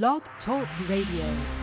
Blog Talk Radio.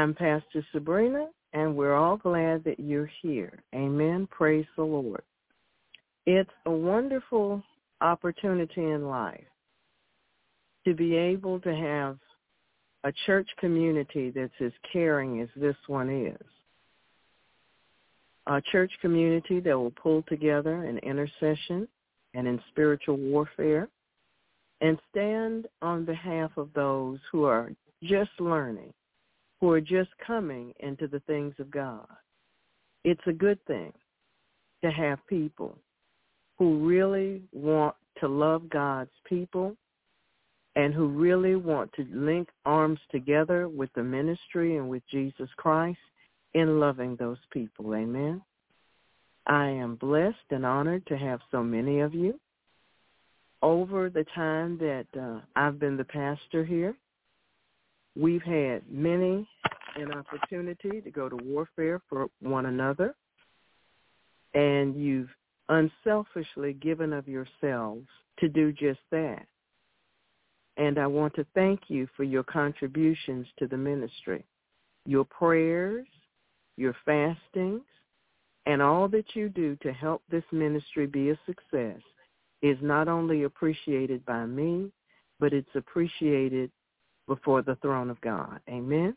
I'm Pastor Sabrina and we're all glad that you're here. Amen. Praise the Lord. It's a wonderful opportunity in life to be able to have a church community that's as caring as this one is. A church community that will pull together in intercession and in spiritual warfare and stand on behalf of those who are just learning, who are just coming into the things of God. It's a good thing to have people who really want to love God's people and who really want to link arms together with the ministry and with Jesus Christ in loving those people. Amen. I am blessed and honored to have so many of you. Over the time that uh, I've been the pastor here, we've had many an opportunity to go to warfare for one another, and you've unselfishly given of yourselves to do just that. And I want to thank you for your contributions to the ministry, your prayers, your fastings, and all that you do to help this ministry be a success is not only appreciated by me, but it's appreciated before the throne of God. Amen.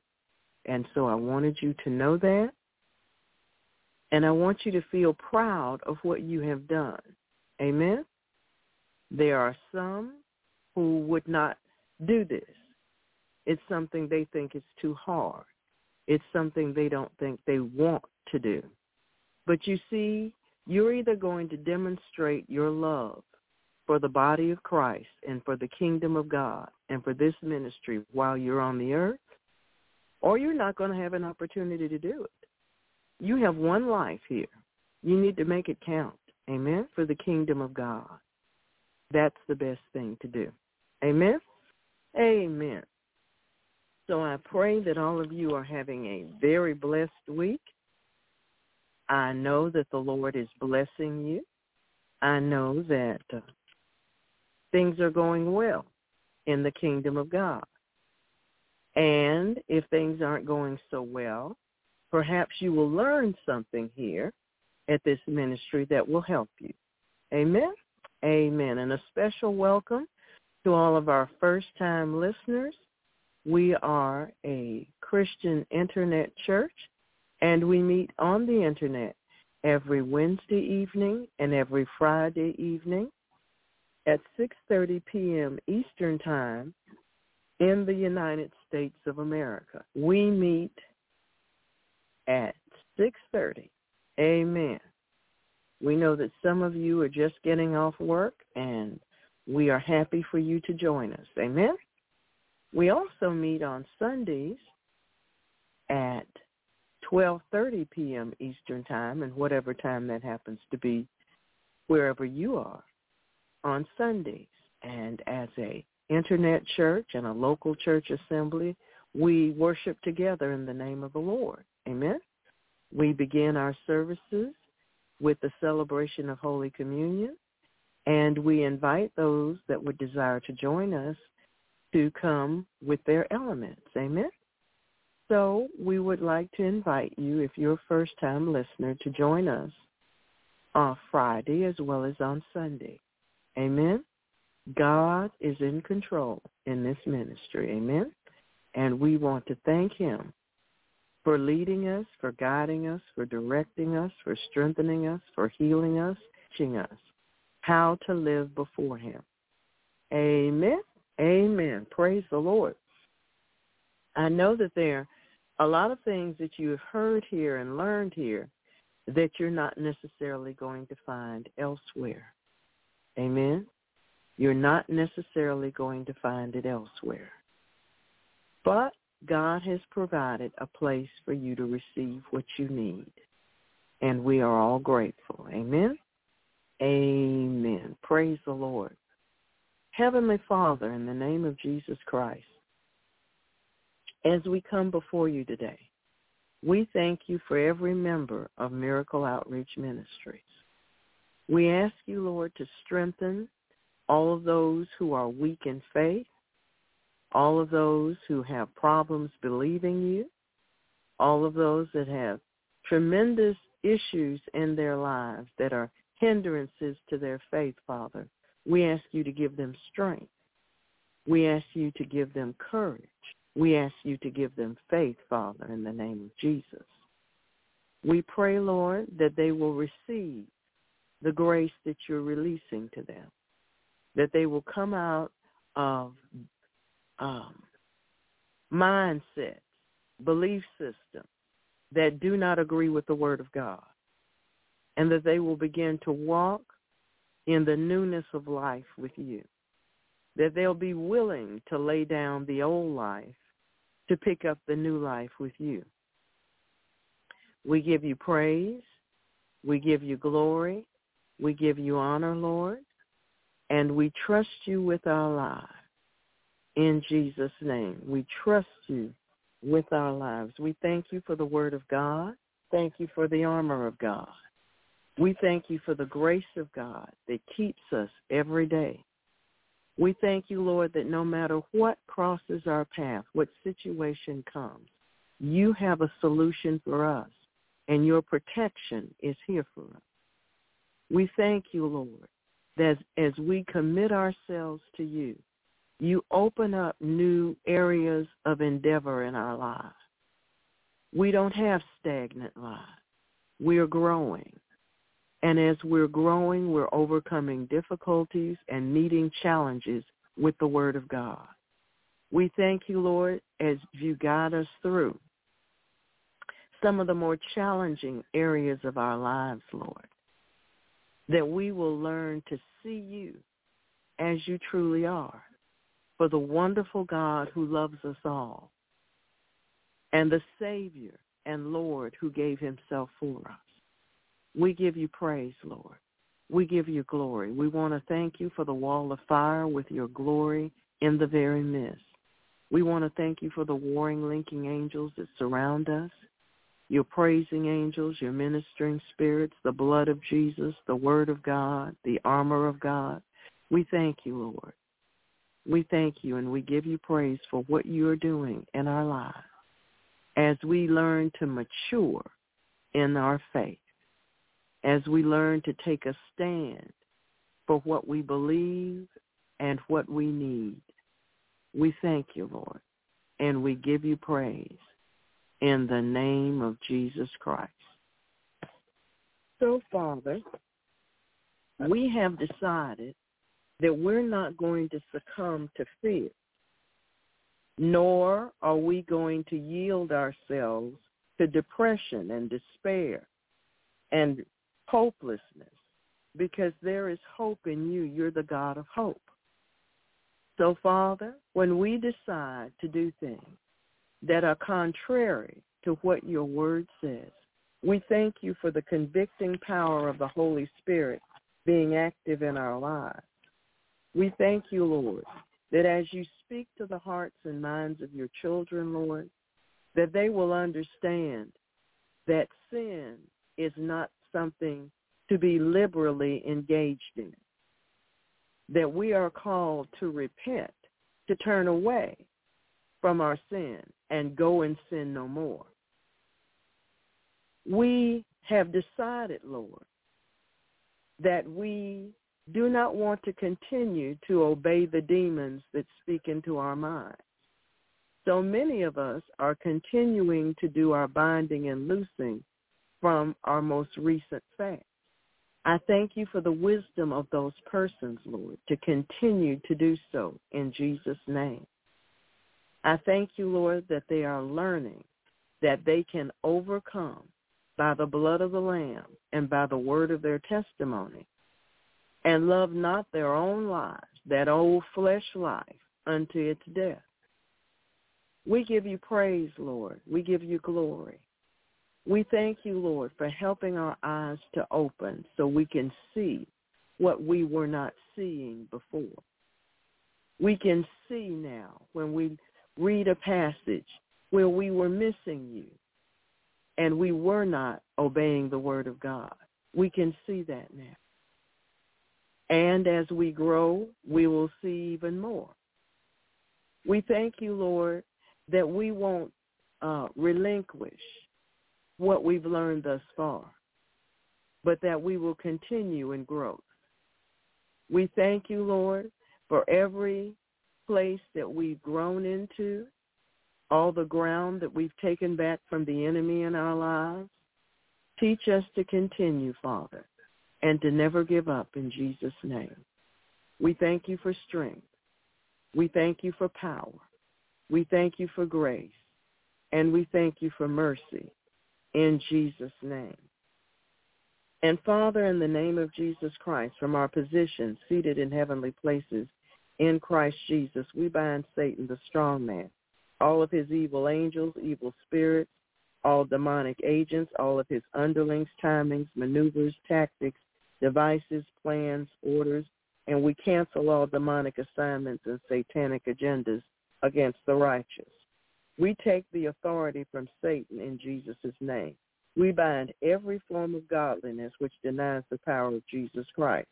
And so I wanted you to know that. And I want you to feel proud of what you have done. Amen. There are some who would not do this. It's something they think is too hard. It's something they don't think they want to do. But you see, you're either going to demonstrate your love for the body of Christ and for the kingdom of God and for this ministry while you're on the earth, or you're not going to have an opportunity to do it. You have one life here. You need to make it count. Amen. For the kingdom of God. That's the best thing to do. Amen. Amen. So I pray that all of you are having a very blessed week. I know that the Lord is blessing you. I know that uh, things are going well in the kingdom of God. And if things aren't going so well, perhaps you will learn something here at this ministry that will help you. Amen. Amen. And a special welcome to all of our first-time listeners. We are a Christian internet church, and we meet on the internet every Wednesday evening and every Friday evening at 6.30 p.m. Eastern Time in the United States of America. We meet at 6.30. Amen. We know that some of you are just getting off work, and we are happy for you to join us. Amen. We also meet on Sundays at 12:30 p.m. Eastern Time and whatever time that happens to be wherever you are on Sundays. And as a internet church and a local church assembly, we worship together in the name of the Lord. Amen. We begin our services with the celebration of Holy Communion and we invite those that would desire to join us to come with their elements. Amen. So we would like to invite you, if you're a first-time listener, to join us on Friday as well as on Sunday. Amen. God is in control in this ministry. Amen. And we want to thank him for leading us, for guiding us, for directing us, for strengthening us, for healing us, teaching us how to live before him. Amen. Amen. Praise the Lord. I know that there are a lot of things that you have heard here and learned here that you're not necessarily going to find elsewhere. Amen. You're not necessarily going to find it elsewhere. But God has provided a place for you to receive what you need. And we are all grateful. Amen. Amen. Praise the Lord. Heavenly Father, in the name of Jesus Christ, as we come before you today, we thank you for every member of Miracle Outreach Ministries. We ask you, Lord, to strengthen all of those who are weak in faith, all of those who have problems believing you, all of those that have tremendous issues in their lives that are hindrances to their faith, Father. We ask you to give them strength. We ask you to give them courage. We ask you to give them faith, Father, in the name of Jesus. We pray, Lord, that they will receive the grace that you're releasing to them, that they will come out of um, mindsets, belief systems that do not agree with the Word of God, and that they will begin to walk in the newness of life with you, that they'll be willing to lay down the old life to pick up the new life with you. We give you praise. We give you glory. We give you honor, Lord. And we trust you with our lives. In Jesus' name, we trust you with our lives. We thank you for the word of God. Thank you for the armor of God. We thank you for the grace of God that keeps us every day. We thank you, Lord, that no matter what crosses our path, what situation comes, you have a solution for us, and your protection is here for us. We thank you, Lord, that as we commit ourselves to you, you open up new areas of endeavor in our lives. We don't have stagnant lives. We are growing. And as we're growing, we're overcoming difficulties and meeting challenges with the Word of God. We thank you, Lord, as you guide us through some of the more challenging areas of our lives, Lord, that we will learn to see you as you truly are, for the wonderful God who loves us all, and the Savior and Lord who gave himself for us. We give you praise, Lord. We give you glory. We want to thank you for the wall of fire with your glory in the very midst. We want to thank you for the warring, linking angels that surround us, your praising angels, your ministering spirits, the blood of Jesus, the word of God, the armor of God. We thank you, Lord. We thank you and we give you praise for what you are doing in our lives as we learn to mature in our faith as we learn to take a stand for what we believe and what we need. We thank you, Lord, and we give you praise in the name of Jesus Christ. So, Father, we have decided that we're not going to succumb to fear, nor are we going to yield ourselves to depression and despair and hopelessness because there is hope in you. You're the God of hope. So, Father, when we decide to do things that are contrary to what your word says, we thank you for the convicting power of the Holy Spirit being active in our lives. We thank you, Lord, that as you speak to the hearts and minds of your children, Lord, that they will understand that sin is not something to be liberally engaged in. That we are called to repent, to turn away from our sin and go and sin no more. We have decided, Lord, that we do not want to continue to obey the demons that speak into our minds. So many of us are continuing to do our binding and loosing from our most recent facts. I thank you for the wisdom of those persons, Lord, to continue to do so in Jesus' name. I thank you, Lord, that they are learning that they can overcome by the blood of the Lamb and by the word of their testimony and love not their own lives, that old flesh life, unto its death. We give you praise, Lord. We give you glory. We thank you, Lord, for helping our eyes to open so we can see what we were not seeing before. We can see now when we read a passage where we were missing you and we were not obeying the word of God. We can see that now. And as we grow, we will see even more. We thank you, Lord, that we won't uh, relinquish what we've learned thus far, but that we will continue in growth. We thank you, Lord, for every place that we've grown into all the ground that we've taken back from the enemy in our lives. Teach us to continue, Father, and to never give up in Jesus' name. We thank you for strength. We thank you for power. We thank you for grace. And we thank you for mercy in Jesus' name. And Father, in the name of Jesus Christ, from our position seated in heavenly places in Christ Jesus, we bind Satan, the strong man, all of his evil angels, evil spirits, all demonic agents, all of his underlings, timings, maneuvers, tactics, devices, plans, orders, and we cancel all demonic assignments and satanic agendas against the righteous. We take the authority from Satan in Jesus' name. We bind every form of godliness which denies the power of Jesus Christ.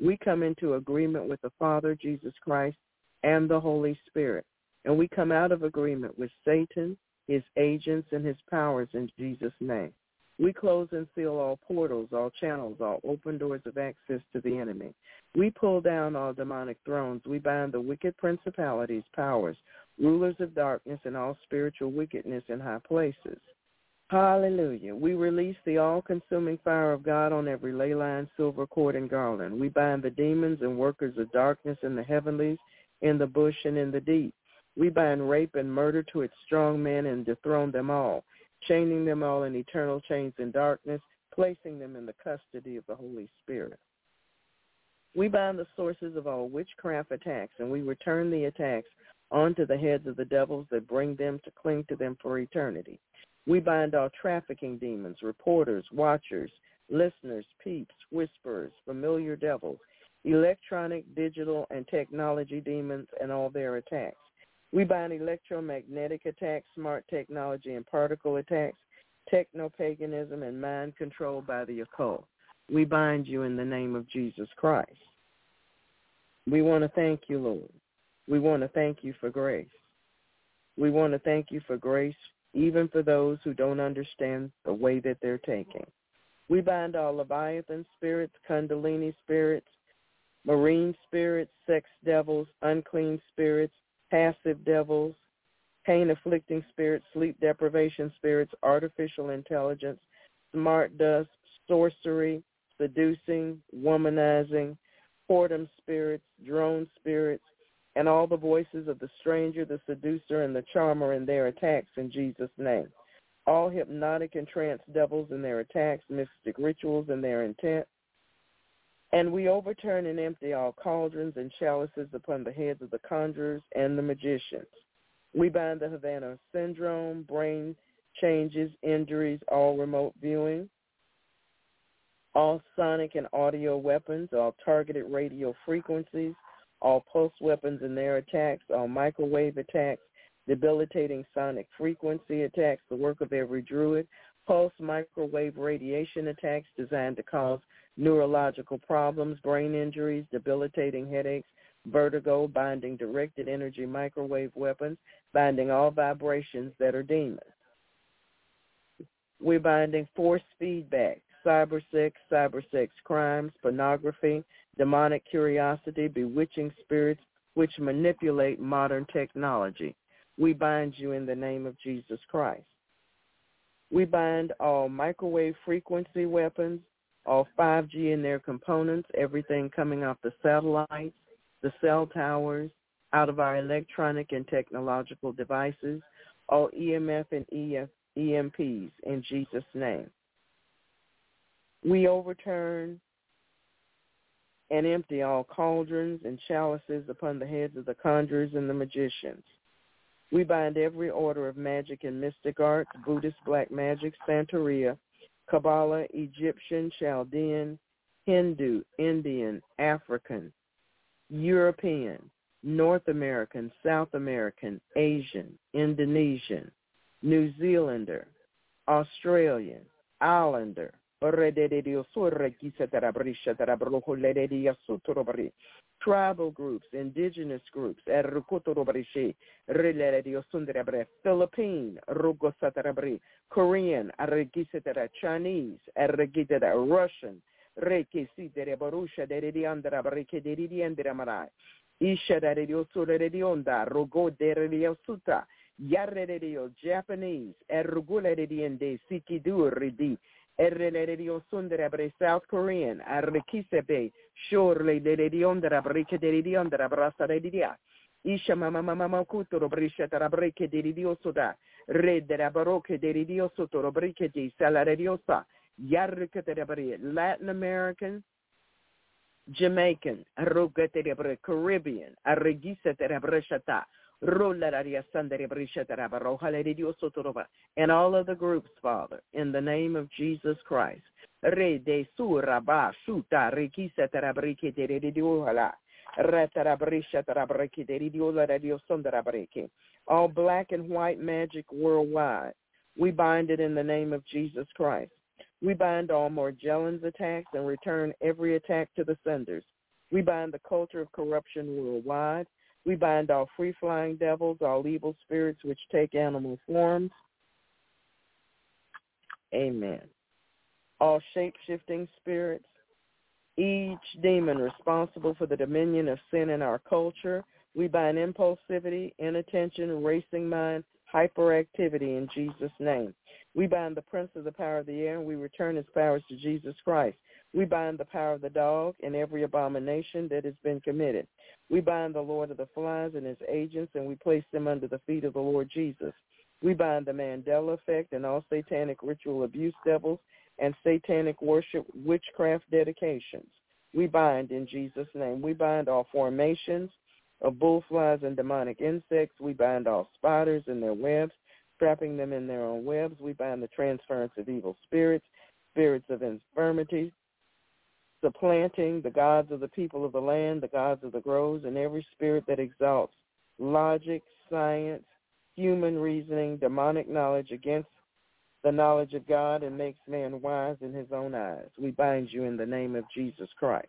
We come into agreement with the Father, Jesus Christ, and the Holy Spirit. And we come out of agreement with Satan, his agents, and his powers in Jesus' name. We close and seal all portals, all channels, all open doors of access to the enemy. We pull down all demonic thrones. We bind the wicked principalities, powers, rulers of darkness, and all spiritual wickedness in high places. Hallelujah. We release the all-consuming fire of God on every ley line, silver cord, and garland. We bind the demons and workers of darkness in the heavenlies, in the bush, and in the deep. We bind rape and murder to its strong men and dethrone them all chaining them all in eternal chains in darkness, placing them in the custody of the Holy Spirit. We bind the sources of all witchcraft attacks, and we return the attacks onto the heads of the devils that bring them to cling to them for eternity. We bind all trafficking demons, reporters, watchers, listeners, peeps, whisperers, familiar devils, electronic, digital, and technology demons, and all their attacks. We bind electromagnetic attacks, smart technology and particle attacks, techno-paganism, and mind control by the occult. We bind you in the name of Jesus Christ. We want to thank you, Lord. We want to thank you for grace. We want to thank you for grace even for those who don't understand the way that they're taking. We bind all Leviathan spirits, Kundalini spirits, marine spirits, sex devils, unclean spirits, passive devils, pain-afflicting spirits, sleep deprivation spirits, artificial intelligence, smart dust, sorcery, seducing, womanizing, whoredom spirits, drone spirits, and all the voices of the stranger, the seducer, and the charmer in their attacks in Jesus' name. All hypnotic and trance devils in their attacks, mystic rituals in their intent, and we overturn and empty all cauldrons and chalices upon the heads of the conjurers and the magicians. We bind the Havana syndrome, brain changes, injuries, all remote viewing, all sonic and audio weapons, all targeted radio frequencies, all pulse weapons and their attacks, all microwave attacks, debilitating sonic frequency attacks, the work of every druid, pulse microwave radiation attacks designed to cause neurological problems, brain injuries, debilitating headaches, vertigo, binding directed energy microwave weapons, binding all vibrations that are demons. We're binding force feedback, cyber sex, cyber sex crimes, pornography, demonic curiosity, bewitching spirits which manipulate modern technology. We bind you in the name of Jesus Christ. We bind all microwave frequency weapons, all 5G and their components, everything coming off the satellites, the cell towers, out of our electronic and technological devices, all EMF and EF, EMPs in Jesus' name. We overturn and empty all cauldrons and chalices upon the heads of the conjurers and the magicians. We bind every order of magic and mystic arts, Buddhist black magic, Santeria, Kabbalah, Egyptian, Chaldean, Hindu, Indian, African, European, North American, South American, Asian, Indonesian, New Zealander, Australian, Islander, tribal groups, indigenous groups, Philippine, Korean, Chinese, Russian, Yarredio Japanese, South Korean, Shorle de de Brasaredia, Isha Mama Mama Kuturo Brisha Tarabreke de Diosoda, Red de la Baroque de Diosotoro Breke de Salariosa, Yarrekatere, Latin American, Jamaican, Arrogatere Caribbean, Arregisa Terebreshata, and all of the groups, Father, in the name of Jesus Christ. All black and white magic worldwide. We bind it in the name of Jesus Christ. We bind all Morgellons attacks and return every attack to the senders. We bind the culture of corruption worldwide. We bind all free-flying devils, all evil spirits which take animal forms. Amen. All shape-shifting spirits, each demon responsible for the dominion of sin in our culture. We bind impulsivity, inattention, racing mind, hyperactivity in Jesus' name. We bind the prince of the power of the air and we return his powers to Jesus Christ. We bind the power of the dog and every abomination that has been committed. We bind the Lord of the flies and his agents, and we place them under the feet of the Lord Jesus. We bind the Mandela effect and all satanic ritual abuse devils and satanic worship witchcraft dedications. We bind in Jesus' name. We bind all formations of bullflies and demonic insects. We bind all spiders and their webs, trapping them in their own webs. We bind the transference of evil spirits, spirits of infirmity, supplanting the gods of the people of the land, the gods of the groves, and every spirit that exalts logic, science, human reasoning, demonic knowledge against the knowledge of God and makes man wise in his own eyes. We bind you in the name of Jesus Christ.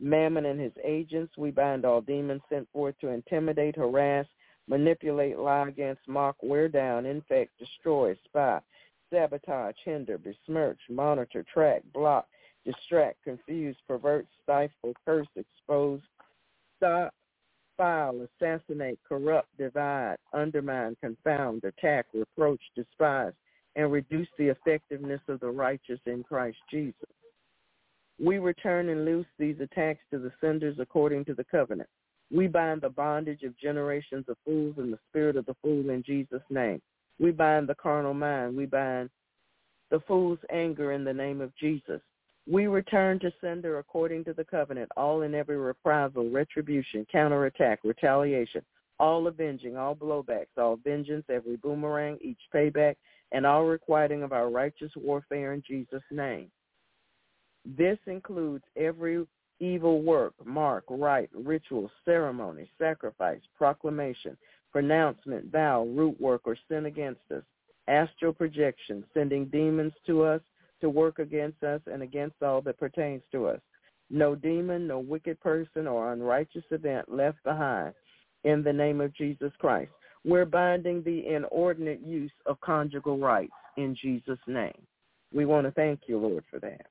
Mammon and his agents, we bind all demons sent forth to intimidate, harass, manipulate, lie against, mock, wear down, infect, destroy, spy, sabotage, hinder, besmirch, monitor, track, block, distract, confuse, pervert, stifle, curse, expose, stop, file, assassinate, corrupt, divide, undermine, confound, attack, reproach, despise, and reduce the effectiveness of the righteous in Christ Jesus. We return and loose these attacks to the senders according to the covenant. We bind the bondage of generations of fools and the spirit of the fool in Jesus' name. We bind the carnal mind. We bind the fool's anger in the name of Jesus. We return to sender according to the covenant, all in every reprisal, retribution, counterattack, retaliation, all avenging, all blowbacks, all vengeance, every boomerang, each payback, and all requiting of our righteous warfare in Jesus' name. This includes every evil work, mark, rite, ritual, ceremony, sacrifice, proclamation, pronouncement, vow, root work, or sin against us, astral projection, sending demons to us to work against us and against all that pertains to us. No demon, no wicked person or unrighteous event left behind in the name of Jesus Christ. We're binding the inordinate use of conjugal rights in Jesus' name. We want to thank you, Lord, for that.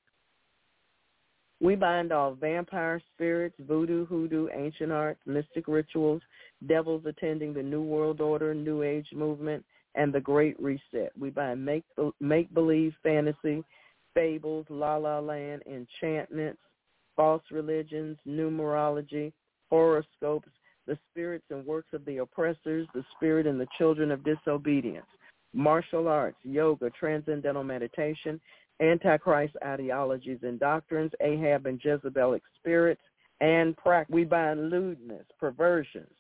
We bind all vampire spirits, voodoo, hoodoo, ancient arts, mystic rituals, devils attending the New World Order, New Age movement, and the Great Reset. We bind make make believe fantasy, fables, la la land, enchantments, false religions, numerology, horoscopes, the spirits and works of the oppressors, the spirit and the children of disobedience, martial arts, yoga, transcendental meditation, Antichrist ideologies and doctrines, Ahab and Jezebelic spirits, and practice. We bind lewdness, perversions,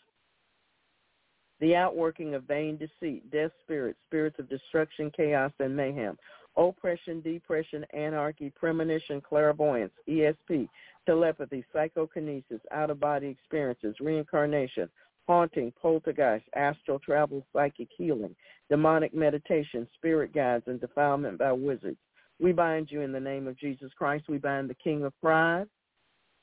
the outworking of vain deceit, death spirits, spirits of destruction, chaos, and mayhem, oppression, depression, anarchy, premonition, clairvoyance, ESP, telepathy, psychokinesis, out-of-body experiences, reincarnation, haunting, poltergeist, astral travel, psychic healing, demonic meditation, spirit guides, and defilement by wizards. We bind you in the name of Jesus Christ. We bind the king of pride,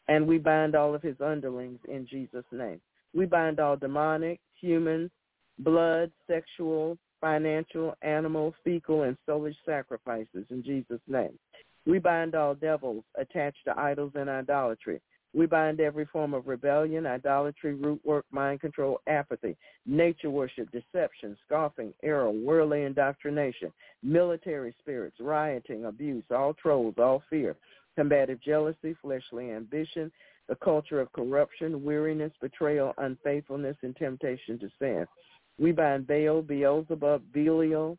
and we bind all of his underlings in Jesus' name. We bind all demonic, human, blood, sexual, financial, animal, fecal, and soulish sacrifices in Jesus' name. We bind all devils attached to idols and idolatry. We bind every form of rebellion, idolatry, root work, mind control, apathy, nature worship, deception, scoffing, error, worldly indoctrination, military spirits, rioting, abuse, all trolls, all fear, combative jealousy, fleshly ambition, the culture of corruption, weariness, betrayal, unfaithfulness, and temptation to sin. We bind Baal, Beelzebub, Belial,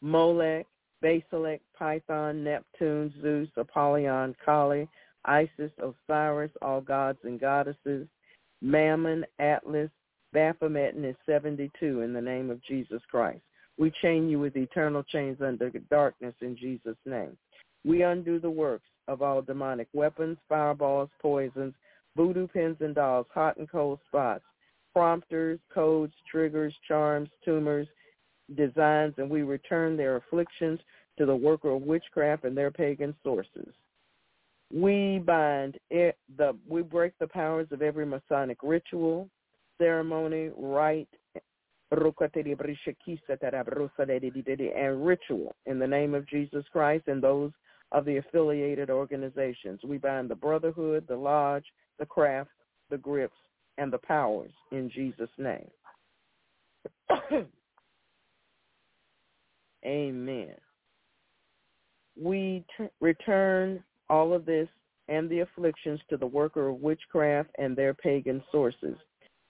Molech, Basilek, Python, Neptune, Zeus, Apollyon, Kali, Isis, Osiris, all gods and goddesses, Mammon, Atlas, Baphomet and his 72 in the name of Jesus Christ. We chain you with eternal chains under darkness in Jesus' name. We undo the works of all demonic weapons, fireballs, poisons, voodoo pins and dolls, hot and cold spots, prompters, codes, triggers, charms, tumors, designs, and we return their afflictions to the worker of witchcraft and their pagan sources. We bind it, the we break the powers of every Masonic ritual, ceremony, rite, and ritual in the name of Jesus Christ and those of the affiliated organizations. We bind the brotherhood, the lodge, the craft, the grips, and the powers in Jesus' name. Amen. We t- return all of this and the afflictions to the worker of witchcraft and their pagan sources.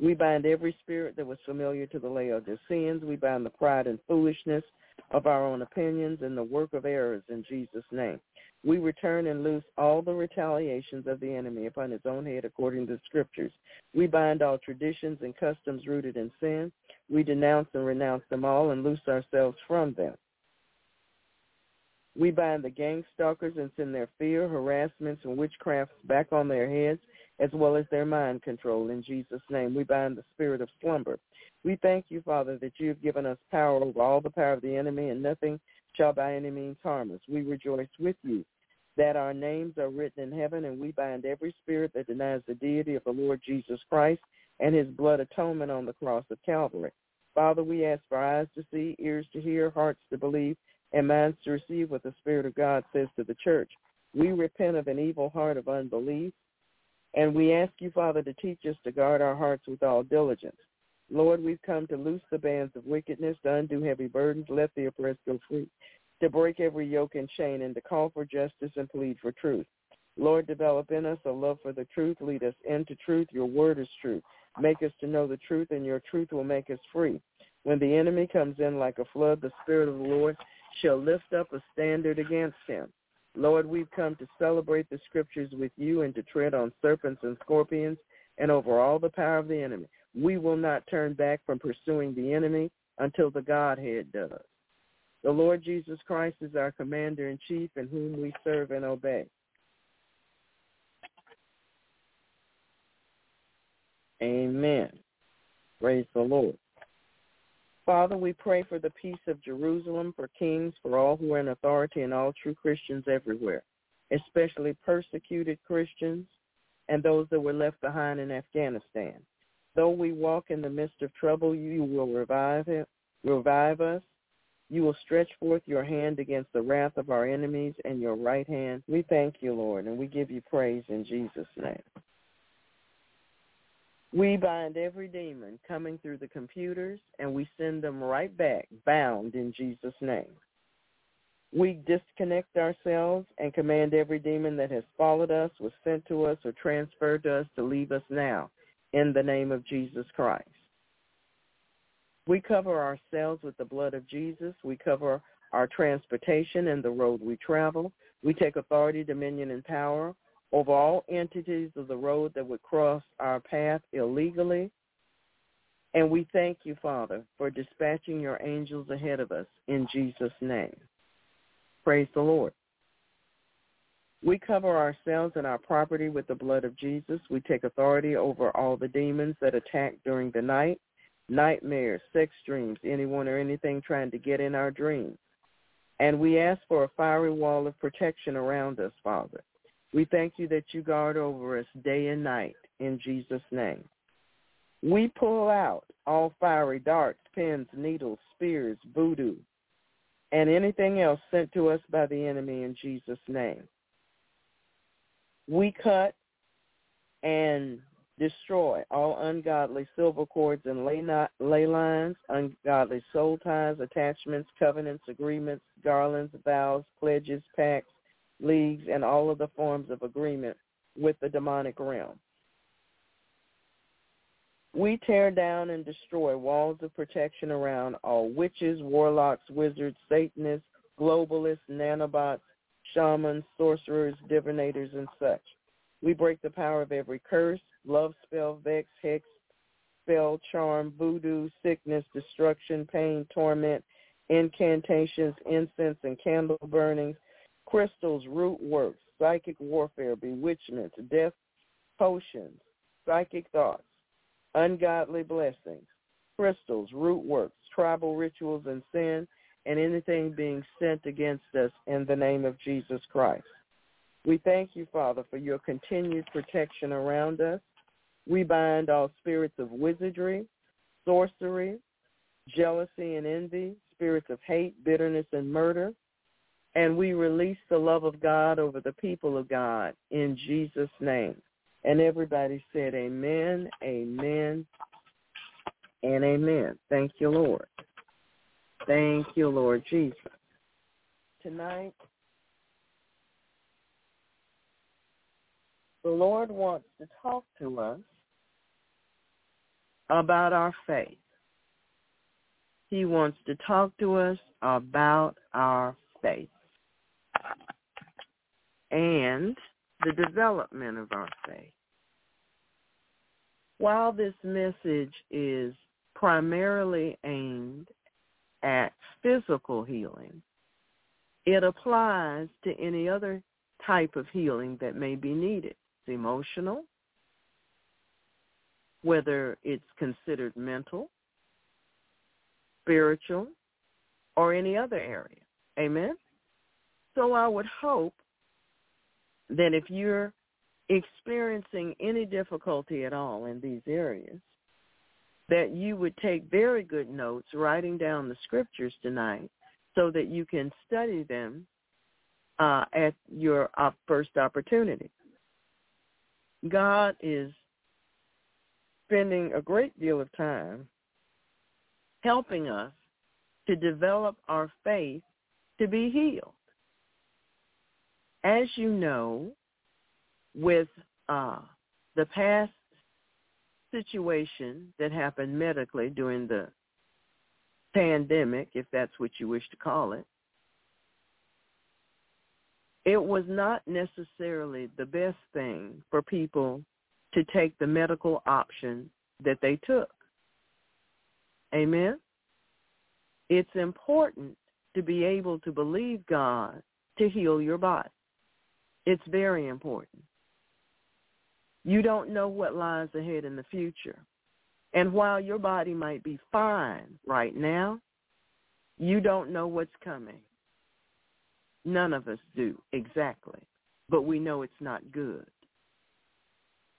We bind every spirit that was familiar to the Laodiceans. We bind the pride and foolishness of our own opinions and the work of errors in Jesus' name. We return and loose all the retaliations of the enemy upon his own head according to the scriptures. We bind all traditions and customs rooted in sin. We denounce and renounce them all and loose ourselves from them. We bind the gang stalkers and send their fear, harassments, and witchcrafts back on their heads, as well as their mind control. In Jesus' name, we bind the spirit of slumber. We thank you, Father, that you have given us power over all the power of the enemy, and nothing shall by any means harm us. We rejoice with you that our names are written in heaven, and we bind every spirit that denies the deity of the Lord Jesus Christ and his blood atonement on the cross of Calvary. Father, we ask for eyes to see, ears to hear, hearts to believe, and minds to receive what the Spirit of God says to the church. We repent of an evil heart of unbelief, and we ask you, Father, to teach us to guard our hearts with all diligence. Lord, we've come to loose the bands of wickedness, to undo heavy burdens, let the oppressed go free, to break every yoke and chain, and to call for justice and plead for truth. Lord, develop in us a love for the truth. Lead us into truth. Your word is truth. Make us to know the truth, and your truth will make us free. When the enemy comes in like a flood, the Spirit of the Lord shall lift up a standard against him. Lord, we've come to celebrate the scriptures with you and to tread on serpents and scorpions and over all the power of the enemy. We will not turn back from pursuing the enemy until the Godhead does. The Lord Jesus Christ is our commander in chief in whom we serve and obey. Amen. Praise the Lord. Father, we pray for the peace of Jerusalem, for kings, for all who are in authority, and all true Christians everywhere, especially persecuted Christians and those that were left behind in Afghanistan. Though we walk in the midst of trouble, you will revive it, revive us. You will stretch forth your hand against the wrath of our enemies and your right hand. We thank you, Lord, and we give you praise in Jesus' name. We bind every demon coming through the computers and we send them right back bound in Jesus' name. We disconnect ourselves and command every demon that has followed us, was sent to us, or transferred to us to leave us now in the name of Jesus Christ. We cover ourselves with the blood of Jesus. We cover our transportation and the road we travel. We take authority, dominion, and power over all entities of the road that would cross our path illegally. And we thank you, Father, for dispatching your angels ahead of us in Jesus' name. Praise the Lord. We cover ourselves and our property with the blood of Jesus. We take authority over all the demons that attack during the night, nightmares, sex dreams, anyone or anything trying to get in our dreams. And we ask for a fiery wall of protection around us, Father. We thank you that you guard over us day and night in Jesus' name. We pull out all fiery darts, pins, needles, spears, voodoo, and anything else sent to us by the enemy in Jesus' name. We cut and destroy all ungodly silver cords and ley, not, lines, ungodly soul ties, attachments, covenants, agreements, garlands, vows, pledges, pacts, leagues, and all of the forms of agreement with the demonic realm. We tear down and destroy walls of protection around all witches, warlocks, wizards, Satanists, globalists, nanobots, shamans, sorcerers, divinators, and such. We break the power of every curse, love spell, vex, hex, spell, charm, voodoo, sickness, destruction, pain, torment, incantations, incense, and candle burnings, crystals, root works, psychic warfare, bewitchments, death potions, psychic thoughts, ungodly blessings, crystals, root works, tribal rituals, and sin, and anything being sent against us in the name of Jesus Christ. We thank you, Father, for your continued protection around us. We bind all spirits of wizardry, sorcery, jealousy and envy, spirits of hate, bitterness, and murder. And we release the love of God over the people of God in Jesus' name. And everybody said amen, amen, and amen. Thank you, Lord. Thank you, Lord Jesus. Tonight, the Lord wants to talk to us about our faith. He wants to talk to us about our faith and the development of our faith. While this message is primarily aimed at physical healing, it applies to any other type of healing that may be needed. It's emotional, whether it's considered mental, spiritual, or any other area. Amen? So I would hope that if you're experiencing any difficulty at all in these areas, that you would take very good notes writing down the scriptures tonight so that you can study them uh, at your uh, first opportunity. God is spending a great deal of time helping us to develop our faith to be healed. As you know, with uh, the past situation that happened medically during the pandemic, if that's what you wish to call it, it was not necessarily the best thing for people to take the medical option that they took. Amen? It's important to be able to believe God to heal your body. It's very important. You don't know what lies ahead in the future. And while your body might be fine right now, you don't know what's coming. None of us do exactly, but we know it's not good.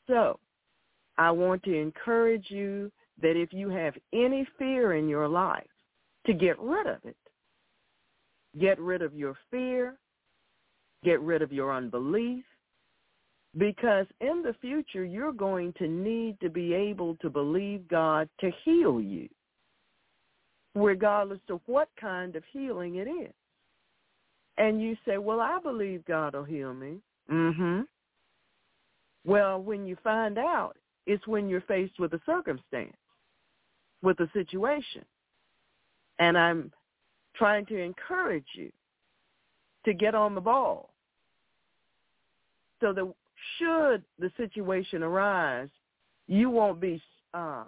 So I want to encourage you that if you have any fear in your life, to get rid of it. Get rid of your fear. Get rid of your unbelief. Because in the future, you're going to need to be able to believe God to heal you, regardless of what kind of healing it is. And you say, well, I believe God will heal me. Mm-hmm. Well, when you find out, it's when you're faced with a circumstance, with a situation. And I'm trying to encourage you to get on the ball so that should the situation arise, you won't be uh,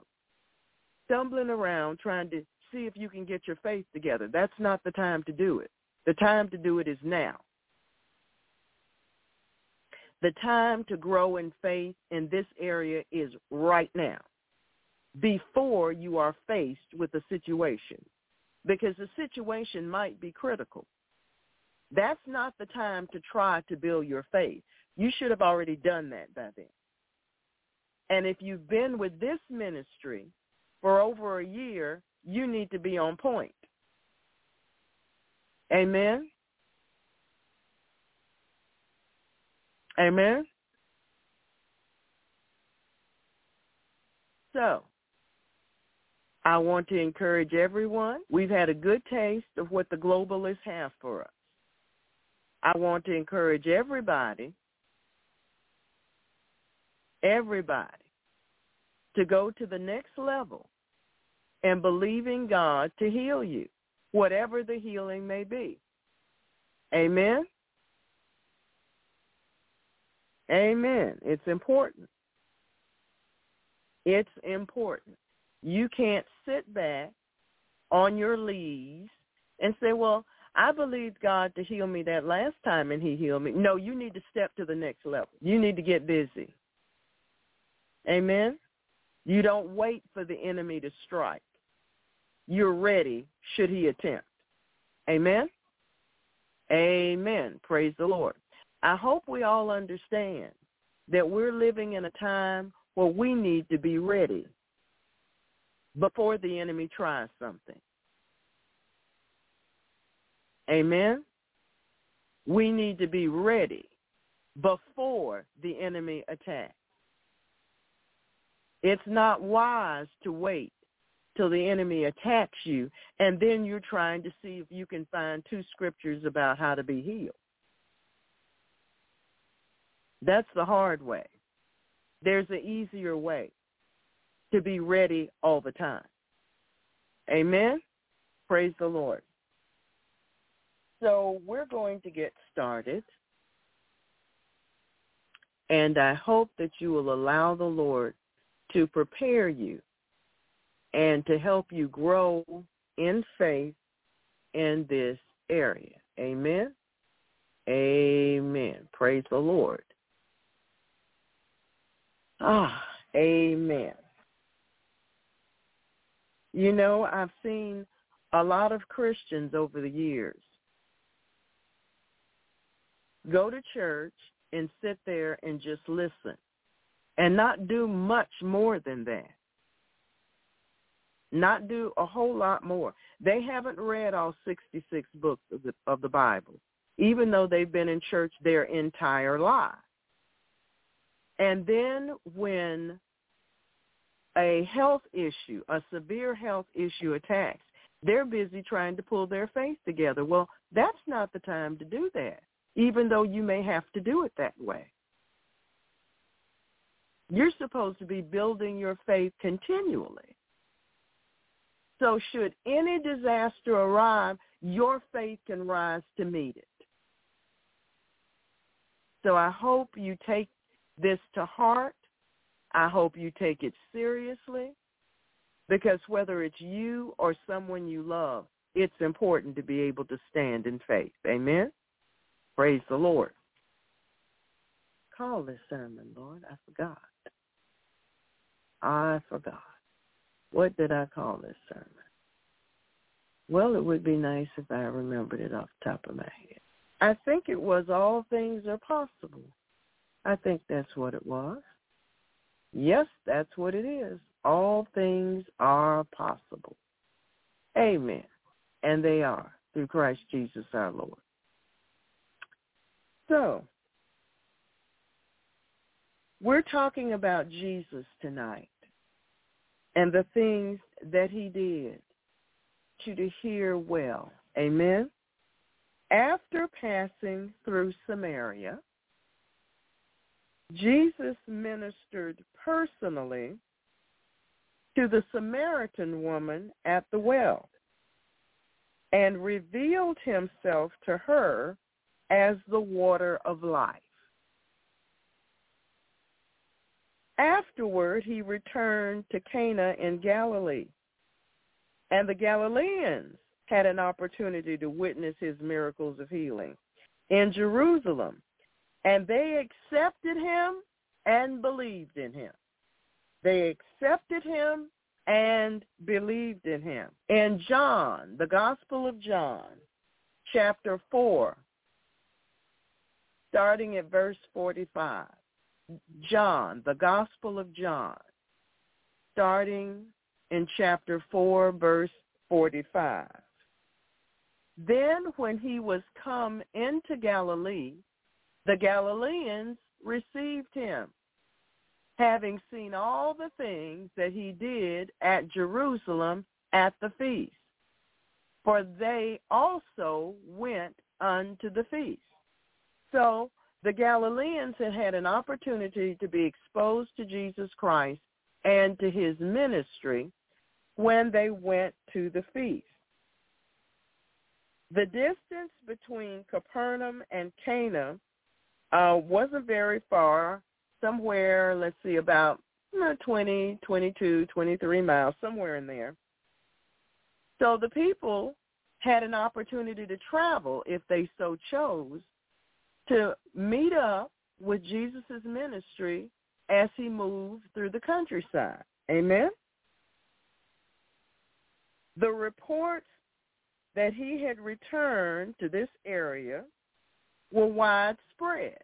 stumbling around trying to see if you can get your faith together. That's not the time to do it. The time to do it is now. The time to grow in faith in this area is right now, before you are faced with a situation, because the situation might be critical. That's not the time to try to build your faith. You should have already done that by then. And if you've been with this ministry for over a year, you need to be on point. Amen. Amen. So, I want to encourage everyone. We've had a good taste of what the globalists have for us. I want to encourage everybody, everybody, to go to the next level and believe in God to heal you, whatever the healing may be. Amen? Amen. It's important. It's important. You can't sit back on your leaves and say, well, I believed God to heal me that last time and he healed me. No, you need to step to the next level. You need to get busy. Amen? You don't wait for the enemy to strike. You're ready should he attempt. Amen? Amen. Praise the Lord. I hope we all understand that we're living in a time where we need to be ready before the enemy tries something. Amen? We need to be ready before the enemy attacks. It's not wise to wait till the enemy attacks you and then you're trying to see if you can find two scriptures about how to be healed. That's the hard way. There's an easier way to be ready all the time. Amen? Praise the Lord. So we're going to get started. And I hope that you will allow the Lord to prepare you and to help you grow in faith in this area. Amen. Amen. Praise the Lord. Ah, amen. You know, I've seen a lot of Christians over the years go to church and sit there and just listen and not do much more than that. Not do a whole lot more. They haven't read all 66 books of the, of the Bible, even though they've been in church their entire life. And then when a health issue, a severe health issue attacks, they're busy trying to pull their faith together. Well, that's not the time to do that, even though you may have to do it that way. You're supposed to be building your faith continually. So should any disaster arrive, your faith can rise to meet it. So I hope you take this to heart. I hope you take it seriously because whether it's you or someone you love, it's important to be able to stand in faith. Amen? Praise the Lord. Call this sermon, Lord. I forgot. I forgot. What did I call this sermon? Well, it would be nice if I remembered it off the top of my head. I think it was all things are possible. I think that's what it was. Yes, that's what it is. All things are possible. Amen. And they are through Christ Jesus our Lord. So, we're talking about Jesus tonight and the things that he did to to hear well. Amen. After passing through Samaria, Jesus ministered personally to the Samaritan woman at the well and revealed himself to her as the water of life. Afterward, he returned to Cana in Galilee And the Galileans had an opportunity to witness his miracles of healing in Jerusalem. And they accepted him and believed in him. They accepted him and believed in him. In John, the Gospel of John, chapter 4, starting at verse 45. John, the Gospel of John, starting in chapter 4, verse 45. Then when he was come into Galilee, the Galileans received him, having seen all the things that he did at Jerusalem at the feast. For they also went unto the feast. So the Galileans had had an opportunity to be exposed to Jesus Christ and to his ministry when they went to the feast. The distance between Capernaum and Cana uh, wasn't very far, somewhere, let's see, about uh, 20, 22, 23 miles, somewhere in there. So the people had an opportunity to travel, if they so chose, to meet up with Jesus' ministry as he moved through the countryside. Amen? The reports that he had returned to this area were widespread.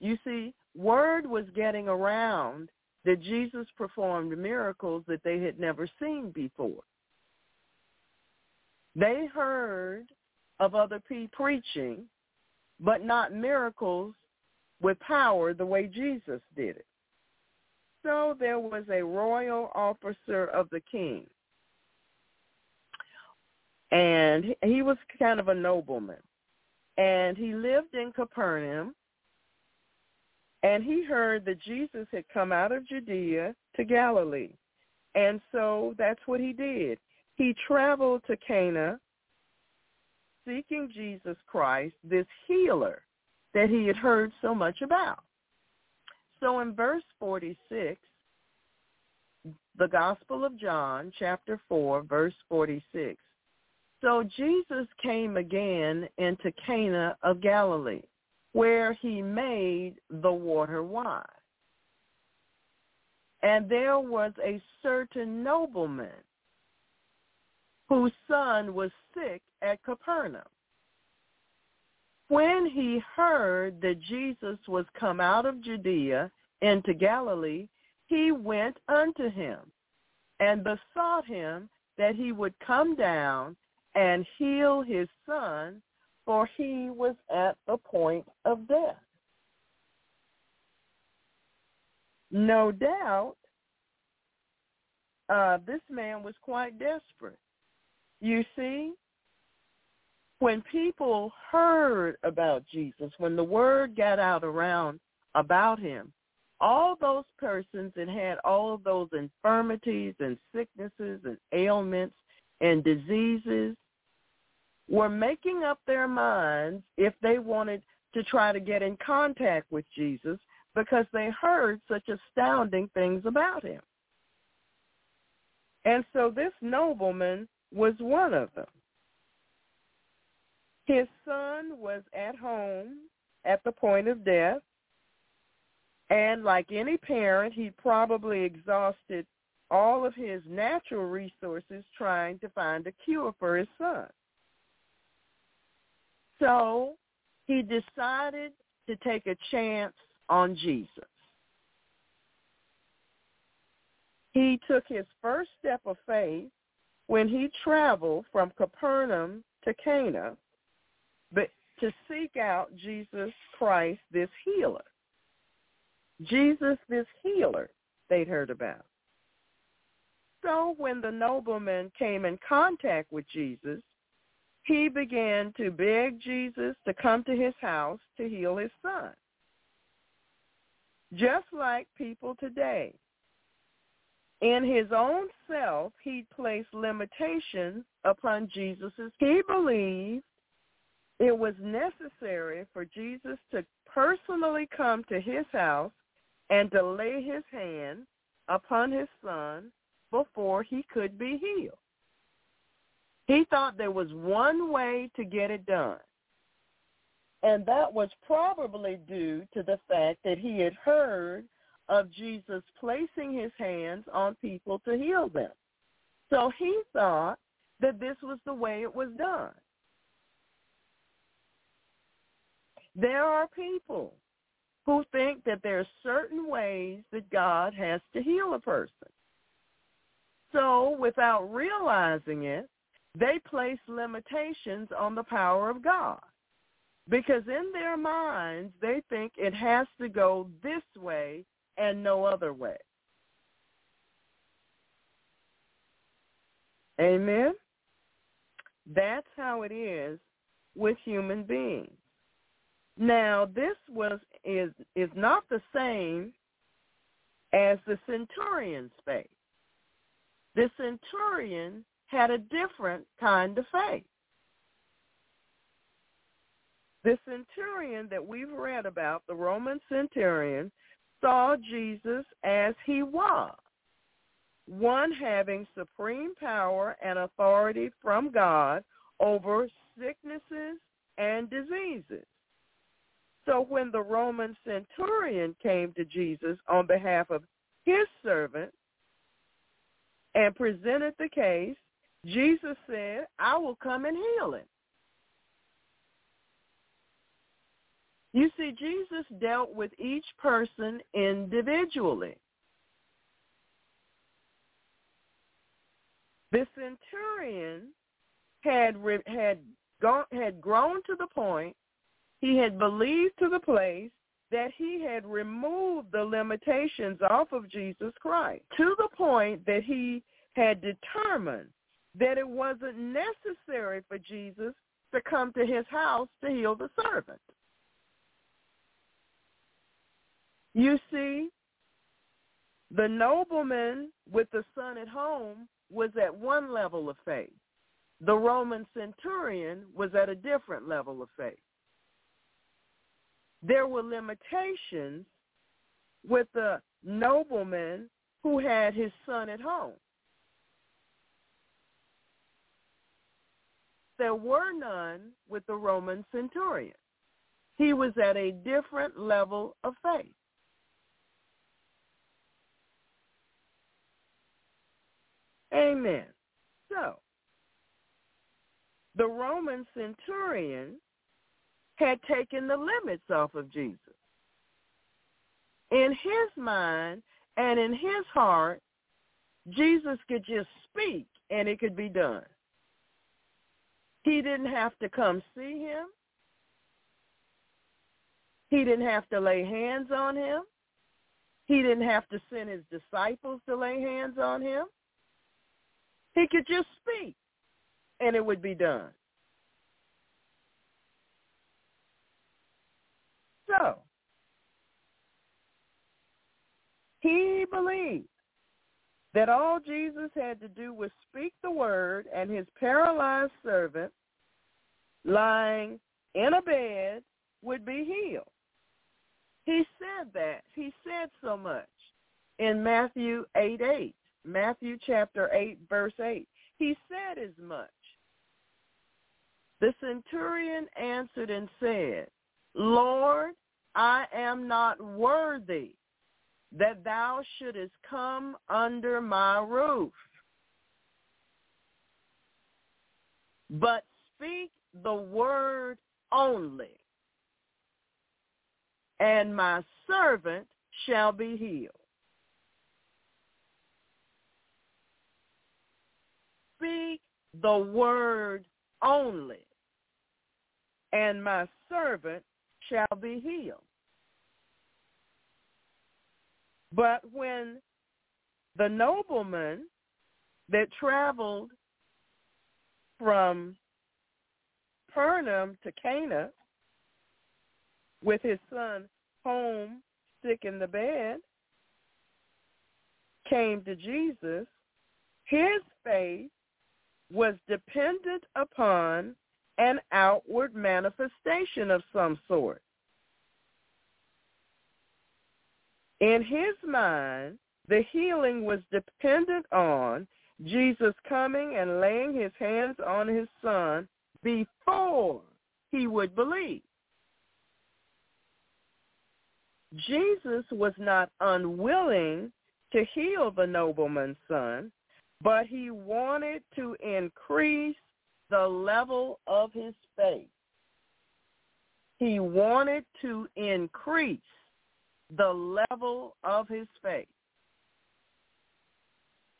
You see, word was getting around that Jesus performed miracles that they had never seen before. They heard of other people preaching, but not miracles with power the way Jesus did it. So there was a royal officer of the king. And he was kind of a nobleman. And he lived in Capernaum. And he heard that Jesus had come out of Judea to Galilee. And so that's what he did. He traveled to Cana seeking Jesus Christ, this healer that he had heard so much about. So in verse 46, the Gospel of John, chapter 4, verse 46. So Jesus came again into Cana of Galilee, where he made the water wine. And there was a certain nobleman whose son was sick at Capernaum. When he heard that Jesus was come out of Judea into Galilee, he went unto him and besought him that he would come down and heal his son, for he was at the point of death. No doubt, uh, this man was quite desperate. You see, when people heard about Jesus, when the word got out around about him, all those persons that had all of those infirmities and sicknesses and ailments and diseases were making up their minds if they wanted to try to get in contact with Jesus because they heard such astounding things about him. And so this nobleman was one of them. His son was at home at the point of death, and like any parent, he probably exhausted all of his natural resources trying to find a cure for his son. So he decided to take a chance on Jesus. He took his first step of faith when he traveled from Capernaum to Cana but to seek out Jesus Christ, this healer. Jesus, this healer they'd heard about. So when the nobleman came in contact with Jesus, he began to beg Jesus to come to his house to heal his son. Just like people today. In his own self, he placed limitations upon Jesus's. He believed it was necessary for Jesus to personally come to his house and to lay his hand upon his son before he could be healed. He thought there was one way to get it done. And that was probably due to the fact that he had heard of Jesus placing his hands on people to heal them. So he thought that this was the way it was done. There are people who think that there are certain ways that God has to heal a person. So without realizing it, they place limitations on the power of God. Because in their minds, they think it has to go this way and no other way. Amen? That's how it is with human beings. Now, this was is is not the same as the centurion's faith. The centurion had a different kind of faith. The centurion that we've read about, the Roman centurion, saw Jesus as he was, one having supreme power and authority from God over sicknesses and diseases. So when the Roman centurion came to Jesus on behalf of his servant and presented the case, Jesus said, I will come and heal him. You see, Jesus dealt with each person individually. The centurion had had gone had grown to the point he had believed to the place that he had removed the limitations off of Jesus Christ to the point that he had determined that it wasn't necessary for Jesus to come to his house to heal the servant. You see, the nobleman with the son at home was at one level of faith. The Roman centurion was at a different level of faith. There were limitations with the nobleman who had his son at home. There were none with the Roman centurion. He was at a different level of faith. Amen. So, the Roman centurion had taken the limits off of Jesus. In his mind and in his heart, Jesus could just speak and it could be done. He didn't have to come see him. He didn't have to lay hands on him. He didn't have to send his disciples to lay hands on him. He could just speak and it would be done. So, he believed that all Jesus had to do was speak the word and his paralyzed servant lying in a bed would be healed. He said that. He said so much in Matthew 8, 8. Matthew chapter 8, verse 8. He said as much. The centurion answered and said, Lord, I am not worthy that thou shouldest come under my roof. But speak the word only, and my servant shall be healed. Speak the word only, and my servant shall be healed. But when the nobleman that traveled from Capernaum to Cana with his son home sick in the bed came to Jesus, his faith was dependent upon an outward manifestation of some sort. In his mind, the healing was dependent on Jesus coming and laying his hands on his son before he would believe. Jesus was not unwilling to heal the nobleman's son, but he wanted to increase the level of his faith. He wanted to increase the level of his faith.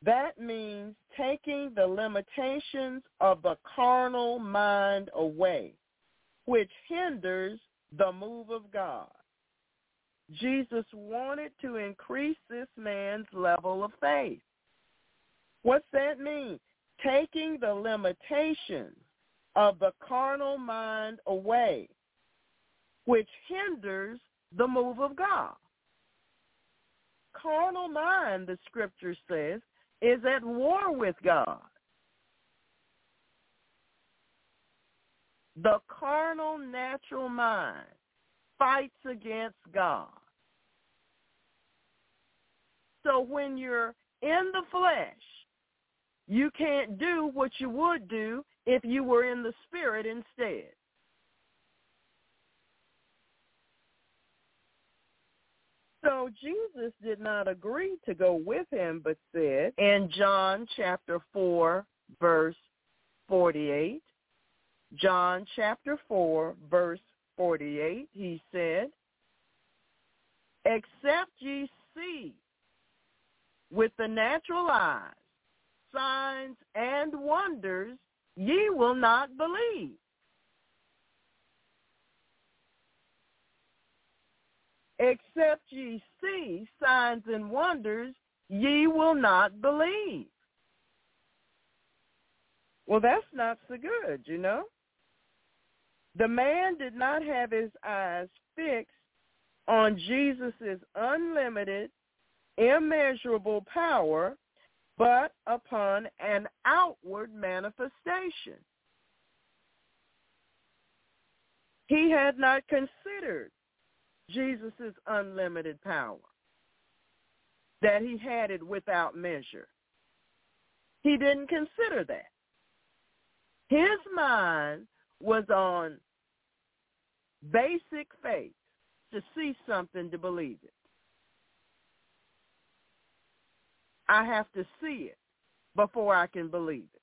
That means taking the limitations of the carnal mind away, which hinders the move of God. Jesus wanted to increase this man's level of faith. What's that mean? Taking the limitations of the carnal mind away, which hinders the move of God. Carnal mind, the scripture says, is at war with God. The carnal natural mind fights against God. So when you're in the flesh, you can't do what you would do if you were in the spirit instead. So Jesus did not agree to go with him, but said in John chapter 4, verse 48, John chapter 4, verse 48, he said, Except ye see with the natural eyes signs and wonders, ye will not believe. Except ye see signs and wonders, ye will not believe. Well, that's not so good, you know. The man did not have his eyes fixed on Jesus' unlimited, immeasurable power, but upon an outward manifestation. He had not considered Jesus' unlimited power, that he had it without measure. He didn't consider that. His mind was on basic faith to see something to believe it. I have to see it before I can believe it.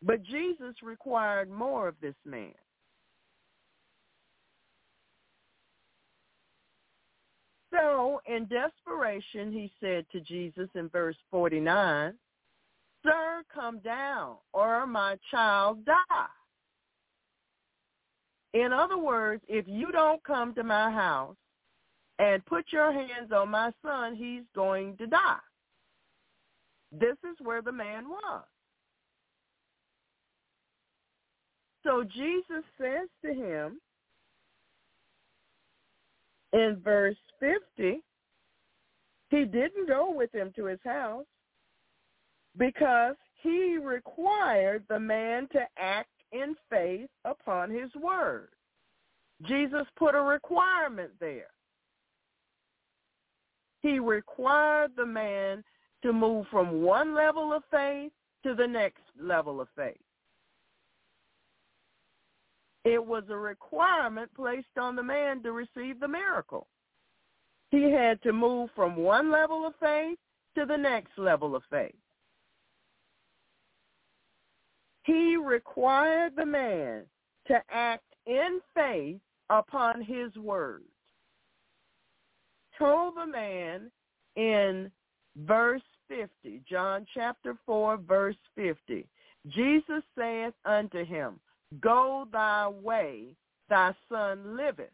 But Jesus required more of this man. So, in desperation, he said to Jesus in verse 49, Sir, come down, or my child die. In other words, if you don't come to my house and put your hands on my son, he's going to die. This is where the man was. So Jesus says to him in verse 50, he didn't go with him to his house because he required the man to act in faith upon his word. Jesus put a requirement there. He required the man to move from one level of faith to the next level of faith. It was a requirement placed on the man to receive the miracle. He had to move from one level of faith to the next level of faith. He required the man to act in faith upon his words. Told the man in verse 50, John chapter 4, verse 50, Jesus saith unto him, Go thy way, thy son liveth.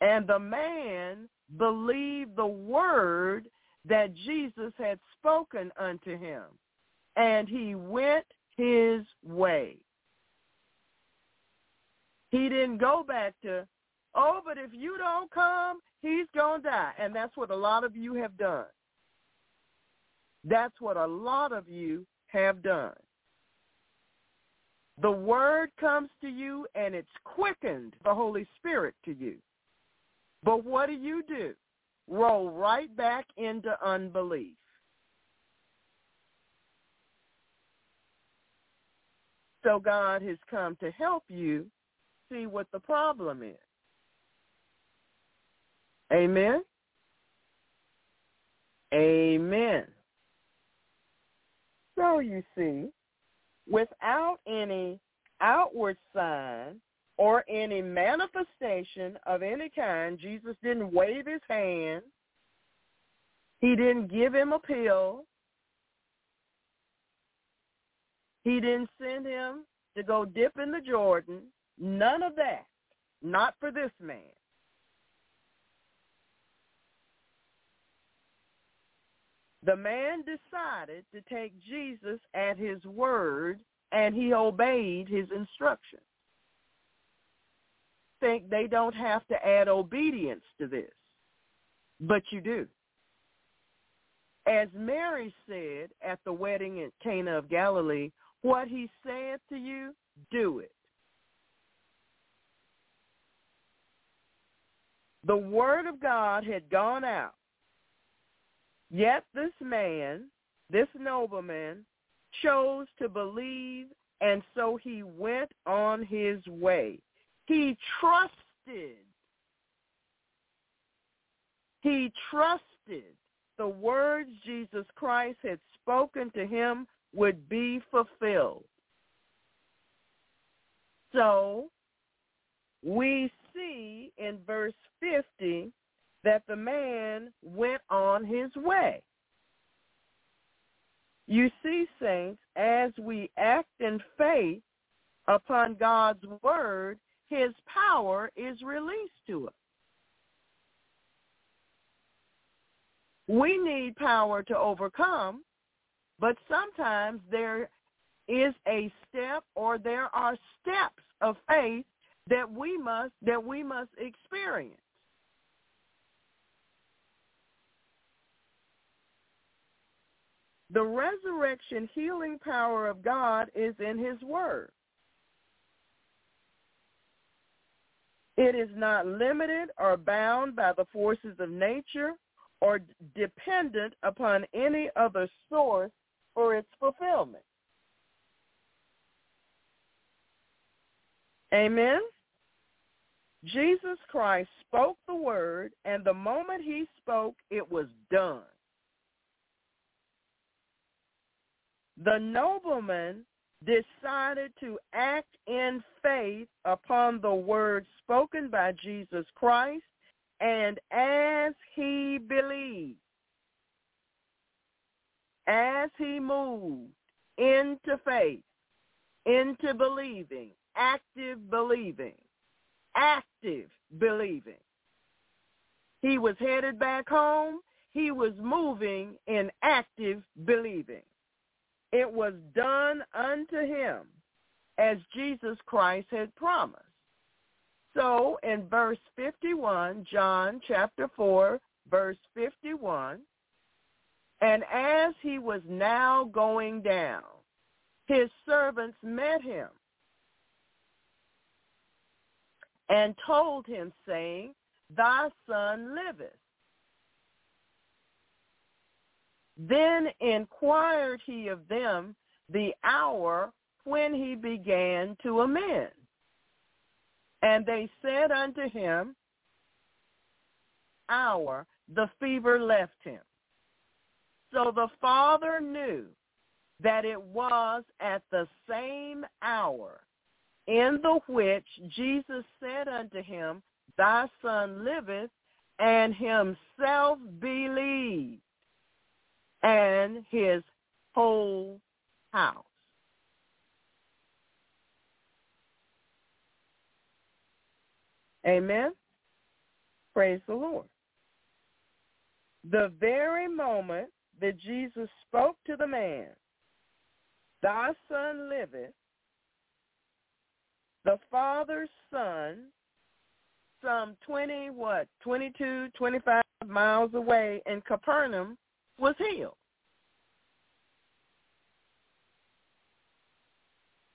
And the man believed the word that Jesus had spoken unto him, and he went his way. He didn't go back to, oh, but if you don't come, he's going to die. And that's what a lot of you have done. That's what a lot of you have done. The word comes to you and it's quickened the Holy Spirit to you. But what do you do? Roll right back into unbelief. So God has come to help you see what the problem is. Amen? Amen. So you see, without any outward sign or any manifestation of any kind, Jesus didn't wave his hand. He didn't give him a pill. He didn't send him to go dip in the Jordan. None of that. Not for this man. The man decided to take Jesus at his word and he obeyed his instructions. Think they don't have to add obedience to this, but you do. As Mary said at the wedding at Cana of Galilee, what he said to you, do it. The word of God had gone out. Yet this man, this nobleman, chose to believe, and so he went on his way. He trusted. He trusted the words Jesus Christ had spoken to him would be fulfilled. So we see in verse 50 that the man went on his way. You see, saints, as we act in faith upon God's word, his power is released to us. We need power to overcome, but sometimes there is a step or there are steps of faith that we must that we must experience. The resurrection healing power of God is in his word. It is not limited or bound by the forces of nature or dependent upon any other source for its fulfillment. Amen? Jesus Christ spoke the word, and the moment he spoke, it was done. The nobleman decided to act in faith upon the word spoken by Jesus Christ, and as he believed, as he moved into faith, into believing, active believing, active believing. He was headed back home. He was moving in active believing. It was done unto him as Jesus Christ had promised. So in verse 51, John chapter 4, verse 51, and as he was now going down, his servants met him and told him, saying, Thy son liveth. Then inquired he of them the hour when he began to amend. And they said unto him, Hour, the fever left him. So the father knew that it was at the same hour in the which Jesus said unto him, Thy son liveth, and himself believed, and his whole house. Amen. Praise the Lord. The very moment that Jesus spoke to the man, Thy son liveth, the father's son, some 20, what, 22, 25 miles away in Capernaum, was healed.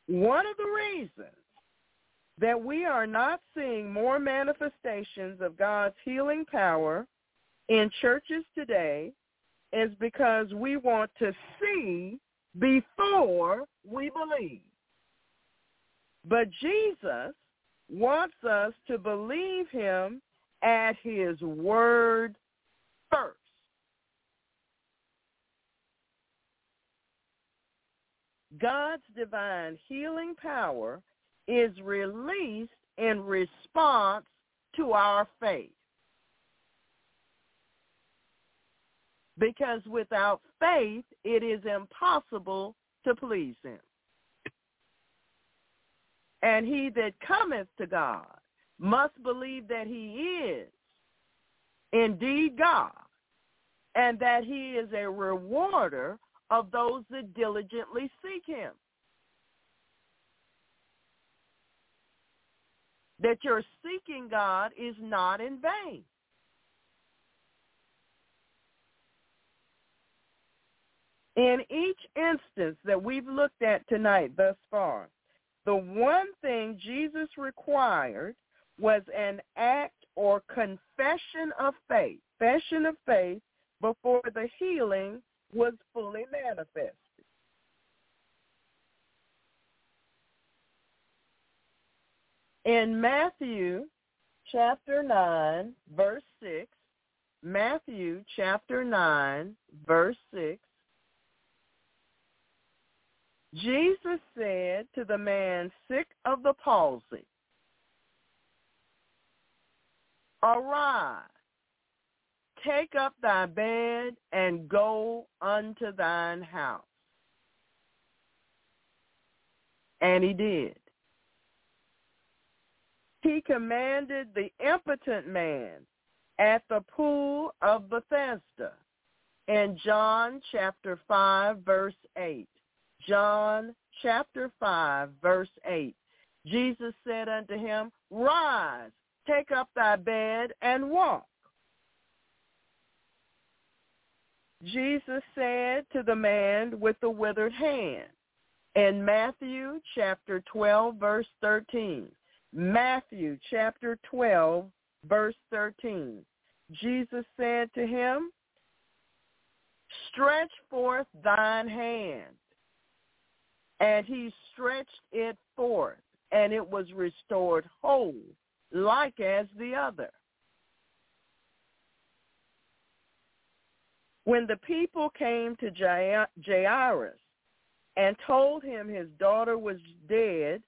One of the reasons that we are not seeing more manifestations of God's healing power in churches today is because we want to see before we believe. But Jesus wants us to believe him at his word first. God's divine healing power is released in response to our faith. Because without faith, it is impossible to please him. And he that cometh to God must believe that he is indeed God and that he is a rewarder of those that diligently seek him. That your seeking God is not in vain. In each instance that we've looked at tonight thus far, the one thing Jesus required was an act or confession of faith, confession of faith before the healing was fully manifested. In Matthew chapter 9, verse 6, Matthew chapter 9, verse 6, Jesus said to the man sick of the palsy, Arise, take up thy bed and go unto thine house. And he did. He commanded the impotent man at the pool of Bethesda in John chapter 5 verse 8. John chapter 5 verse 8. Jesus said unto him, Rise, take up thy bed and walk. Jesus said to the man with the withered hand in Matthew chapter 12 verse 13. Matthew chapter 12 verse 13. Jesus said to him, Stretch forth thine hand. And he stretched it forth, and it was restored whole, like as the other. When the people came to Jairus and told him his daughter was dead,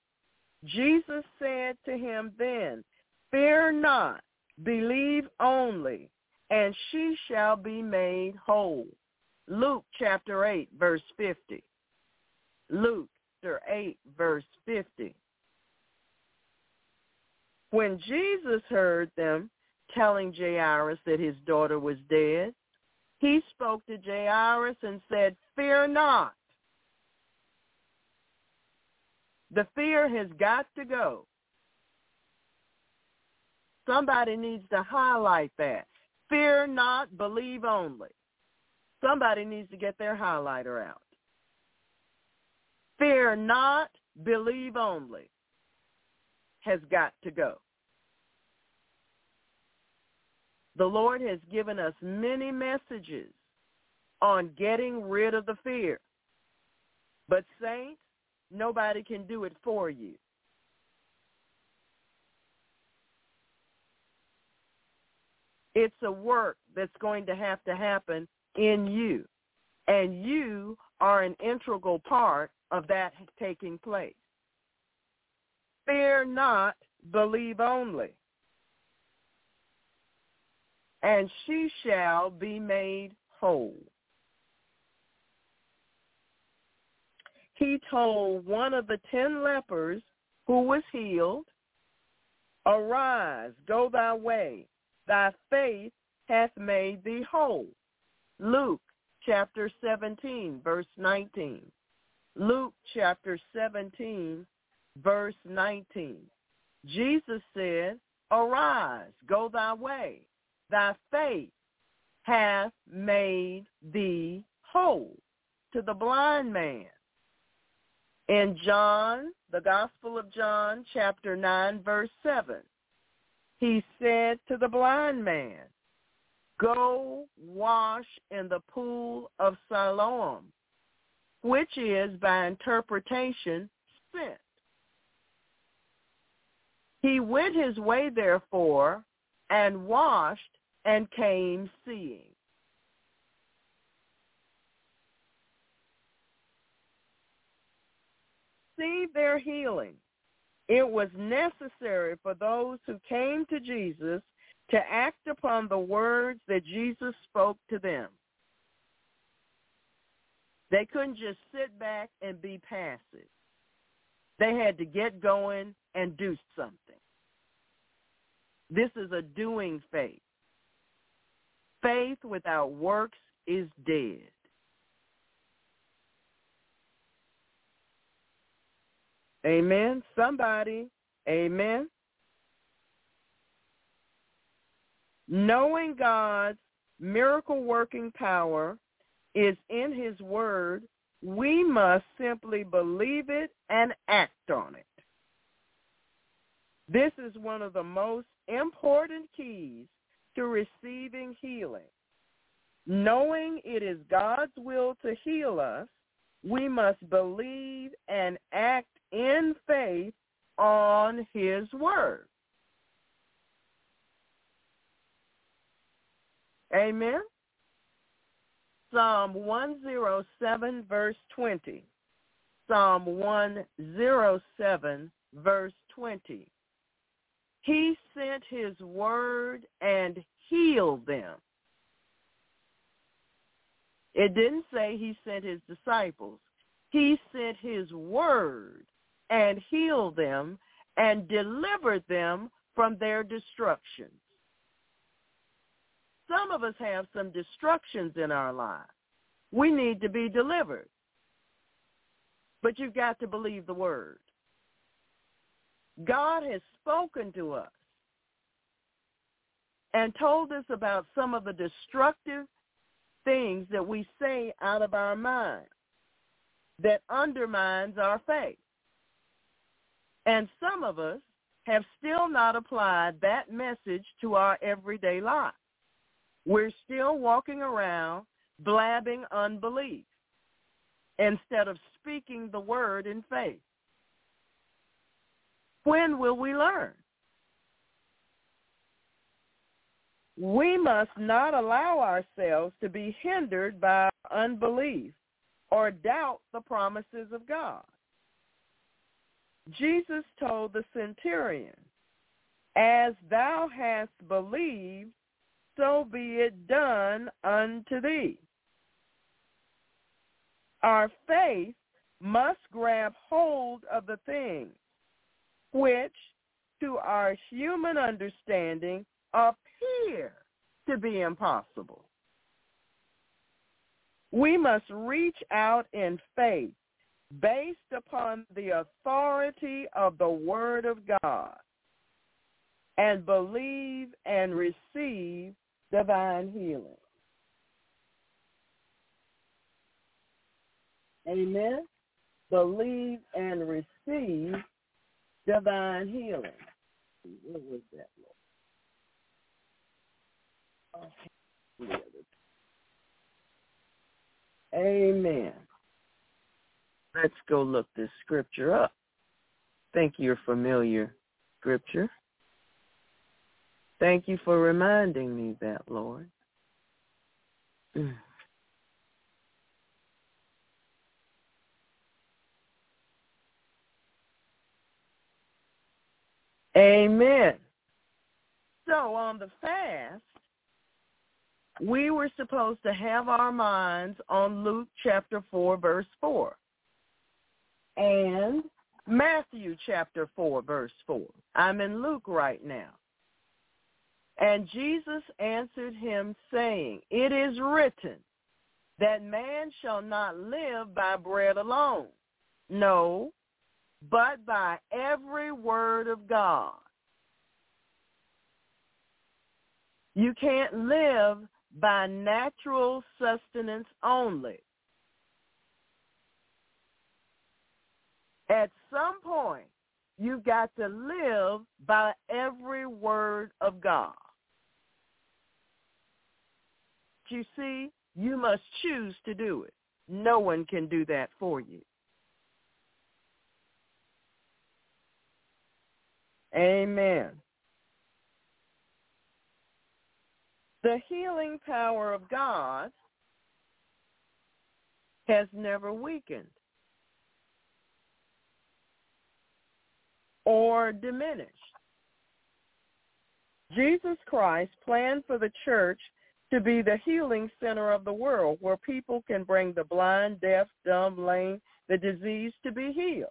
Jesus said to him then, Fear not, believe only, and she shall be made whole. Luke chapter 8, verse 50. Luke chapter 8, verse 50. When Jesus heard them telling Jairus that his daughter was dead, he spoke to Jairus and said, fear not. The fear has got to go. Somebody needs to highlight that. Fear not, believe only. Somebody needs to get their highlighter out. Fear not, believe only has got to go. The Lord has given us many messages on getting rid of the fear. But saints, nobody can do it for you. It's a work that's going to have to happen in you. And you are an integral part of that taking place. Fear not, believe only and she shall be made whole. He told one of the ten lepers who was healed, Arise, go thy way, thy faith hath made thee whole. Luke chapter 17, verse 19. Luke chapter 17, verse 19. Jesus said, Arise, go thy way, thy faith hath made thee whole to the blind man. In John, the Gospel of John, chapter 9, verse 7. He said to the blind man, Go wash in the pool of Siloam, which is by interpretation sent. He went his way, therefore, and washed and came seeing. See their healing. It was necessary for those who came to Jesus to act upon the words that Jesus spoke to them. They couldn't just sit back and be passive. They had to get going and do something. This is a doing faith. Faith without works is dead. Amen. Somebody, amen. Knowing God's miracle working power is in his word, we must simply believe it and act on it. This is one of the most important keys receiving healing. Knowing it is God's will to heal us, we must believe and act in faith on his word. Amen. Psalm 107 verse 20. Psalm 107 verse 20. He sent his word and healed them. It didn't say he sent his disciples. He sent his word and healed them and delivered them from their destructions. Some of us have some destructions in our lives. We need to be delivered. But you've got to believe the word. God has spoken to us and told us about some of the destructive things that we say out of our mind that undermines our faith. And some of us have still not applied that message to our everyday life. We're still walking around blabbing unbelief instead of speaking the word in faith. When will we learn? We must not allow ourselves to be hindered by unbelief or doubt the promises of God. Jesus told the centurion, as thou hast believed, so be it done unto thee. Our faith must grab hold of the things which to our human understanding appear to be impossible. We must reach out in faith based upon the authority of the Word of God and believe and receive divine healing. Amen. Believe and receive divine healing. What was that, Lord? Amen. Let's go look this scripture up. Thank you, familiar scripture. Thank you for reminding me that, Lord. Amen. So on the fast, we were supposed to have our minds on Luke chapter 4, verse 4, and Matthew chapter 4, verse 4. I'm in Luke right now. And Jesus answered him, saying, It is written that man shall not live by bread alone. No, but by every word of God. You can't live by natural sustenance only. At some point, you've got to live by every word of God. You see, you must choose to do it. No one can do that for you. Amen. The healing power of God has never weakened or diminished. Jesus Christ planned for the church to be the healing center of the world where people can bring the blind, deaf, dumb, lame, the diseased to be healed.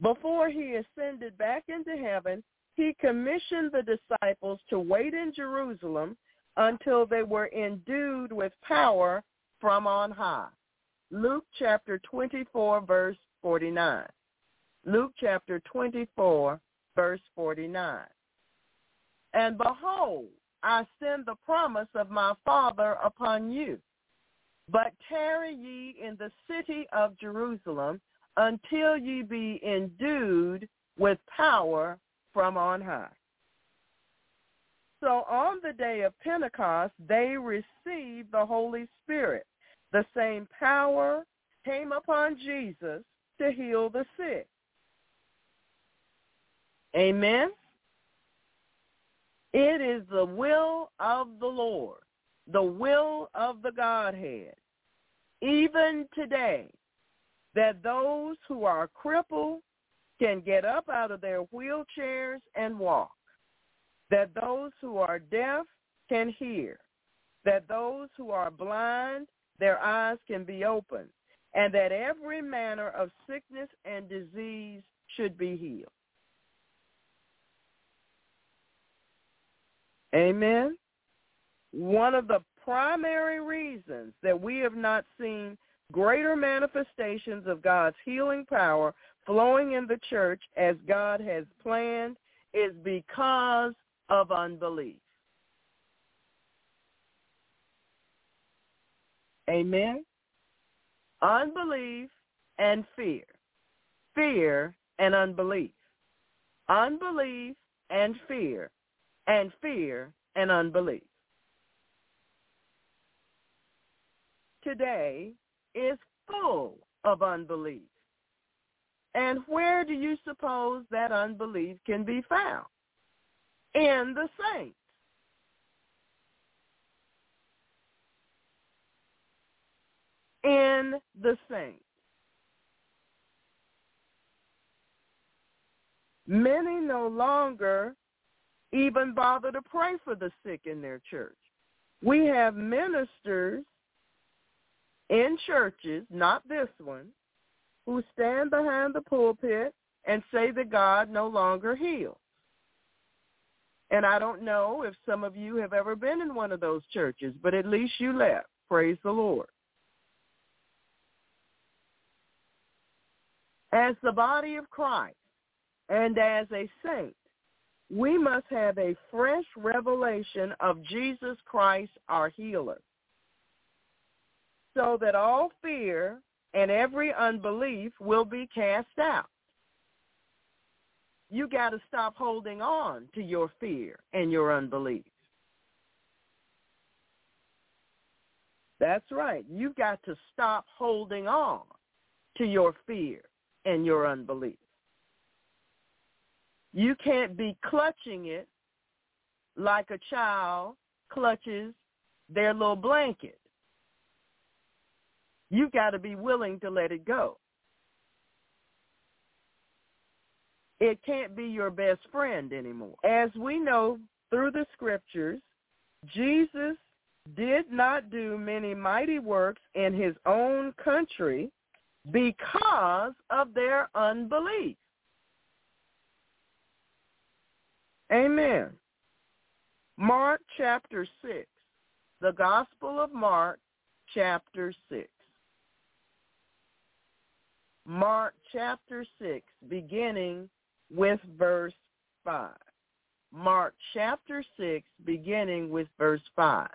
Before he ascended back into heaven, he commissioned the disciples to wait in Jerusalem until they were endued with power from on high. Luke chapter 24, verse 49. Luke chapter 24, verse 49. And behold, I send the promise of my Father upon you. But tarry ye in the city of Jerusalem until ye be endued with power from on high. So on the day of Pentecost, they received the Holy Spirit. The same power came upon Jesus to heal the sick. Amen. It is the will of the Lord, the will of the Godhead, even today, that those who are crippled can get up out of their wheelchairs and walk, that those who are deaf can hear, that those who are blind, their eyes can be opened, and that every manner of sickness and disease should be healed. Amen. One of the primary reasons that we have not seen greater manifestations of God's healing power flowing in the church as God has planned is because of unbelief. Amen. Unbelief and fear. Fear and unbelief. Unbelief and fear. And fear and unbelief. Today is full of unbelief. And where do you suppose that unbelief can be found? In the saints. In the saints. Many no longer even bother to pray for the sick in their church. We have ministers in churches, not this one, who stand behind the pulpit and say that God no longer heals. And I don't know if some of you have ever been in one of those churches, but at least you left. Praise the Lord. As the body of Christ and as a saint, we must have a fresh revelation of Jesus Christ, our healer, so that all fear and every unbelief will be cast out. You got to stop holding on to your fear and your unbelief. That's right. You've got to stop holding on to your fear and your unbelief. You can't be clutching it like a child clutches their little blanket. You've got to be willing to let it go. It can't be your best friend anymore. As we know through the scriptures, Jesus did not do many mighty works in his own country because of their unbelief. Amen. Mark chapter 6. The Gospel of Mark chapter 6. Mark chapter 6, beginning with verse 5. Mark chapter 6, beginning with verse 5.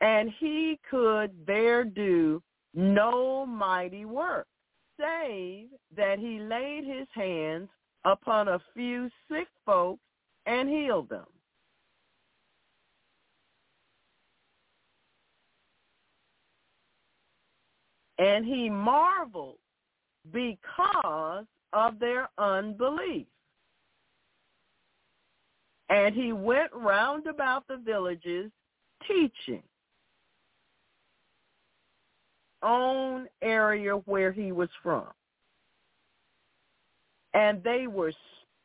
And he could there do no mighty work, save that he laid his hands upon a few sick folks and healed them. And he marveled because of their unbelief. And he went round about the villages teaching own area where he was from. And they were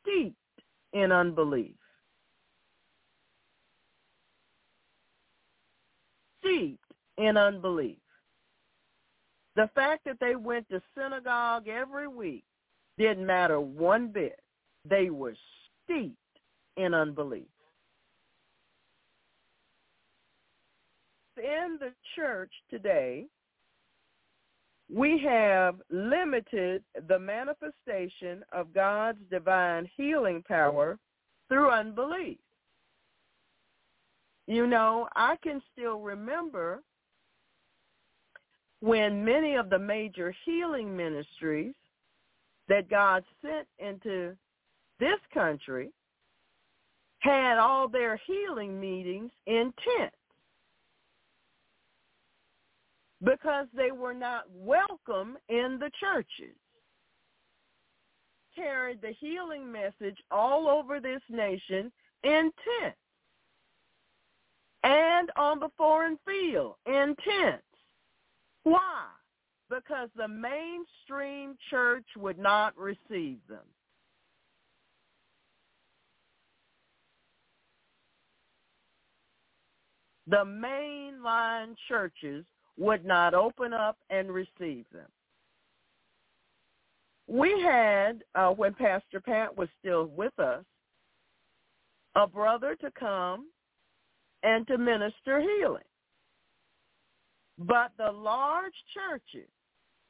steeped in unbelief. Steeped in unbelief. The fact that they went to synagogue every week didn't matter one bit. They were steeped in unbelief. In the church today, we have limited the manifestation of God's divine healing power through unbelief. You know, I can still remember when many of the major healing ministries that God sent into this country had all their healing meetings in tents because they were not welcome in the churches. Carried the healing message all over this nation in tents and on the foreign field in tents. Why? Because the mainstream church would not receive them. The mainline churches would not open up and receive them. We had, uh, when Pastor Pat was still with us, a brother to come and to minister healing. But the large churches,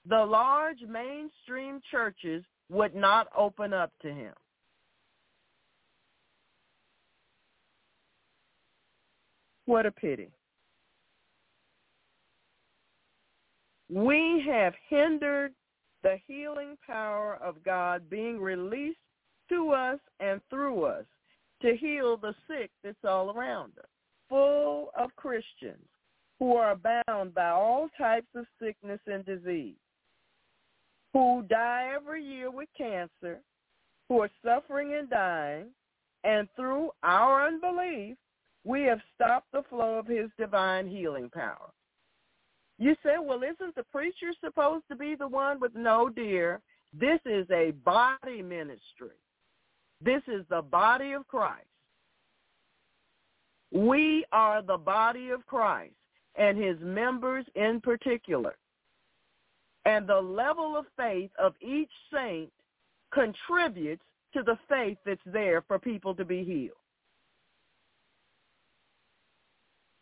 the large mainstream churches would not open up to him. What a pity. We have hindered the healing power of God being released to us and through us to heal the sick that's all around us, full of Christians who are bound by all types of sickness and disease, who die every year with cancer, who are suffering and dying, and through our unbelief, we have stopped the flow of his divine healing power. You say, well, isn't the preacher supposed to be the one with no dear? This is a body ministry. This is the body of Christ. We are the body of Christ and his members in particular. And the level of faith of each saint contributes to the faith that's there for people to be healed.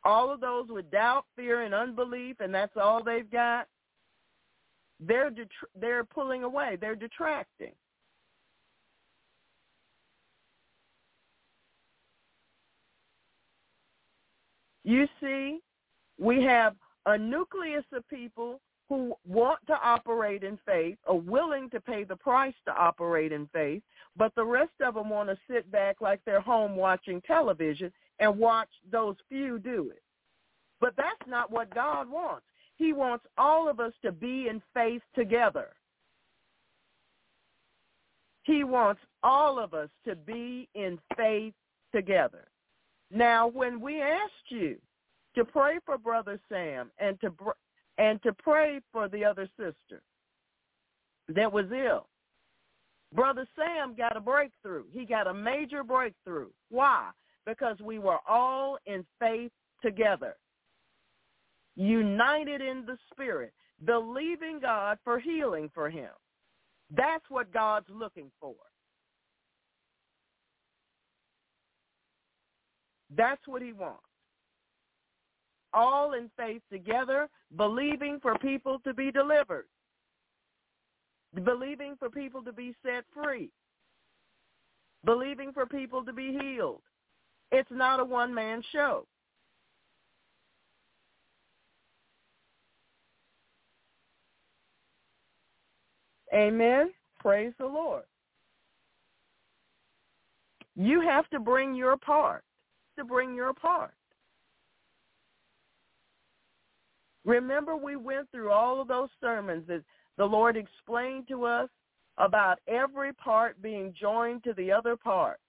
all of those with doubt, fear, and unbelief, and that's all they've got, they're det- they're pulling away. They're detracting. You see, we have a nucleus of people who want to operate in faith, are willing to pay the price to operate in faith, but the rest of them want to sit back like they're home watching television and watch those few do it. But that's not what God wants. He wants all of us to be in faith together. He wants all of us to be in faith together. Now, when we asked you to pray for Brother Sam and to and to pray for the other sister that was ill, Brother Sam got a breakthrough. He got a major breakthrough. Why? because we were all in faith together, united in the Spirit, believing God for healing for him. That's what God's looking for. That's what he wants. All in faith together, believing for people to be delivered, believing for people to be set free, believing for people to be healed, it's not a one-man show. Amen. Praise the Lord. You have to bring your part. To bring your part. Remember, we went through all of those sermons that the Lord explained to us about every part being joined to the other part,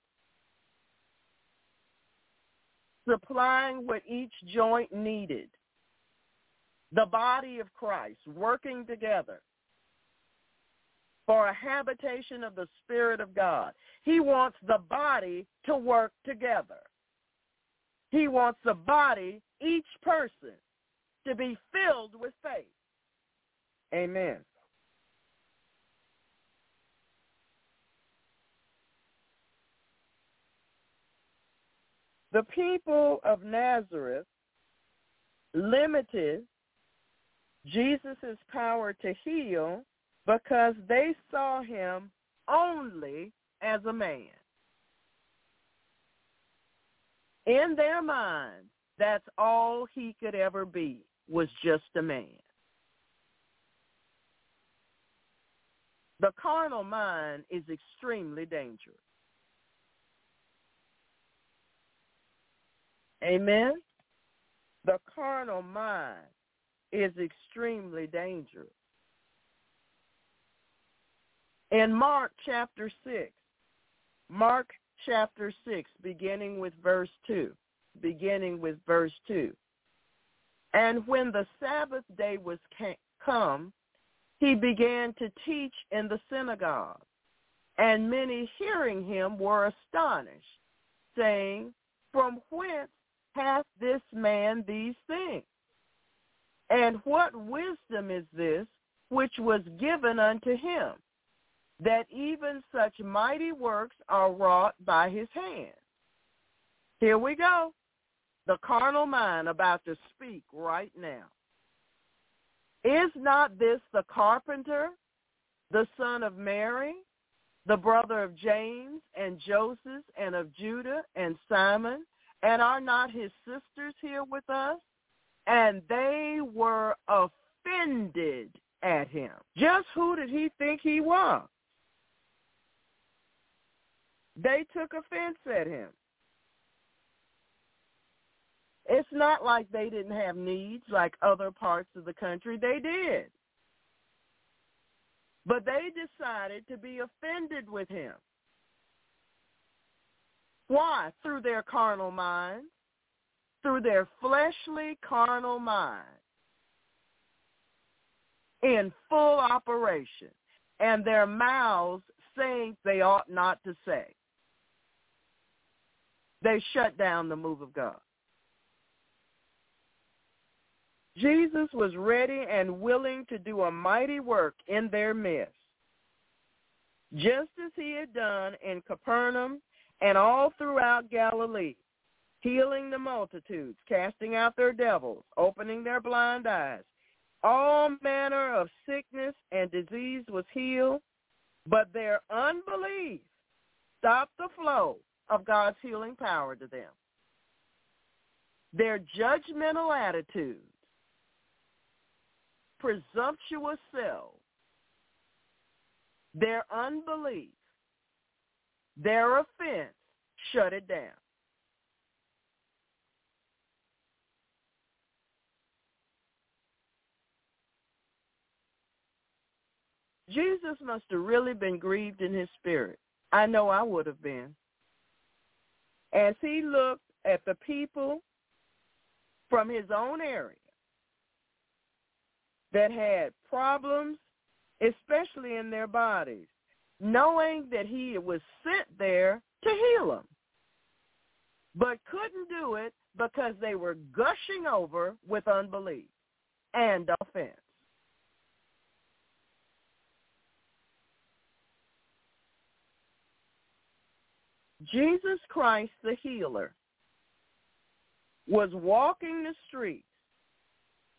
supplying what each joint needed. The body of Christ working together for a habitation of the Spirit of God. He wants the body to work together. He wants the body, each person, to be filled with faith. Amen. The people of Nazareth limited Jesus' power to heal because they saw him only as a man. In their minds, that's all he could ever be, was just a man. The carnal mind is extremely dangerous. Amen? The carnal mind is extremely dangerous. In Mark chapter 6, Mark chapter 6, beginning with verse 2, beginning with verse 2. And when the Sabbath day was come, he began to teach in the synagogue. And many hearing him were astonished, saying, From whence hath this man these things? And what wisdom is this which was given unto him? that even such mighty works are wrought by his hand. Here we go. The carnal mind about to speak right now. Is not this the carpenter, the son of Mary, the brother of James and Joseph and of Judah and Simon? And are not his sisters here with us? And they were offended at him. Just who did he think he was? They took offense at him. It's not like they didn't have needs like other parts of the country. They did. But they decided to be offended with him. Why? Through their carnal minds, through their fleshly carnal mind in full operation, and their mouths saying they ought not to say. They shut down the move of God. Jesus was ready and willing to do a mighty work in their midst, just as he had done in Capernaum and all throughout Galilee, healing the multitudes, casting out their devils, opening their blind eyes. All manner of sickness and disease was healed, but their unbelief stopped the flow of God's healing power to them. Their judgmental attitudes, presumptuous selves, their unbelief, their offense shut it down. Jesus must have really been grieved in his spirit. I know I would have been as he looked at the people from his own area that had problems, especially in their bodies, knowing that he was sent there to heal them, but couldn't do it because they were gushing over with unbelief and offense. Jesus Christ, the healer, was walking the streets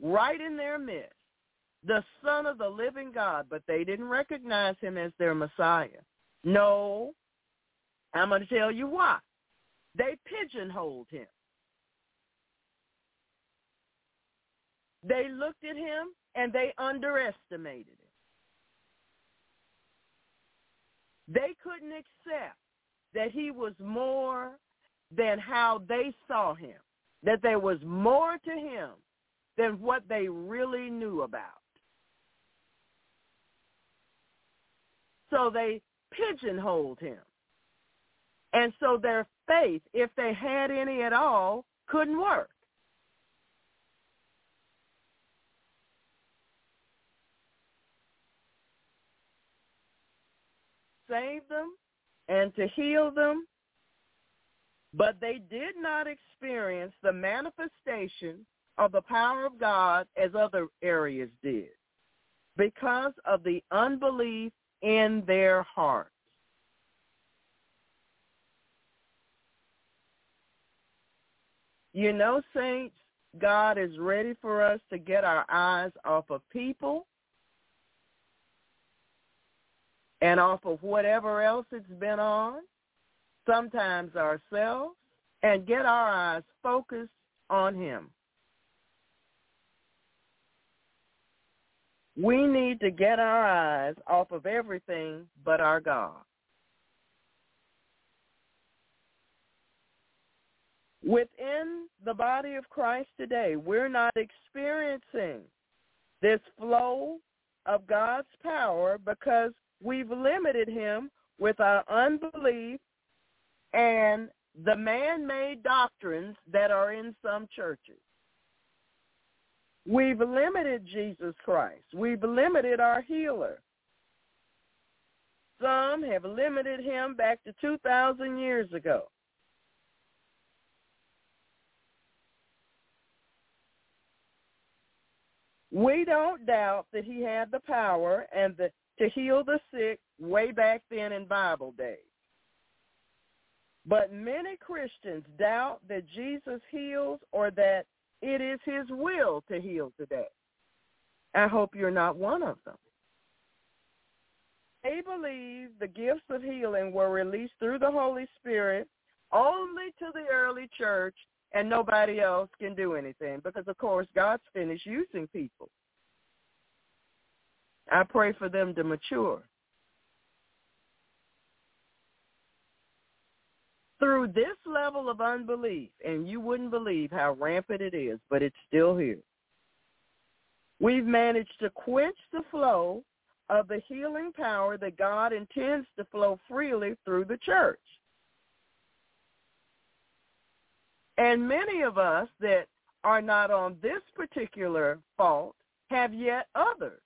right in their midst, the Son of the living God, but they didn't recognize him as their Messiah. No, I'm going to tell you why. They pigeonholed him. They looked at him and they underestimated him. They couldn't accept that he was more than how they saw him, that there was more to him than what they really knew about. So they pigeonholed him. And so their faith, if they had any at all, couldn't work. Save them and to heal them, but they did not experience the manifestation of the power of God as other areas did because of the unbelief in their hearts. You know, saints, God is ready for us to get our eyes off of people and off of whatever else it's been on, sometimes ourselves, and get our eyes focused on him. We need to get our eyes off of everything but our God. Within the body of Christ today, we're not experiencing this flow of God's power because we've limited him with our unbelief and the man-made doctrines that are in some churches. We've limited Jesus Christ. We've limited our healer. Some have limited him back to 2,000 years ago. We don't doubt that he had the power and the, to heal the sick way back then in Bible days. But many Christians doubt that Jesus heals or that it is his will to heal today. I hope you're not one of them. They believe the gifts of healing were released through the Holy Spirit only to the early church and nobody else can do anything because, of course, God's finished using people. I pray for them to mature. Through this level of unbelief, and you wouldn't believe how rampant it is, but it's still here. We've managed to quench the flow of the healing power that God intends to flow freely through the church. And many of us that are not on this particular fault have yet others.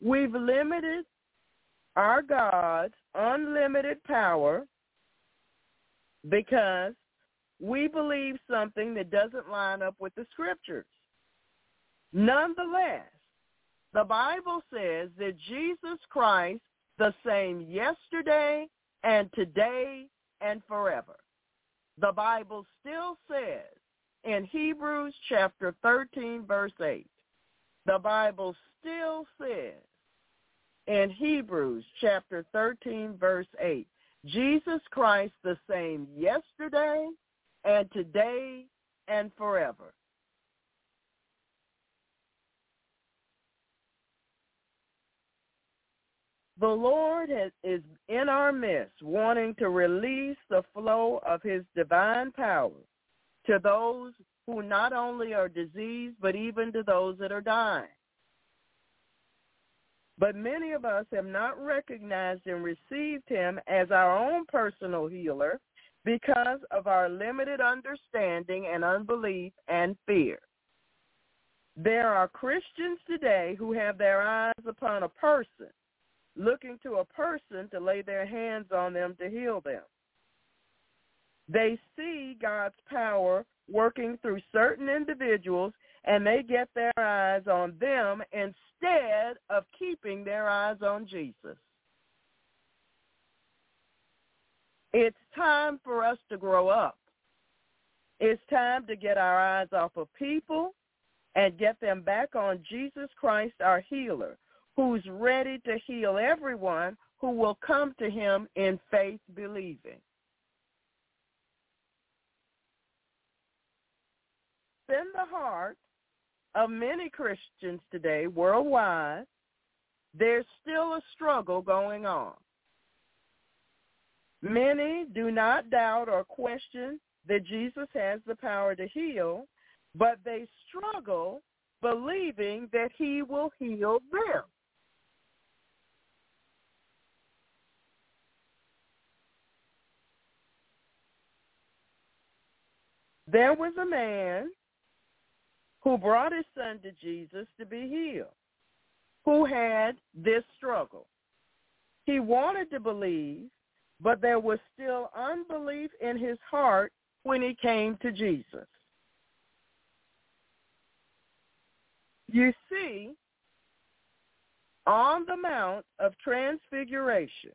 We've limited our God's unlimited power because we believe something that doesn't line up with the scriptures. Nonetheless, the Bible says that Jesus Christ the same yesterday and today and forever. The Bible still says in Hebrews chapter 13 verse 8, the Bible still says in Hebrews chapter 13 verse 8, Jesus Christ the same yesterday and today and forever. The Lord has, is in our midst wanting to release the flow of his divine power to those who not only are diseased, but even to those that are dying. But many of us have not recognized and received him as our own personal healer because of our limited understanding and unbelief and fear. There are Christians today who have their eyes upon a person looking to a person to lay their hands on them to heal them. They see God's power working through certain individuals and they get their eyes on them instead of keeping their eyes on Jesus. It's time for us to grow up. It's time to get our eyes off of people and get them back on Jesus Christ, our healer, who's ready to heal everyone who will come to him in faith believing. In the heart of many Christians today worldwide, there's still a struggle going on. Many do not doubt or question that Jesus has the power to heal, but they struggle believing that he will heal them. There was a man who brought his son to Jesus to be healed, who had this struggle. He wanted to believe, but there was still unbelief in his heart when he came to Jesus. You see, on the Mount of Transfiguration,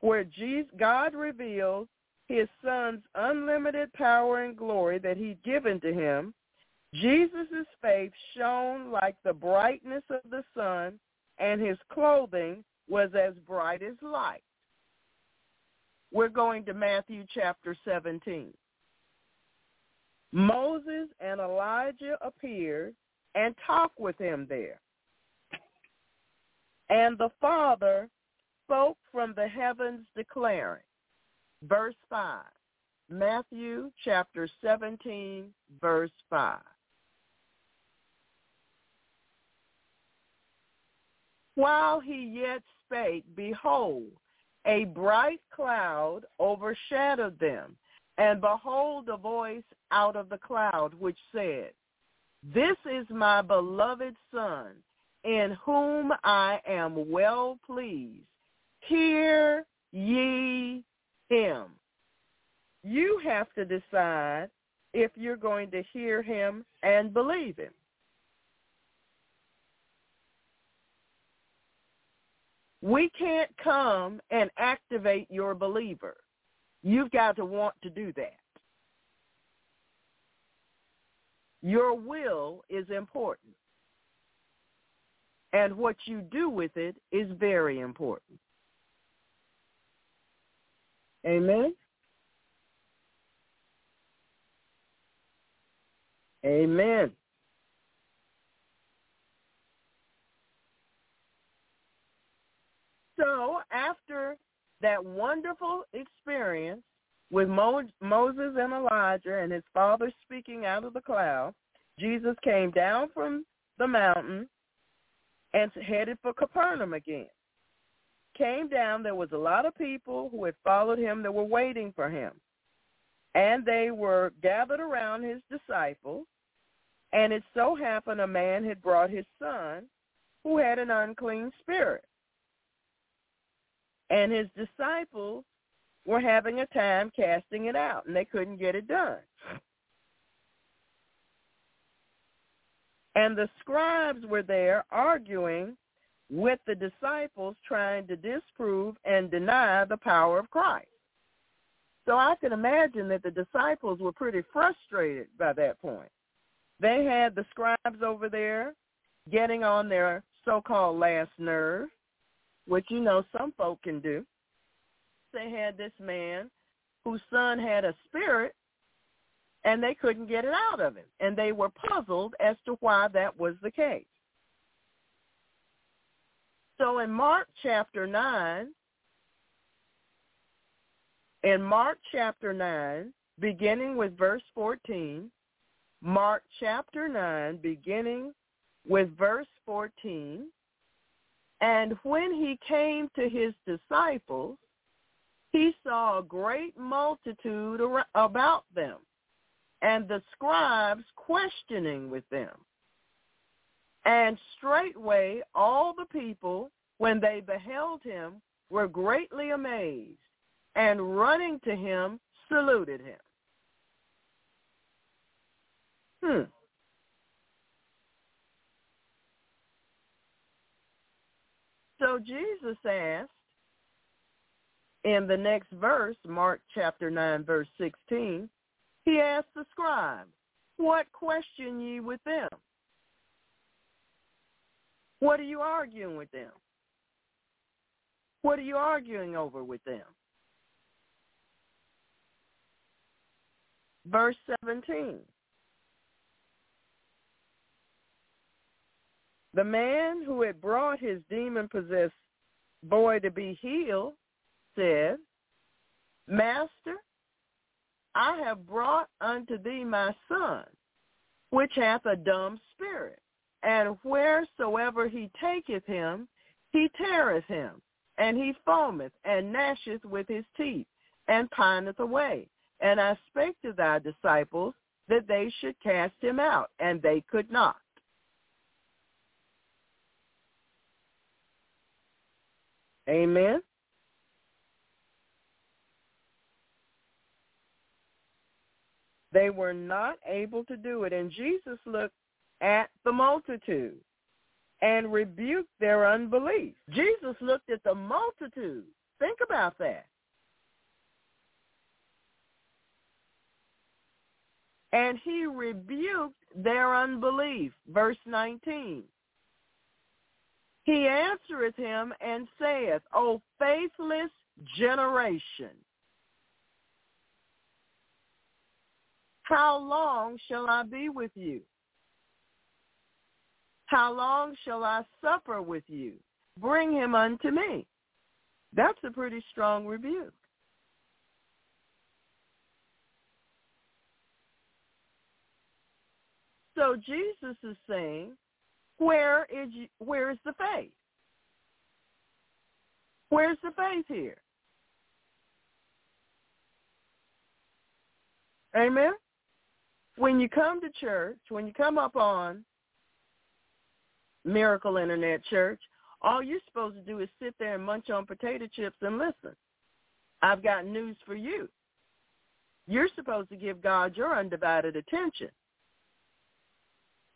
where Jesus, God reveals his son's unlimited power and glory that he'd given to him, Jesus' faith shone like the brightness of the sun, and his clothing was as bright as light. We're going to Matthew chapter 17. Moses and Elijah appeared and talked with him there. And the Father spoke from the heavens declaring, verse 5, Matthew chapter 17, verse 5. While he yet spake, behold, a bright cloud overshadowed them, and behold a voice out of the cloud which said, This is my beloved Son, in whom I am well pleased. Hear ye him. You have to decide if you're going to hear him and believe him. We can't come and activate your believer. You've got to want to do that. Your will is important. And what you do with it is very important. Amen? Amen. So after that wonderful experience with Mo- Moses and Elijah and his father speaking out of the cloud, Jesus came down from the mountain and headed for Capernaum again. Came down, there was a lot of people who had followed him that were waiting for him. And they were gathered around his disciples. And it so happened a man had brought his son who had an unclean spirit and his disciples were having a time casting it out, and they couldn't get it done. And the scribes were there arguing with the disciples, trying to disprove and deny the power of Christ. So I can imagine that the disciples were pretty frustrated by that point. They had the scribes over there getting on their so-called last nerve which you know some folk can do. They had this man whose son had a spirit and they couldn't get it out of him. And they were puzzled as to why that was the case. So in Mark chapter 9, in Mark chapter 9, beginning with verse 14, Mark chapter 9, beginning with verse 14, and when he came to his disciples, he saw a great multitude about them, and the scribes questioning with them. And straightway all the people, when they beheld him, were greatly amazed, and running to him, saluted him. Hmm. So Jesus asked in the next verse, Mark chapter 9, verse 16, he asked the scribe, what question ye with them? What are you arguing with them? What are you arguing over with them? Verse 17. The man who had brought his demon-possessed boy to be healed said, Master, I have brought unto thee my son, which hath a dumb spirit, and wheresoever he taketh him, he teareth him, and he foameth and gnasheth with his teeth, and pineth away. And I spake to thy disciples that they should cast him out, and they could not. Amen. They were not able to do it. And Jesus looked at the multitude and rebuked their unbelief. Jesus looked at the multitude. Think about that. And he rebuked their unbelief. Verse 19. He answereth him and saith, O faithless generation, how long shall I be with you? How long shall I suffer with you? Bring him unto me. That's a pretty strong rebuke. So Jesus is saying, where is where is the faith? Where's the faith here? Amen. When you come to church, when you come up on Miracle Internet Church, all you're supposed to do is sit there and munch on potato chips and listen. I've got news for you. You're supposed to give God your undivided attention.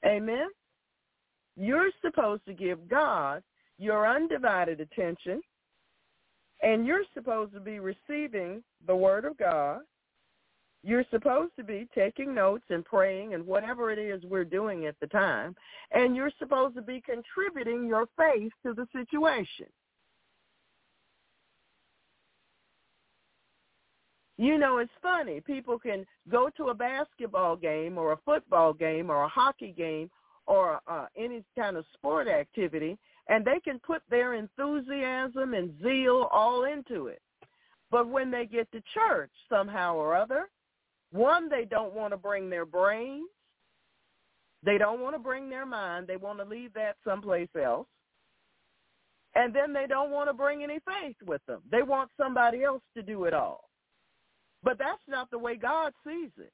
Amen. You're supposed to give God your undivided attention, and you're supposed to be receiving the Word of God you're supposed to be taking notes and praying and whatever it is we're doing at the time. And you're supposed to be contributing your faith to the situation. You know, it's funny. People can go to a basketball game or a football game or a hockey game or uh, any kind of sport activity, and they can put their enthusiasm and zeal all into it. But when they get to church somehow or other, one, they don't want to bring their brains. They don't want to bring their mind. They want to leave that someplace else. And then they don't want to bring any faith with them. They want somebody else to do it all. But that's not the way God sees it.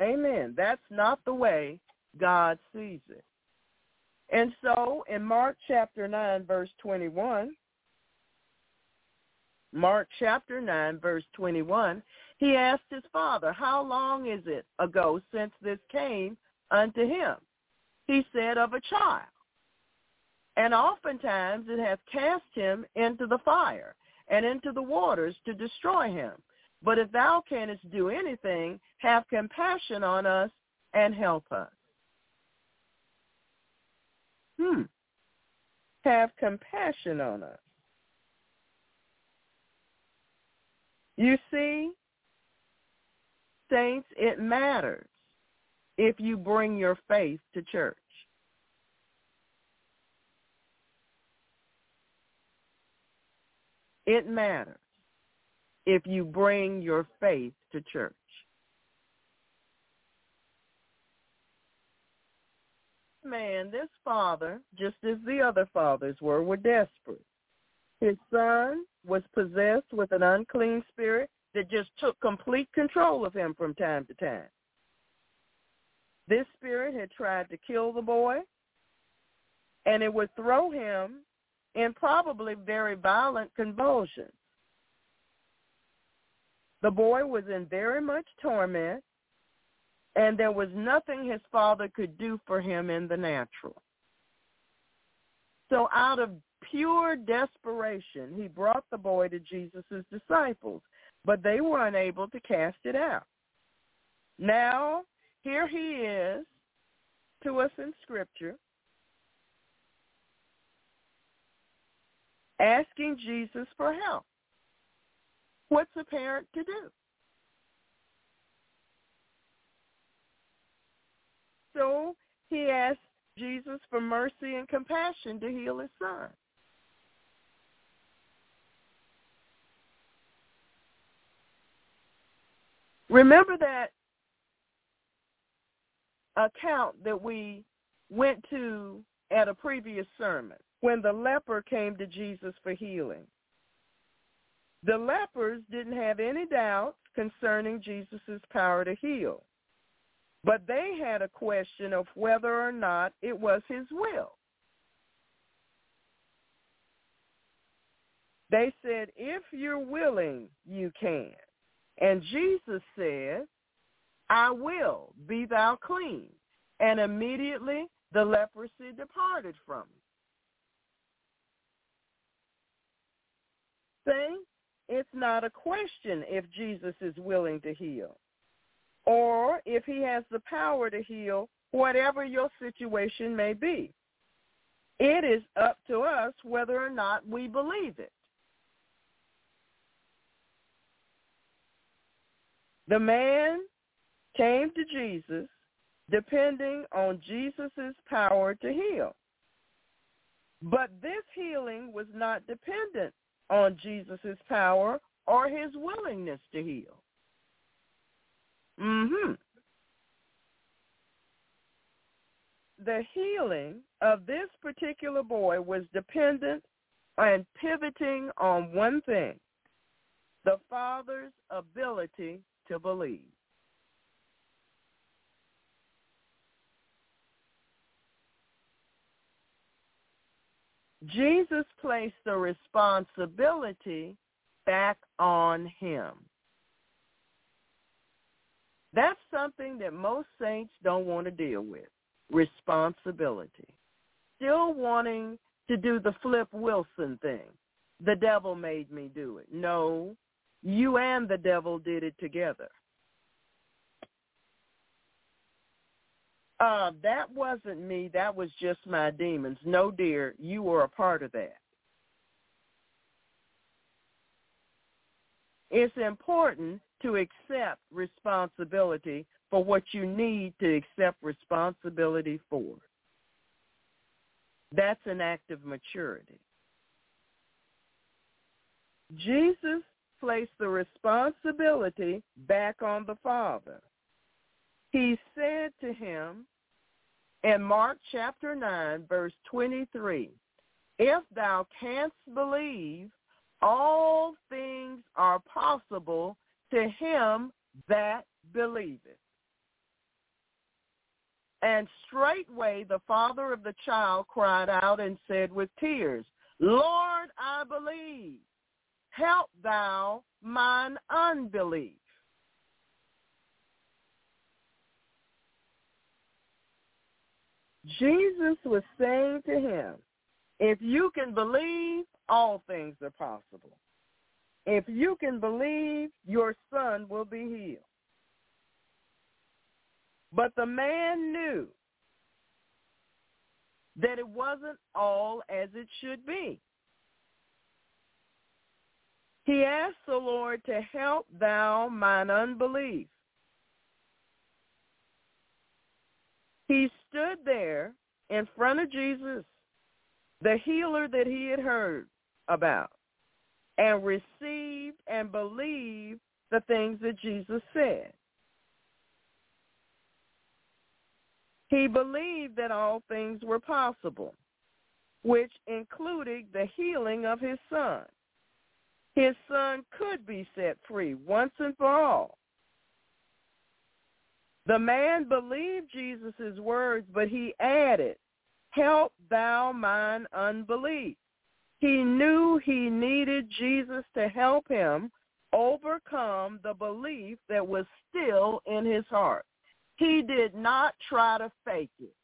Amen. That's not the way God sees it. And so in Mark chapter 9, verse 21, Mark chapter 9, verse 21, he asked his father, how long is it ago since this came unto him? He said, of a child. And oftentimes it hath cast him into the fire and into the waters to destroy him. But if thou canst do anything, have compassion on us and help us. Hmm. Have compassion on us. You see, saints, it matters if you bring your faith to church. It matters if you bring your faith to church. man, this father, just as the other fathers were, were desperate. His son was possessed with an unclean spirit that just took complete control of him from time to time. This spirit had tried to kill the boy, and it would throw him in probably very violent convulsions. The boy was in very much torment, and there was nothing his father could do for him in the natural. So out of pure desperation, he brought the boy to Jesus' disciples, but they were unable to cast it out. Now, here he is to us in Scripture, asking Jesus for help. What's a parent to do? So he asked Jesus for mercy and compassion to heal his son. Remember that account that we went to at a previous sermon when the leper came to Jesus for healing. The lepers didn't have any doubts concerning Jesus' power to heal, but they had a question of whether or not it was his will. They said, if you're willing, you can. And Jesus said, I will, be thou clean. And immediately the leprosy departed from him. See, it's not a question if Jesus is willing to heal or if he has the power to heal whatever your situation may be. It is up to us whether or not we believe it. The man came to Jesus depending on Jesus' power to heal. But this healing was not dependent on Jesus' power or his willingness to heal. Mhm. The healing of this particular boy was dependent and pivoting on one thing, the father's ability to believe. Jesus placed the responsibility back on him. That's something that most saints don't want to deal with, responsibility. Still wanting to do the Flip Wilson thing. The devil made me do it. No, you and the devil did it together. Uh, that wasn't me. That was just my demons. No, dear, you were a part of that. It's important to accept responsibility for what you need to accept responsibility for. That's an act of maturity. Jesus placed the responsibility back on the Father. He said to him in Mark chapter 9, verse 23, If thou canst believe, all things are possible to him that believeth. And straightway the father of the child cried out and said with tears, Lord, I believe help thou mine unbelief. Jesus was saying to him, if you can believe, all things are possible. If you can believe, your son will be healed. But the man knew that it wasn't all as it should be. He asked the Lord to help thou mine unbelief. He stood there in front of Jesus, the healer that he had heard about, and received and believed the things that Jesus said. He believed that all things were possible, which included the healing of his son his son could be set free once and for all. The man believed Jesus' words, but he added, help thou mine unbelief. He knew he needed Jesus to help him overcome the belief that was still in his heart. He did not try to fake it.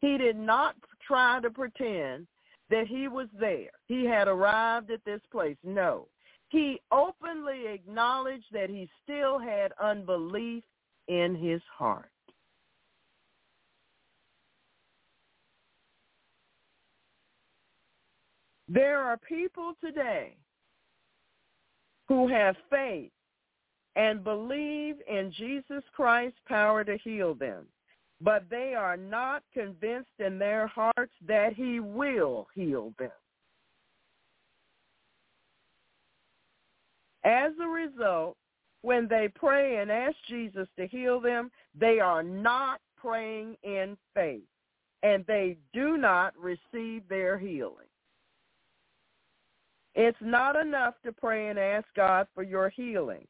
He did not try to pretend that he was there. He had arrived at this place. No. He openly acknowledged that he still had unbelief in his heart. There are people today who have faith and believe in Jesus Christ's power to heal them. but they are not convinced in their hearts that he will heal them. As a result, when they pray and ask Jesus to heal them, they are not praying in faith, and they do not receive their healing. It's not enough to pray and ask God for your healing.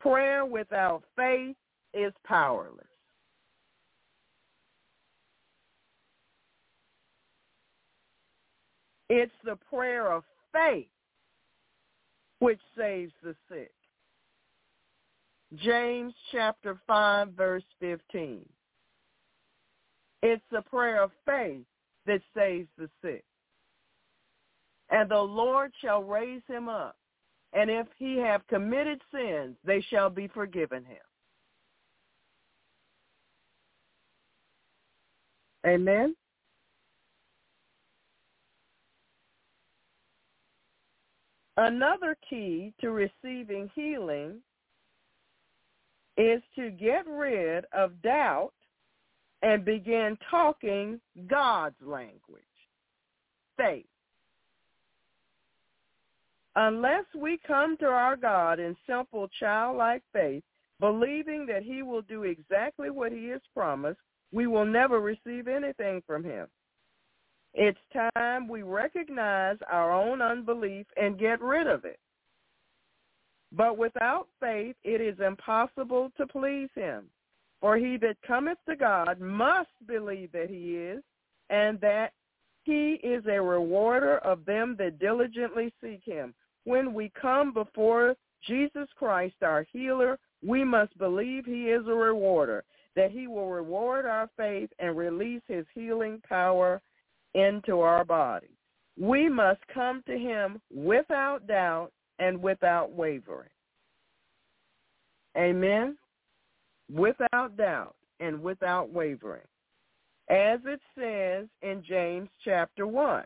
Prayer without faith is powerless. It's the prayer of faith which saves the sick. James chapter 5 verse 15. It's the prayer of faith that saves the sick. And the Lord shall raise him up, and if he have committed sins, they shall be forgiven him. Amen. Another key to receiving healing is to get rid of doubt and begin talking God's language, faith. Unless we come to our God in simple childlike faith, believing that he will do exactly what he has promised, we will never receive anything from him. It's time we recognize our own unbelief and get rid of it. But without faith it is impossible to please him. For he that cometh to God must believe that he is, and that he is a rewarder of them that diligently seek him. When we come before Jesus Christ, our healer, we must believe he is a rewarder, that he will reward our faith and release his healing power into our bodies. We must come to him without doubt and without wavering. Amen? Without doubt and without wavering. As it says in James chapter 1.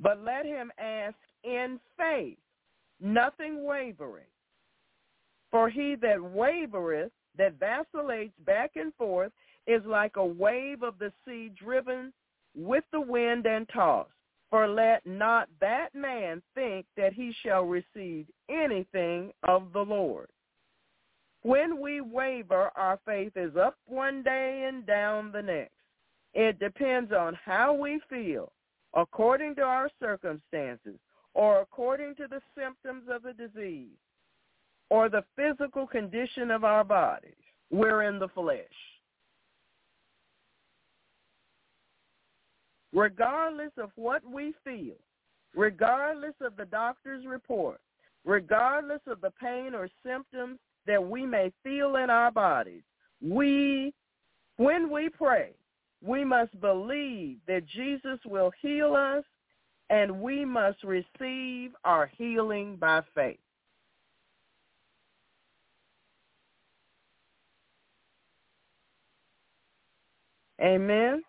But let him ask in faith, nothing wavering. For he that wavereth, that vacillates back and forth, is like a wave of the sea driven with the wind and tossed. For let not that man think that he shall receive anything of the Lord. When we waver, our faith is up one day and down the next. It depends on how we feel, according to our circumstances, or according to the symptoms of the disease, or the physical condition of our bodies. We're in the flesh. Regardless of what we feel, regardless of the doctor's report, regardless of the pain or symptoms that we may feel in our bodies, we, when we pray, we must believe that Jesus will heal us and we must receive our healing by faith. Amen.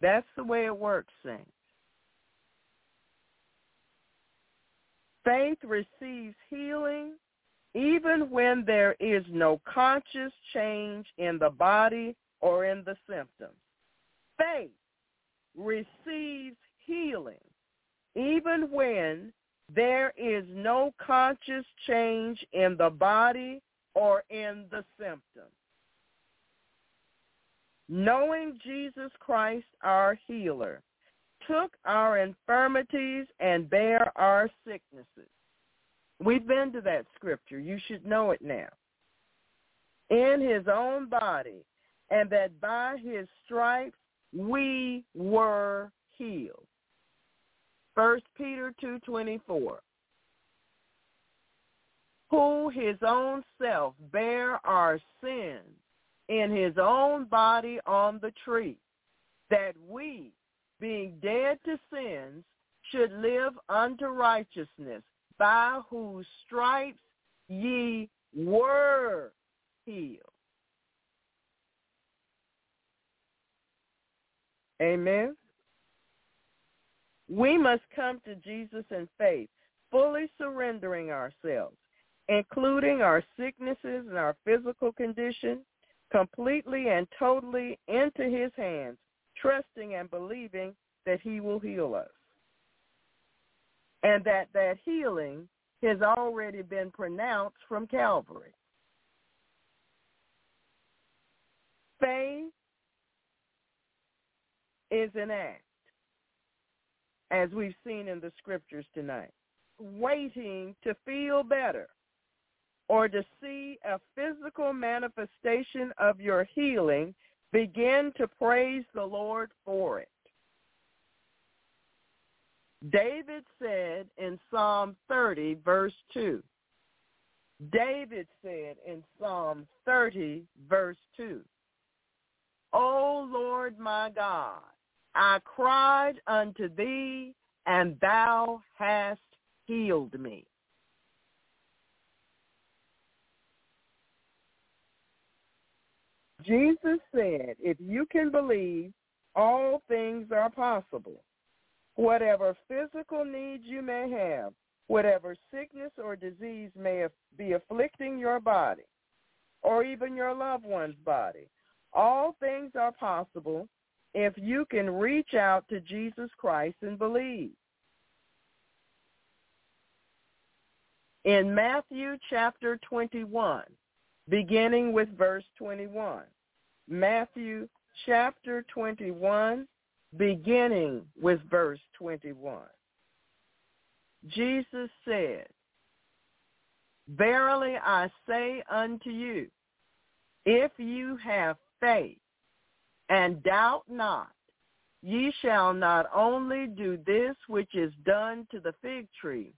That's the way it works, saints. Faith receives healing even when there is no conscious change in the body or in the symptoms. Faith receives healing even when there is no conscious change in the body or in the symptoms knowing Jesus Christ our healer, took our infirmities and bare our sicknesses. We've been to that scripture. You should know it now. In his own body, and that by his stripes we were healed. First Peter 2.24 Who his own self bare our sins in his own body on the tree, that we, being dead to sins, should live unto righteousness, by whose stripes ye were healed. Amen. We must come to Jesus in faith, fully surrendering ourselves. including our sicknesses and our physical condition, completely and totally into his hands, trusting and believing that he will heal us. And that that healing has already been pronounced from Calvary. Faith is an act, as we've seen in the scriptures tonight, waiting to feel better or to see a physical manifestation of your healing, begin to praise the Lord for it. David said in Psalm 30, verse 2, David said in Psalm 30, verse 2, O Lord my God, I cried unto thee, and thou hast healed me. Jesus said, if you can believe, all things are possible. Whatever physical needs you may have, whatever sickness or disease may be afflicting your body, or even your loved one's body, all things are possible if you can reach out to Jesus Christ and believe. In Matthew chapter 21, beginning with verse 21, Matthew chapter 21, beginning with verse 21. Jesus said, Verily I say unto you, if you have faith and doubt not, ye shall not only do this which is done to the fig tree,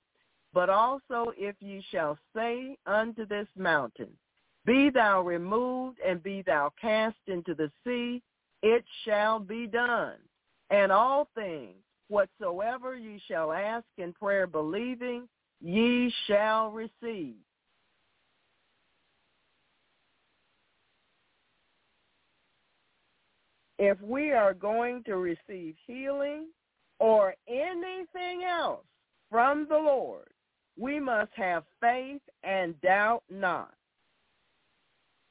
but also if ye shall say unto this mountain, Be thou removed and be thou cast into the sea, it shall be done. And all things whatsoever ye shall ask in prayer believing, ye shall receive. if we are going to receive healing or anything else from the Lord, we must have faith and doubt not.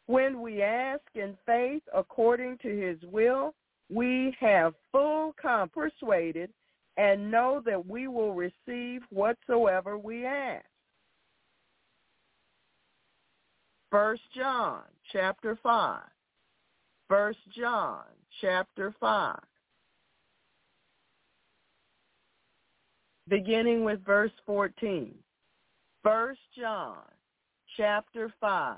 When we ask in faith according to his will, we have full com persuaded and know that we will receive whatsoever we ask. First John chapter 5. First John chapter 5. Beginning with verse 14. First John chapter 5,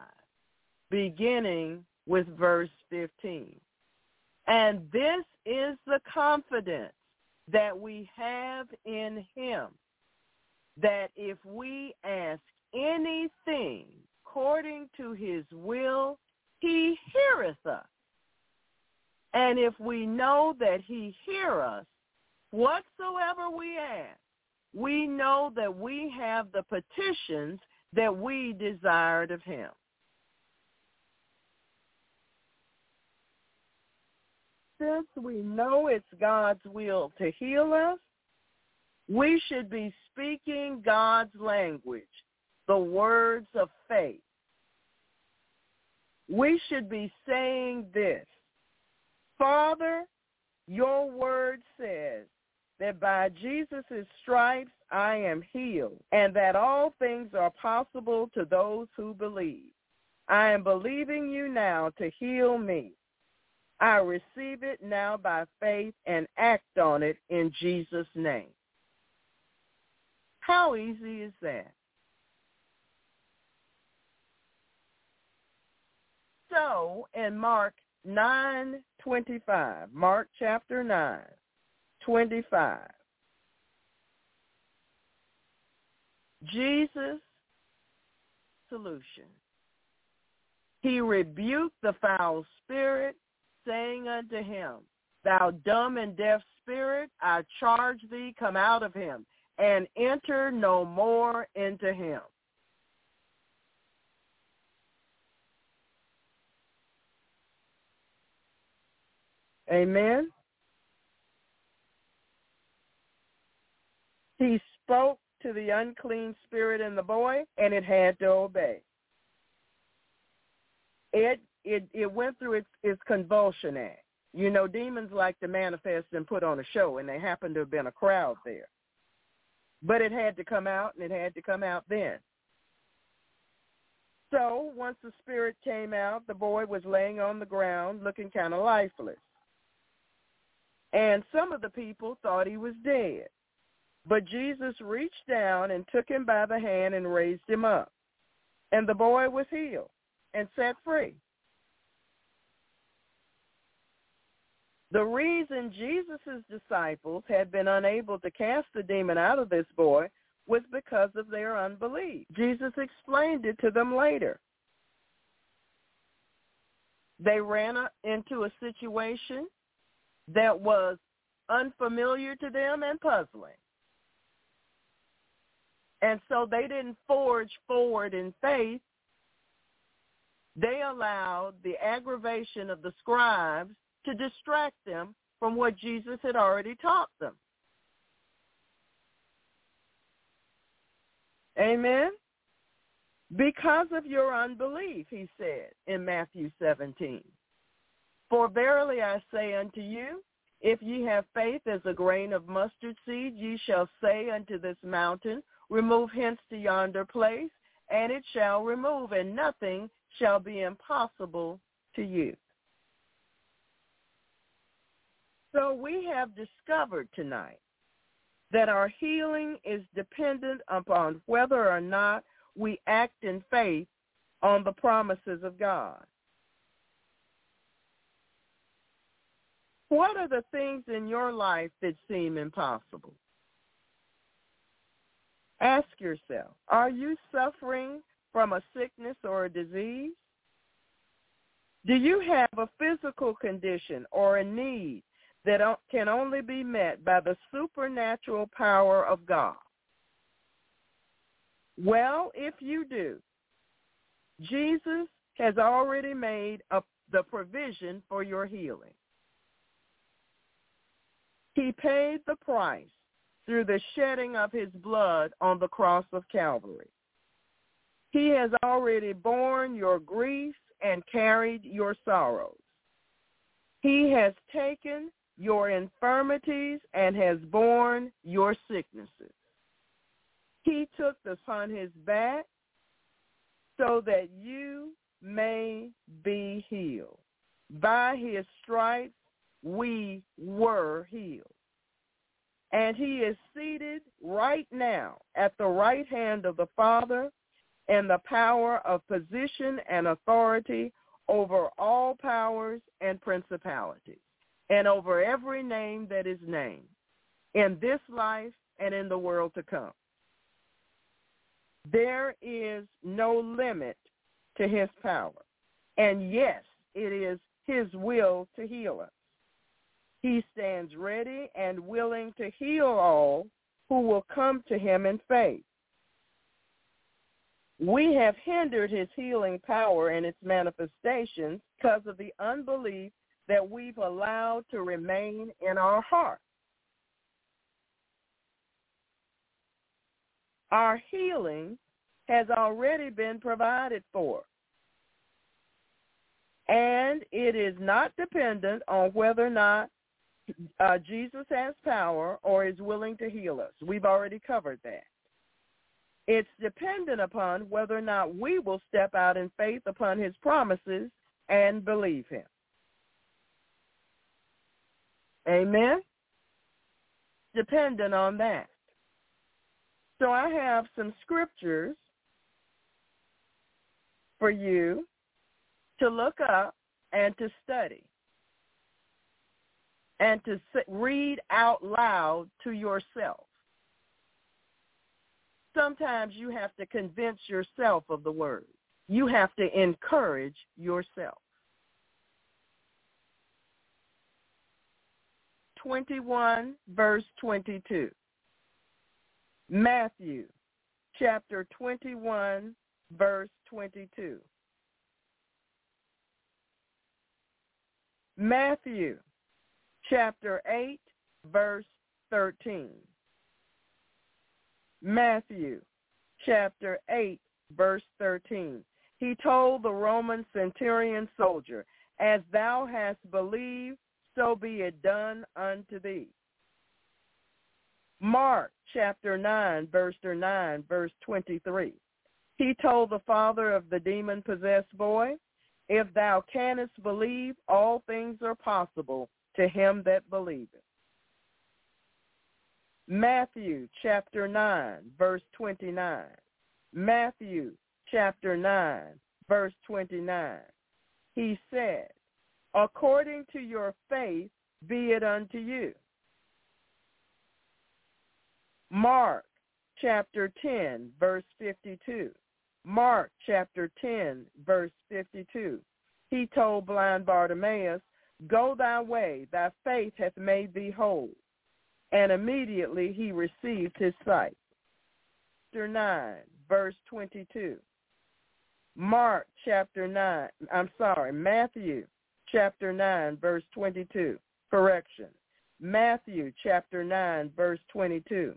beginning with verse 15. And this is the confidence that we have in him, that if we ask anything according to his will, he heareth us. And if we know that he hear us, whatsoever we ask, we know that we have the petitions that we desired of him. Since we know it's God's will to heal us, we should be speaking God's language, the words of faith. We should be saying this, Father, your word says that by Jesus' stripes I am healed, and that all things are possible to those who believe. I am believing you now to heal me. I receive it now by faith and act on it in Jesus' name. How easy is that? So in Mark 9:25. Mark chapter 9, 25. Jesus solution. He rebuked the foul spirit, saying unto him, Thou dumb and deaf spirit, I charge thee, come out of him, and enter no more into him. Amen. He spoke to the unclean spirit in the boy, and it had to obey. It it it went through its its convulsion act. You know, demons like to manifest and put on a show, and there happened to have been a crowd there. But it had to come out, and it had to come out then. So once the spirit came out, the boy was laying on the ground looking kind of lifeless. And some of the people thought he was dead. But Jesus reached down and took him by the hand and raised him up. And the boy was healed and set free. The reason Jesus' disciples had been unable to cast the demon out of this boy was because of their unbelief. Jesus explained it to them later. They ran into a situation that was unfamiliar to them and puzzling. And so they didn't forge forward in faith. They allowed the aggravation of the scribes to distract them from what Jesus had already taught them. Amen. Because of your unbelief, he said in Matthew 17. For verily I say unto you, if ye have faith as a grain of mustard seed, ye shall say unto this mountain, remove hence to yonder place, and it shall remove, and nothing shall be impossible to you. So we have discovered tonight that our healing is dependent upon whether or not we act in faith on the promises of God. What are the things in your life that seem impossible? Ask yourself, are you suffering from a sickness or a disease? Do you have a physical condition or a need that can only be met by the supernatural power of God? Well, if you do, Jesus has already made a, the provision for your healing. He paid the price through the shedding of his blood on the cross of Calvary. He has already borne your grief and carried your sorrows. He has taken your infirmities and has borne your sicknesses. He took upon his back so that you may be healed. By his stripes we were healed. And he is seated right now at the right hand of the Father in the power of position and authority over all powers and principalities and over every name that is named in this life and in the world to come. There is no limit to his power. And yes, it is his will to heal us. He stands ready and willing to heal all who will come to him in faith. We have hindered his healing power and its manifestations because of the unbelief that we've allowed to remain in our heart. Our healing has already been provided for. And it is not dependent on whether or not uh, Jesus has power or is willing to heal us. We've already covered that. It's dependent upon whether or not we will step out in faith upon his promises and believe him. Amen? Dependent on that. So I have some scriptures for you to look up and to study and to read out loud to yourself. Sometimes you have to convince yourself of the word. You have to encourage yourself. 21, verse 22. Matthew chapter 21, verse 22. Matthew chapter 8, verse 13. Matthew chapter 8, verse 13. He told the Roman centurion soldier, As thou hast believed, so be it done unto thee. Mark chapter 9, verse 9, verse 23. He told the father of the demon-possessed boy, If thou canst believe, all things are possible to him that believeth. Matthew chapter 9, verse 29. Matthew chapter 9, verse 29. He said, According to your faith be it unto you. Mark chapter 10, verse 52. Mark chapter 10, verse 52. He told blind Bartimaeus, Go thy way, thy faith hath made thee whole. And immediately he received his sight. Chapter 9, verse 22. Mark chapter 9, I'm sorry, Matthew chapter 9, verse 22. Correction. Matthew chapter 9, verse 22.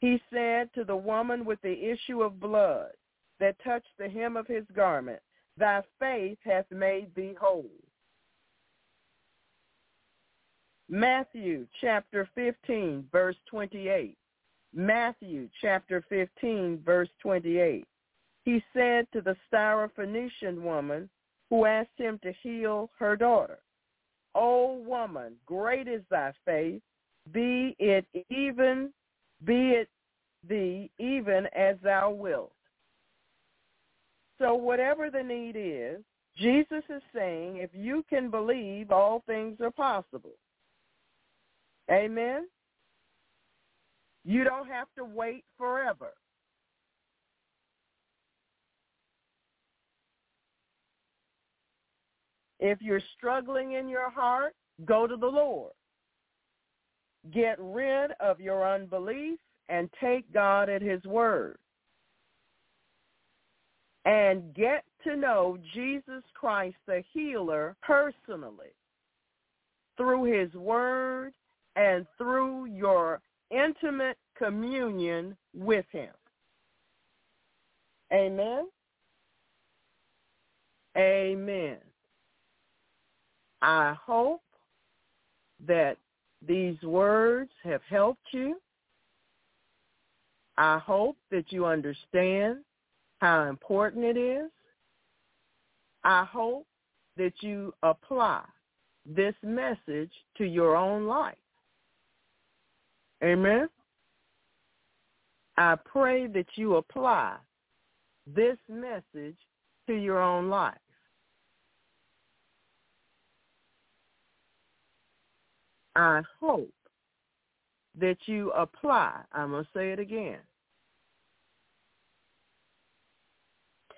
He said to the woman with the issue of blood that touched the hem of his garment, Thy faith hath made thee whole. Matthew chapter 15, verse 28. Matthew chapter 15, verse 28. He said to the Syrophoenician woman who asked him to heal her daughter, O woman, great is thy faith, be it even, be it thee even as thou wilt. So whatever the need is, Jesus is saying, if you can believe, all things are possible. Amen? You don't have to wait forever. If you're struggling in your heart, go to the Lord. Get rid of your unbelief and take God at his word. And get to know Jesus Christ the healer personally through his word and through your intimate communion with him. Amen. Amen. I hope that these words have helped you. I hope that you understand how important it is. I hope that you apply this message to your own life. Amen. I pray that you apply this message to your own life. I hope that you apply, I'm going to say it again,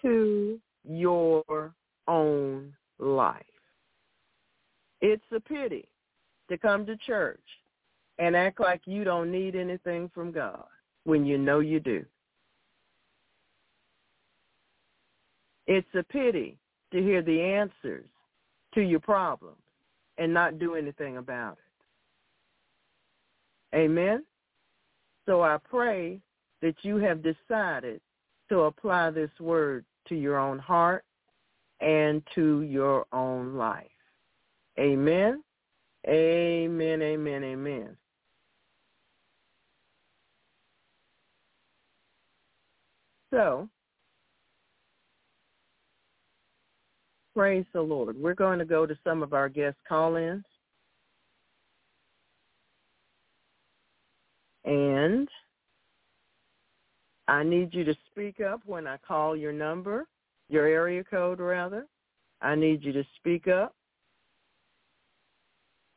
to your own life. It's a pity to come to church and act like you don't need anything from God when you know you do. It's a pity to hear the answers to your problems and not do anything about it. Amen? So I pray that you have decided to apply this word to your own heart and to your own life. Amen? Amen, amen, amen. So, praise the Lord. We're going to go to some of our guest call-ins. And I need you to speak up when I call your number, your area code rather. I need you to speak up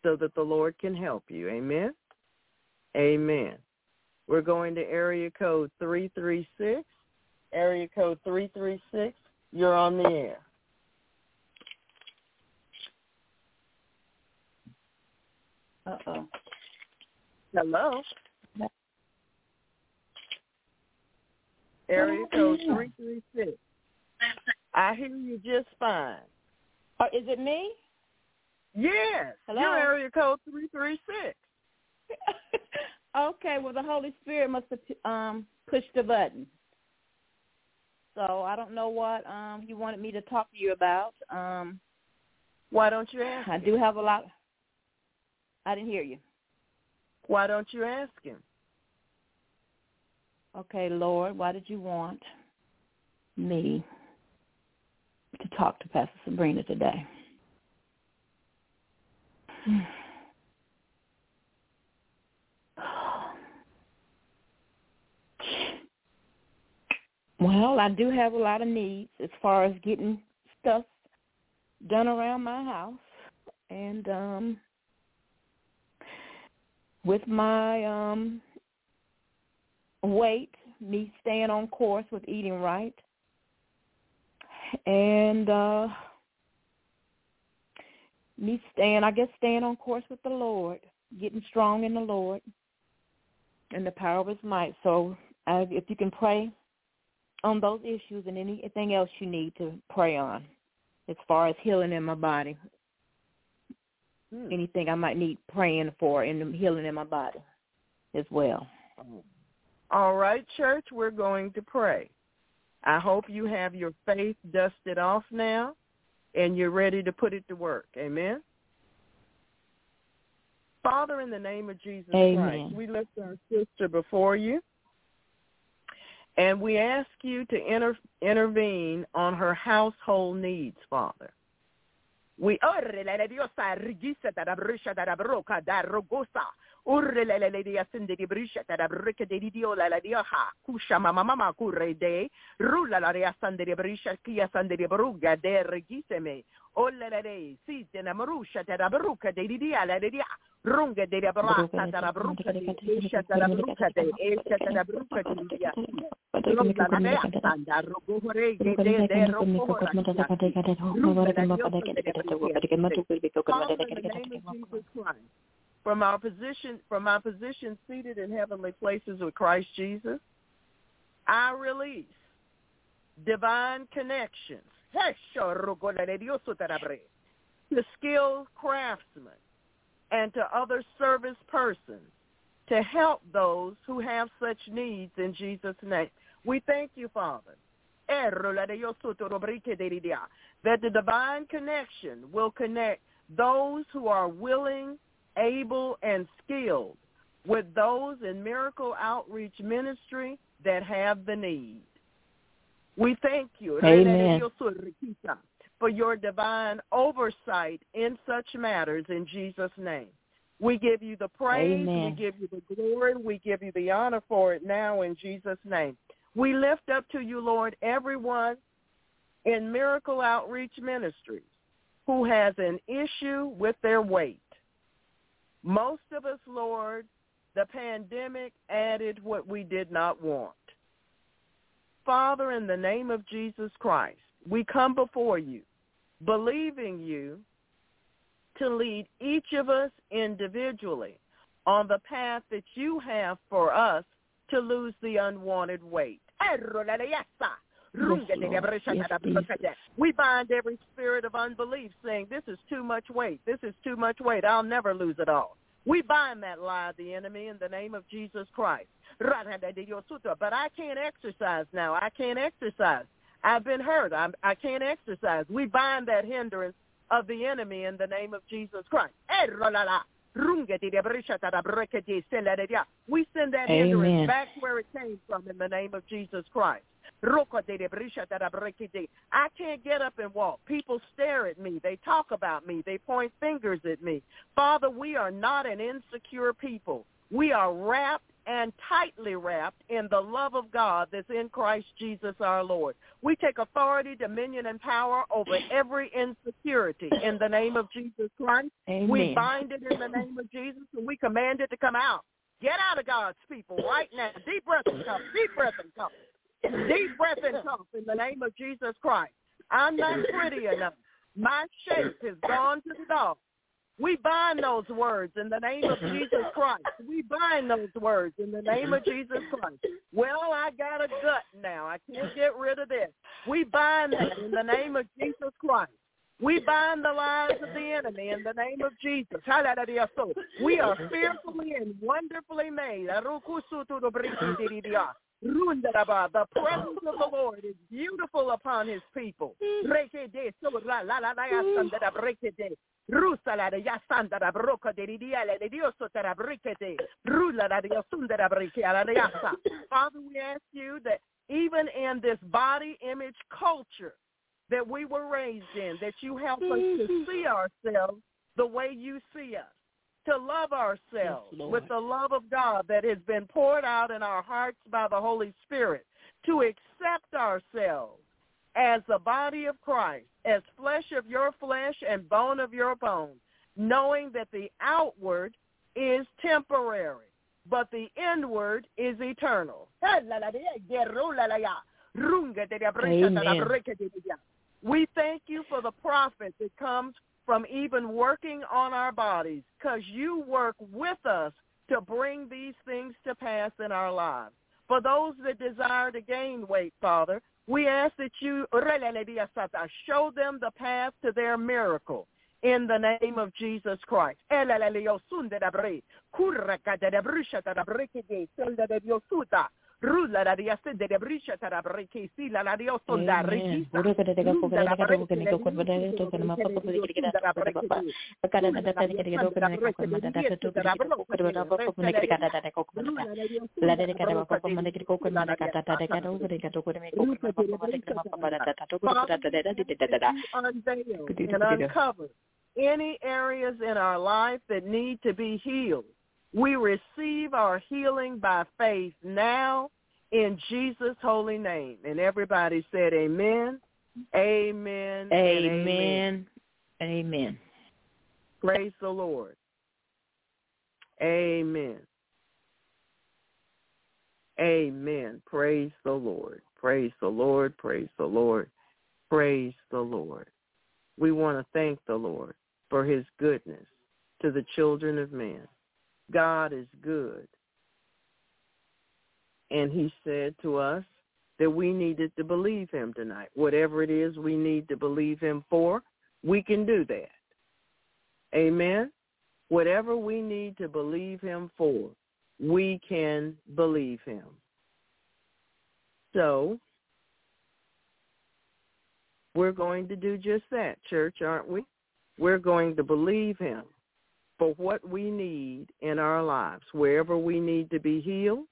so that the Lord can help you. Amen? Amen. We're going to area code 336 area code 336. You're on the air. Uh-oh. Hello. Area code 336. I hear you just fine. Oh, is it me? Yes. Hello? Your area code 336. okay, well, the Holy Spirit must have um, push the button. So I don't know what um you wanted me to talk to you about. Um Why don't you ask? I do have a lot. I didn't hear you. Why don't you ask him? Okay, Lord, why did you want me to talk to Pastor Sabrina today? Well, I do have a lot of needs as far as getting stuff done around my house and um with my um weight, me staying on course with eating right. And uh me staying I guess staying on course with the Lord, getting strong in the Lord and the power of his might. So uh, if you can pray on those issues and anything else you need to pray on as far as healing in my body. Hmm. Anything I might need praying for in the healing in my body as well. All right, church, we're going to pray. I hope you have your faith dusted off now and you're ready to put it to work. Amen. Father, in the name of Jesus Amen. Christ, we lift our sister before you. And we ask you to inter- intervene on her household needs, Father. We Urrelele di ascende di briscetta da bricca di dio la la dio ha kusha mama mama curre de rulla la ria sande di briscia kia sande di bruga de regiseme olle le de si te na marusha da bruca de di dia la de dia runga de la braccia da la bruca di esce da la bruca de esce da la bruca di dia rulla la ria sanda rugore de de de rugore Father, in the name of Jesus Christ, from our position from our position seated in heavenly places with Christ Jesus, I release divine connections. To skilled craftsmen and to other service persons to help those who have such needs in Jesus' name. We thank you, Father, that the divine connection will connect those who are willing able, and skilled with those in miracle outreach ministry that have the need. We thank you Amen. for your divine oversight in such matters in Jesus' name. We give you the praise, Amen. we give you the glory, we give you the honor for it now in Jesus' name. We lift up to you, Lord, everyone in Miracle Outreach Ministries who has an issue with their weight. Most of us, Lord, the pandemic added what we did not want. Father, in the name of Jesus Christ, we come before you, believing you to lead each of us individually on the path that you have for us to lose the unwanted weight. We bind every spirit of unbelief saying, this is too much weight. This is too much weight. I'll never lose it all. We bind that lie of the enemy in the name of Jesus Christ. But I can't exercise now. I can't exercise. I've been hurt. I'm, I can't exercise. We bind that hindrance of the enemy in the name of Jesus Christ. We send that Amen. hindrance back where it came from in the name of Jesus Christ. I can't get up and walk. People stare at me. They talk about me. They point fingers at me. Father, we are not an insecure people. We are wrapped and tightly wrapped in the love of God that's in Christ Jesus our Lord. We take authority, dominion, and power over every insecurity in the name of Jesus Christ. Amen. We bind it in the name of Jesus and we command it to come out. Get out of God's people right now. Deep breath and come. Deep breath and come. Deep breath and cough in the name of Jesus Christ. I'm not pretty enough. My shape has gone to the dog. We bind those words in the name of Jesus Christ. We bind those words in the name of Jesus Christ. Well, I got a gut now. I can't get rid of this. We bind that in the name of Jesus Christ. We bind the lies of the enemy in the name of Jesus. We are fearfully and wonderfully made. The presence of the Lord is beautiful upon his people. Rusala de yasanda da broca de diale de Dios tera bricete, rula da diosunda da bricia de yasa. Father, we ask you that even in this body image culture that we were raised in, that you help us to mm-hmm. see ourselves the way you see us, to love ourselves Yes, with the love of God that has been poured out in our hearts by the Holy Spirit, to accept ourselves as the body of Christ, as flesh of your flesh and bone of your bone, knowing that the outward is temporary, but the inward is eternal. Amen. We thank you for the profit that comes from even working on our bodies because you work with us to bring these things to pass in our lives. For those that desire to gain weight, Father, we ask that you show them the path to their miracle in the name of Jesus Christ. Rula la dia sende de brisha tara breke si la la dio sonda Amen. rekisa. unveil and uncover any areas in our life that need to be healed. We receive our healing by faith now in Jesus' holy name. And everybody said amen, amen, amen. Amen. Amen. Praise the Lord. Amen. Amen. Praise the Lord. Praise the Lord. Praise the Lord. Praise the Lord. We want to thank the Lord for his goodness to the children of men. God is good. And he said to us that we needed to believe him tonight. Whatever it is we need to believe him for, we can do that. Amen. Whatever we need to believe him for, we can believe him. So, we're going to do just that, church, aren't we? We're going to believe him for what we need in our lives, wherever we need to be healed,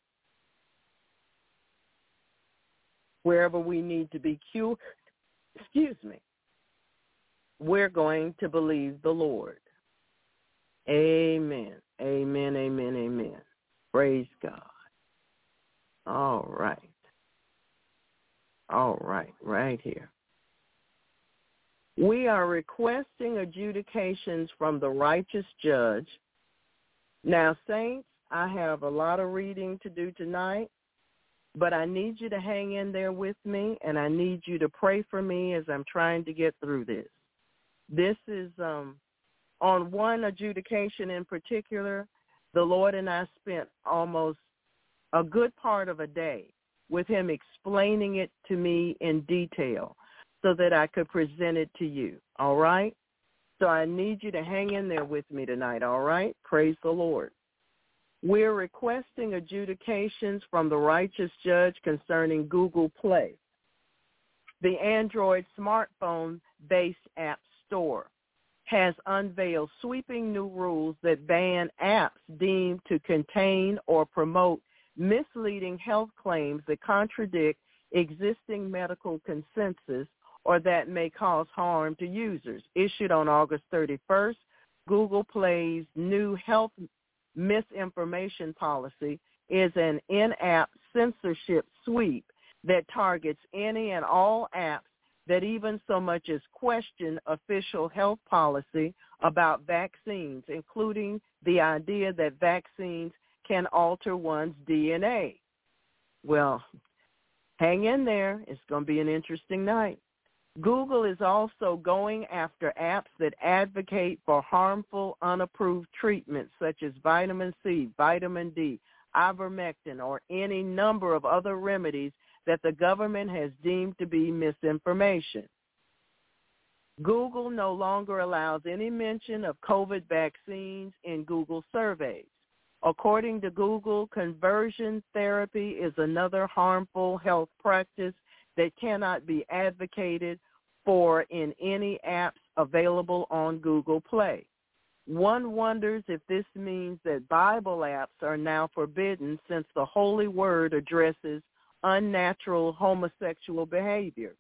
wherever we need to be cured, excuse me, we're going to believe the Lord. Amen. Amen. Amen. Amen. Praise God. All right. All right. Right here. We are requesting adjudications from the righteous judge. Now, saints, I have a lot of reading to do tonight, but I need you to hang in there with me, and I need you to pray for me as I'm trying to get through this. This is um, on one adjudication in particular. The Lord and I spent almost a good part of a day with him explaining it to me in detail so that I could present it to you. All right? So I need you to hang in there with me tonight, all right? Praise the Lord. We're requesting adjudications from the righteous judge concerning Google Play, the Android smartphone-based app store has unveiled sweeping new rules that ban apps deemed to contain or promote misleading health claims that contradict existing medical consensus or that may cause harm to users. Issued on August 31st, Google Play's new health misinformation policy is an in-app censorship sweep that targets any and all apps that even so much as question official health policy about vaccines, including the idea that vaccines can alter one's DNA. Well, hang in there. It's going to be an interesting night. Google is also going after apps that advocate for harmful, unapproved treatments such as vitamin C, vitamin D, ivermectin, or any number of other remedies that the government has deemed to be misinformation. Google no longer allows any mention of COVID vaccines in Google surveys. According to Google, conversion therapy is another harmful health practice that cannot be advocated for in any apps available on Google Play. One wonders if this means that Bible apps are now forbidden since the Holy Word addresses unnatural homosexual behavior.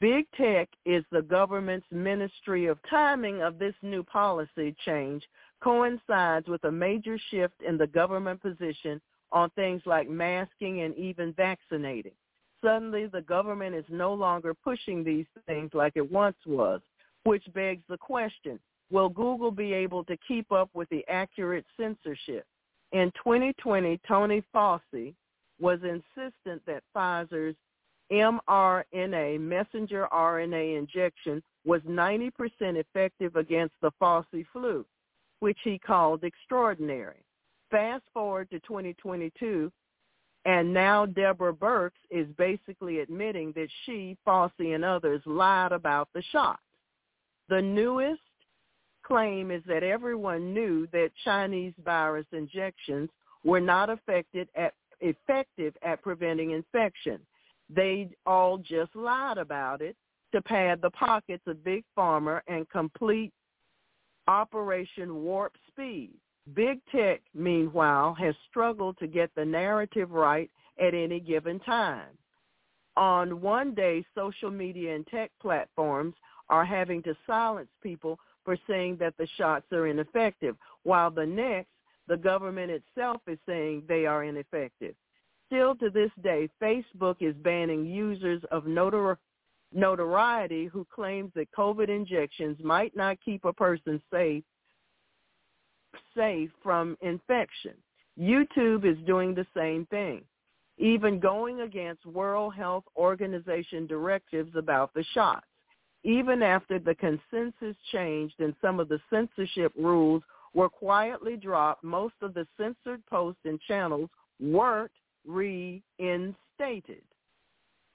Big tech is the government's ministry of timing of this new policy change coincides with a major shift in the government position on things like masking and even vaccinating. Suddenly, the government is no longer pushing these things like it once was, which begs the question, will Google be able to keep up with the accurate censorship? In 2020, Tony Fauci was insistent that Pfizer's mRNA messenger RNA injection was 90% effective against the Fauci flu, which he called extraordinary. Fast forward to 2022, and now Deborah Birx is basically admitting that she, Fauci, and others lied about the shots. The newest claim is that everyone knew that Chinese virus injections were not affected at, effective at preventing infection. They all just lied about it to pad the pockets of Big Pharma and complete Operation Warp Speed. Big Tech, meanwhile, has struggled to get the narrative right at any given time. On one day, social media and tech platforms are having to silence people for saying that the shots are ineffective, while the next, the government itself is saying they are ineffective. Still to this day, Facebook is banning users of notor- notoriety who claims that COVID injections might not keep a person safe safe from infection. YouTube is doing the same thing, even going against World Health Organization directives about the shots. Even after the consensus changed and some of the censorship rules were quietly dropped, most of the censored posts and channels weren't reinstated.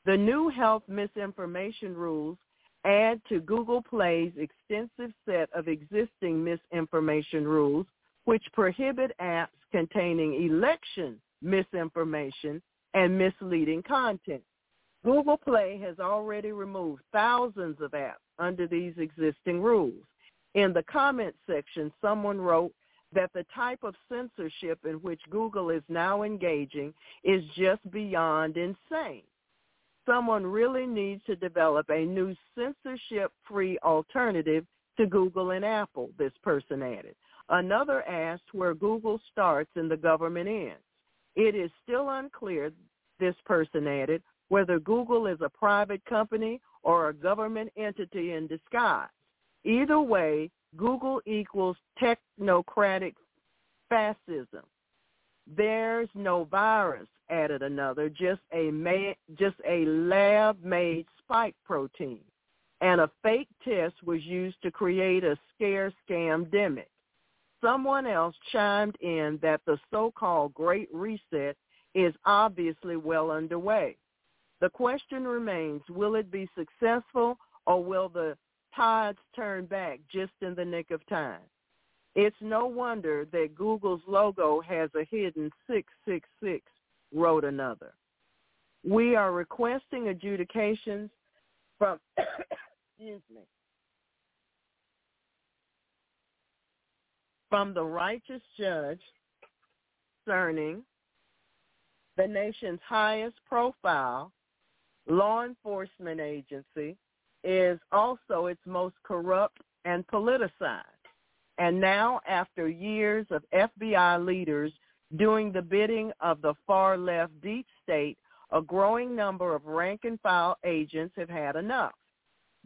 The new health misinformation rules add to Google Play's extensive set of existing misinformation rules, which prohibit apps containing election misinformation and misleading content. Google Play has already removed thousands of apps under these existing rules. In the comment section, someone wrote that the type of censorship in which Google is now engaging is just beyond insane. Someone really needs to develop a new censorship-free alternative to Google and Apple, this person added. Another asked where Google starts and the government ends. It is still unclear, this person added, whether Google is a private company or a government entity in disguise. Either way, Google equals technocratic fascism. There's no virus, added another, just a ma- just a lab-made spike protein. And a fake test was used to create a scare scam demic. Someone else chimed in that the so-called Great Reset is obviously well underway. The question remains, will it be successful or will the tides turn back just in the nick of time? It's no wonder that Google's logo has a hidden 666, wrote another. We are requesting adjudications from, excuse me, from the righteous judge concerning the nation's highest profile law enforcement agency is also its most corrupt and politicized. And now, after years of FBI leaders doing the bidding of the far left deep state, a growing number of rank and file agents have had enough.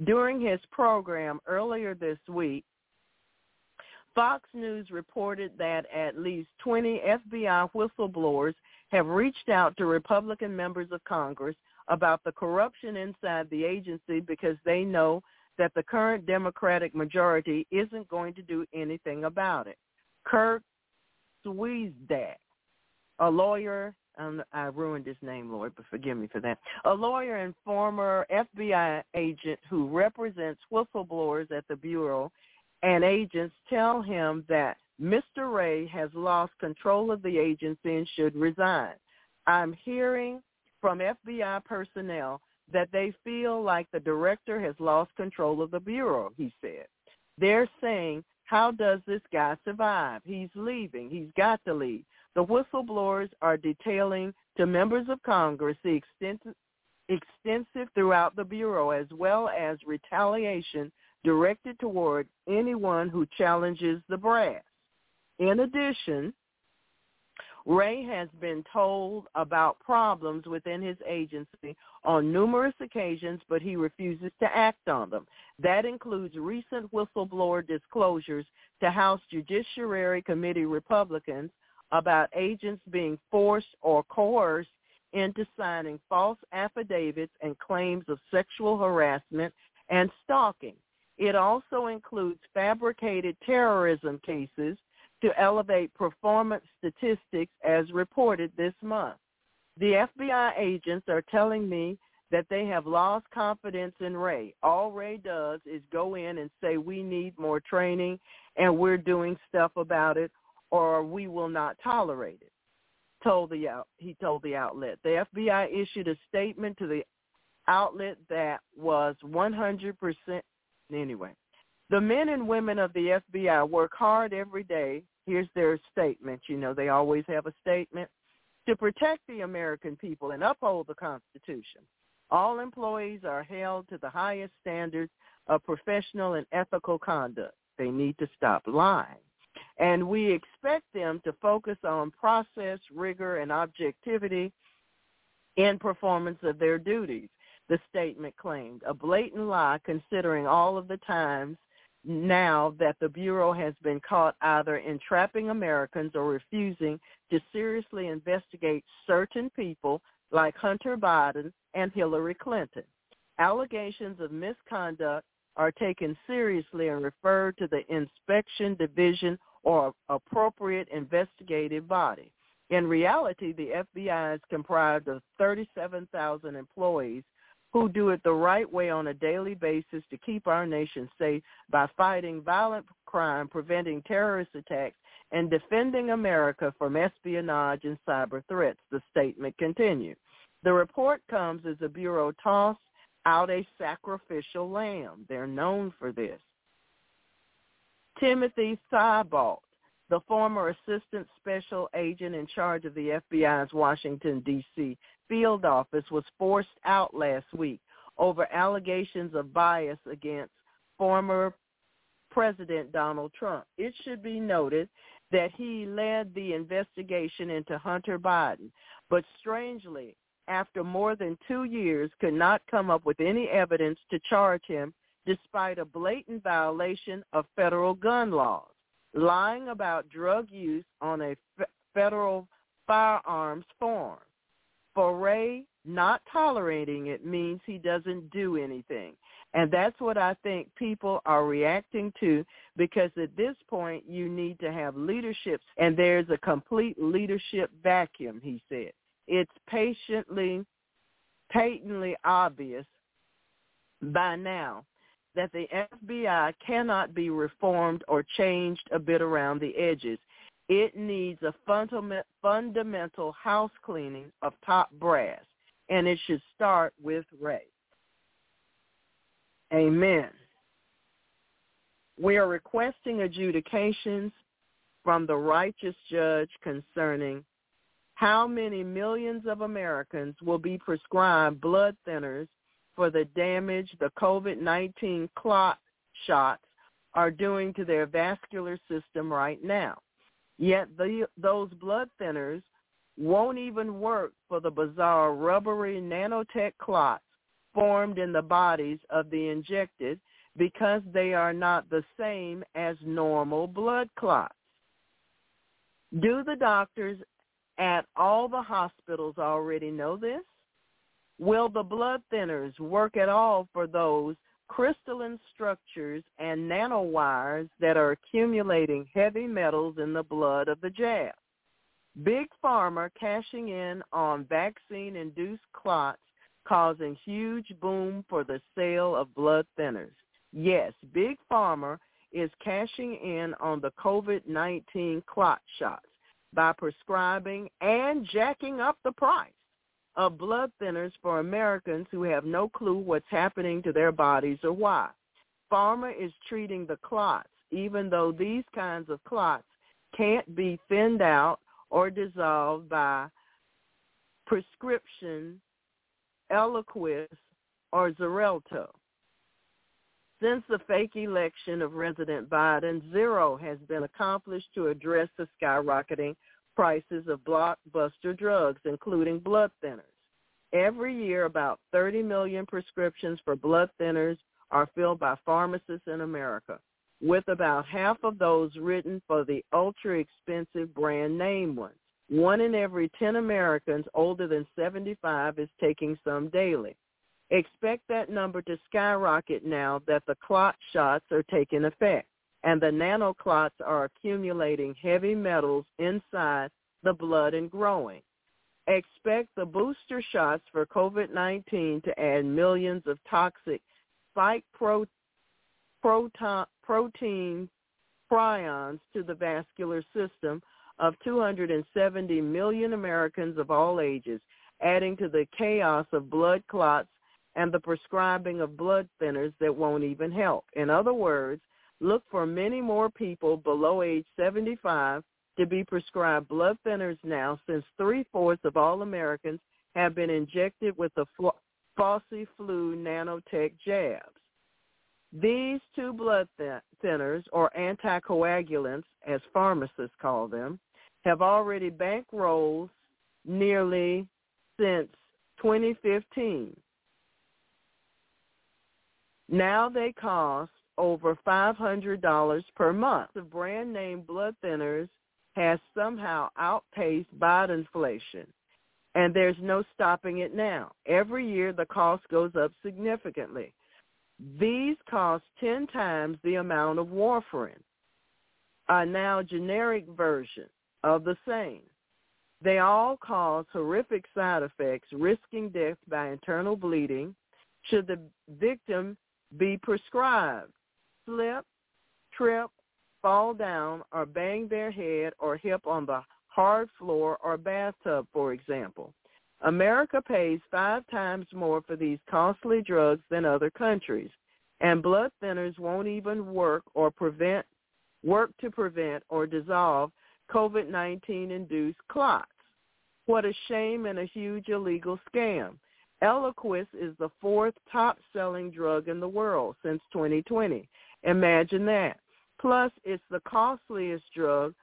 During his program earlier this week, Fox News reported that at least 20 FBI whistleblowers have reached out to Republican members of Congress about the corruption inside the agency because they know that the current Democratic majority isn't going to do anything about it. Kirk Swiezdak, a lawyer, I ruined his name, Lord, but forgive me for that. A lawyer and former FBI agent who represents whistleblowers at the Bureau and agents tell him that Mr. Wray has lost control of the agency and should resign. I'm hearing from FBI personnel that they feel like the director has lost control of the Bureau, he said. They're saying, how does this guy survive? He's leaving. He's got to leave. The whistleblowers are detailing to members of Congress the extensive, extensive throughout the Bureau as well as retaliation directed toward anyone who challenges the brass. In addition, Wray has been told about problems within his agency on numerous occasions, but he refuses to act on them. That includes recent whistleblower disclosures to House Judiciary Committee Republicans about agents being forced or coerced into signing false affidavits and claims of sexual harassment and stalking. It also includes fabricated terrorism cases to elevate performance statistics as reported this month. The FBI agents are telling me that they have lost confidence in Wray. All Wray does is go in and say we need more training and we're doing stuff about it or we will not tolerate it. Told the out he told the outlet. The FBI issued a statement to the outlet that was 100% anyway. The men and women of the FBI work hard every day. Here's their statement. You know, they always have a statement to protect the American people and uphold the Constitution. All employees are held to the highest standards of professional and ethical conduct. They need to stop lying. And we expect them to focus on process, rigor, and objectivity in performance of their duties, the statement claimed. A blatant lie considering all of the times now that the Bureau has been caught either entrapping Americans or refusing to seriously investigate certain people like Hunter Biden and Hillary Clinton. Allegations of misconduct are taken seriously and referred to the inspection division or appropriate investigative body. In reality, the FBI is comprised of 37,000 employees who do it the right way on a daily basis to keep our nation safe by fighting violent crime, preventing terrorist attacks, and defending America from espionage and cyber threats, the statement continued. The report comes as the Bureau tossed out a sacrificial lamb. They're known for this. Timothy Thibault, the former assistant special agent in charge of the FBI's Washington, D.C. field office was forced out last week over allegations of bias against former President Donald Trump. It should be noted that he led the investigation into Hunter Biden, but strangely, after more than two years, could not come up with any evidence to charge him despite a blatant violation of federal gun laws, lying about drug use on a federal firearms form. For Wray, not tolerating it means he doesn't do anything. And that's what I think people are reacting to because at this point you need to have leadership and there's a complete leadership vacuum, he said. It's patiently, patently obvious by now that the FBI cannot be reformed or changed a bit around the edges. It needs a fundamental house cleaning of top brass, and it should start with Wray. Amen. We are requesting adjudications from the righteous judge concerning how many millions of Americans will be prescribed blood thinners for the damage the COVID-19 clot shots are doing to their vascular system right now. Yet the, those blood thinners won't even work for the bizarre rubbery nanotech clots formed in the bodies of the injected because they are not the same as normal blood clots. Do the doctors at all the hospitals already know this? Will the blood thinners work at all for those crystalline structures and nanowires that are accumulating heavy metals in the blood of the jab. Big Pharma cashing in on vaccine-induced clots causing huge boom for the sale of blood thinners. Yes, Big Pharma is cashing in on the COVID-19 clot shots by prescribing and jacking up the price of blood thinners for Americans who have no clue what's happening to their bodies or why. Pharma is treating the clots, even though these kinds of clots can't be thinned out or dissolved by prescription Eliquis or Xarelto. Since the fake election of President Biden, zero has been accomplished to address the skyrocketing prices of blockbuster drugs, including blood thinners. Every year, about 30 million prescriptions for blood thinners are filled by pharmacists in America, with about half of those written for the ultra-expensive brand name ones. One in every 10 Americans older than 75 is taking some daily. Expect that number to skyrocket now that the clot shots are taking effect and the nanoclots are accumulating heavy metals inside the blood and growing. Expect the booster shots for COVID-19 to add millions of toxic spike pro- proton, protein prions to the vascular system of 270 million Americans of all ages, adding to the chaos of blood clots and the prescribing of blood thinners that won't even help. In other words, look for many more people below age 75 to be prescribed blood thinners now since three-fourths of all Americans have been injected with the Fauci flu nanotech jabs. These two blood thinners, or anticoagulants, as pharmacists call them, have already bankrolled nearly since 2015. Now they cost over $500 per month. The brand name blood thinners has somehow outpaced body inflation, and there's no stopping it now. Every year the cost goes up significantly. These cost 10 times the amount of warfarin, a now generic version of the same. They all cause horrific side effects, risking death by internal bleeding should the victim be prescribed. Slip, trip, fall down, or bang their head or hip on the hard floor or bathtub, for example. America pays five times more for these costly drugs than other countries, and blood thinners won't even work or prevent work to prevent or dissolve COVID-19 induced clots. What a shame and a huge illegal scam. Eliquis is the fourth top-selling drug in the world since 2020. Imagine that. Plus, it's the costliest drug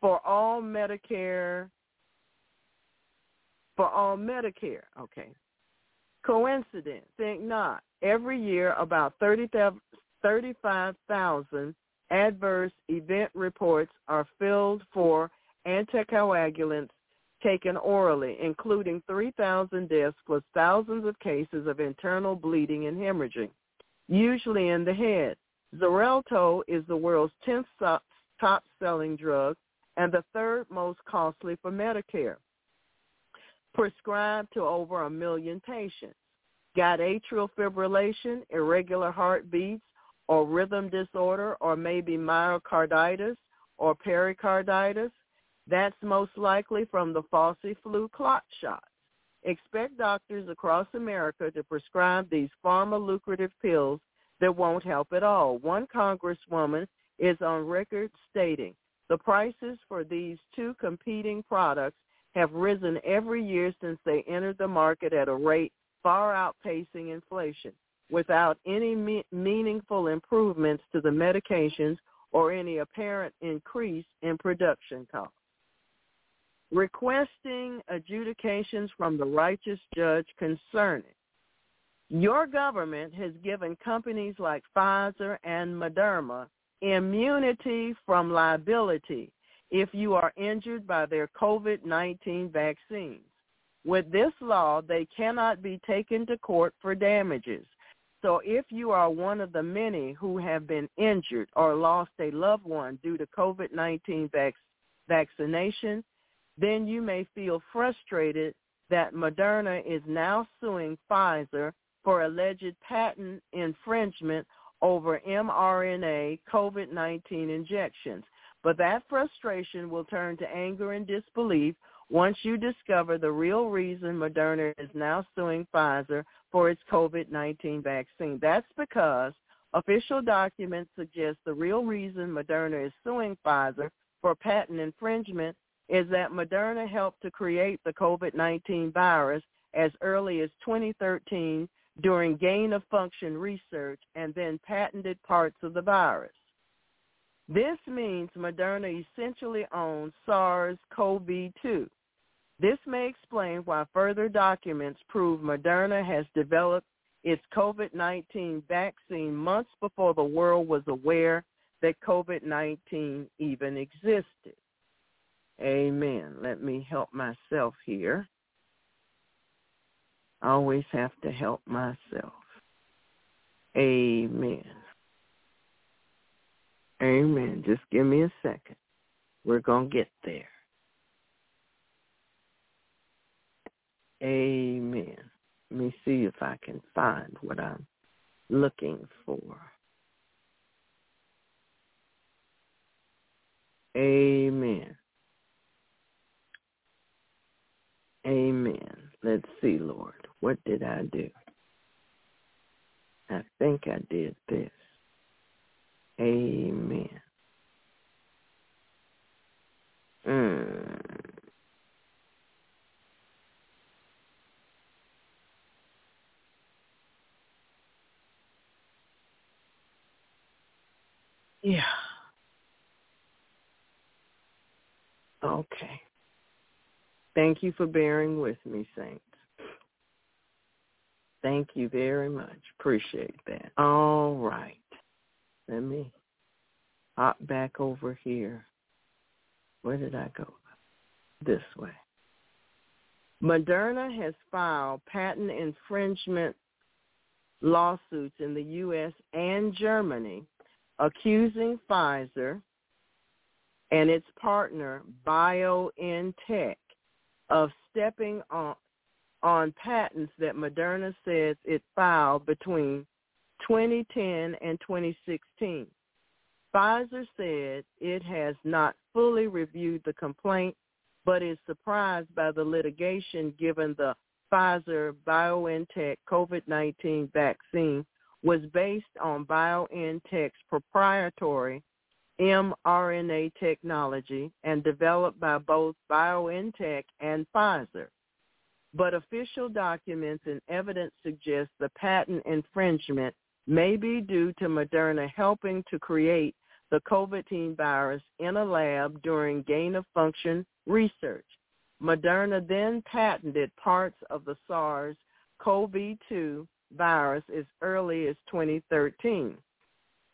for all Medicare for all Medicare. Okay. Coincidence? Think not. Every year, about 30, 35,000 adverse event reports are filled for anticoagulants taken orally, including 3,000 deaths plus thousands of cases of internal bleeding and hemorrhaging, usually in the head. Xarelto is the world's 10th top-selling drug and the third most costly for Medicare, prescribed to over a million patients. Got atrial fibrillation, irregular heartbeats, or rhythm disorder, or maybe myocarditis or pericarditis? That's most likely from the Fauci flu clot shots. Expect doctors across America to prescribe these pharma lucrative pills that won't help at all. One congresswoman is on record stating the prices for these two competing products have risen every year since they entered the market at a rate far outpacing inflation without any me- meaningful improvements to the medications or any apparent increase in production costs requesting adjudications from the righteous judge concerning. Your government has given companies like Pfizer and Moderna immunity from liability if you are injured by their COVID-19 vaccines. With this law, they cannot be taken to court for damages. So if you are one of the many who have been injured or lost a loved one due to COVID-19 vac- vaccination, then you may feel frustrated that Moderna is now suing Pfizer for alleged patent infringement over mRNA COVID-19 injections. But that frustration will turn to anger and disbelief once you discover the real reason Moderna is now suing Pfizer for its COVID-19 vaccine. That's because official documents suggest the real reason Moderna is suing Pfizer for patent infringement is that Moderna helped to create the COVID-19 virus as early as 2013 during gain-of-function research and then patented parts of the virus. This means Moderna essentially owns SARS-CoV-2. This may explain why further documents prove Moderna has developed its COVID-19 vaccine months before the world was aware that COVID-19 even existed. Amen. Let me help myself here. I always have to help myself. Amen. Amen. Just give me a second. We're going to get there. Amen. Let me see if I can find what I'm looking for. Amen. Amen. Let's see, Lord. What did I do? I think I did this. Amen. Mm. Yeah. Okay. Thank you for bearing with me, Saints. Thank you very much. Appreciate that. All right. Let me hop back over here. Where did I go? This way. Moderna has filed patent infringement lawsuits in the U.S. and Germany accusing Pfizer and its partner BioNTech of stepping on on patents that Moderna says it filed between 2010 and 2016. Pfizer said it has not fully reviewed the complaint, but is surprised by the litigation given the Pfizer BioNTech COVID-19 vaccine was based on BioNTech's proprietary mRNA technology and developed by both BioNTech and Pfizer. But official documents and evidence suggest the patent infringement may be due to Moderna helping to create the COVID-19 virus in a lab during gain-of-function research. Moderna then patented parts of the SARS-CoV-2 virus as early as 2013.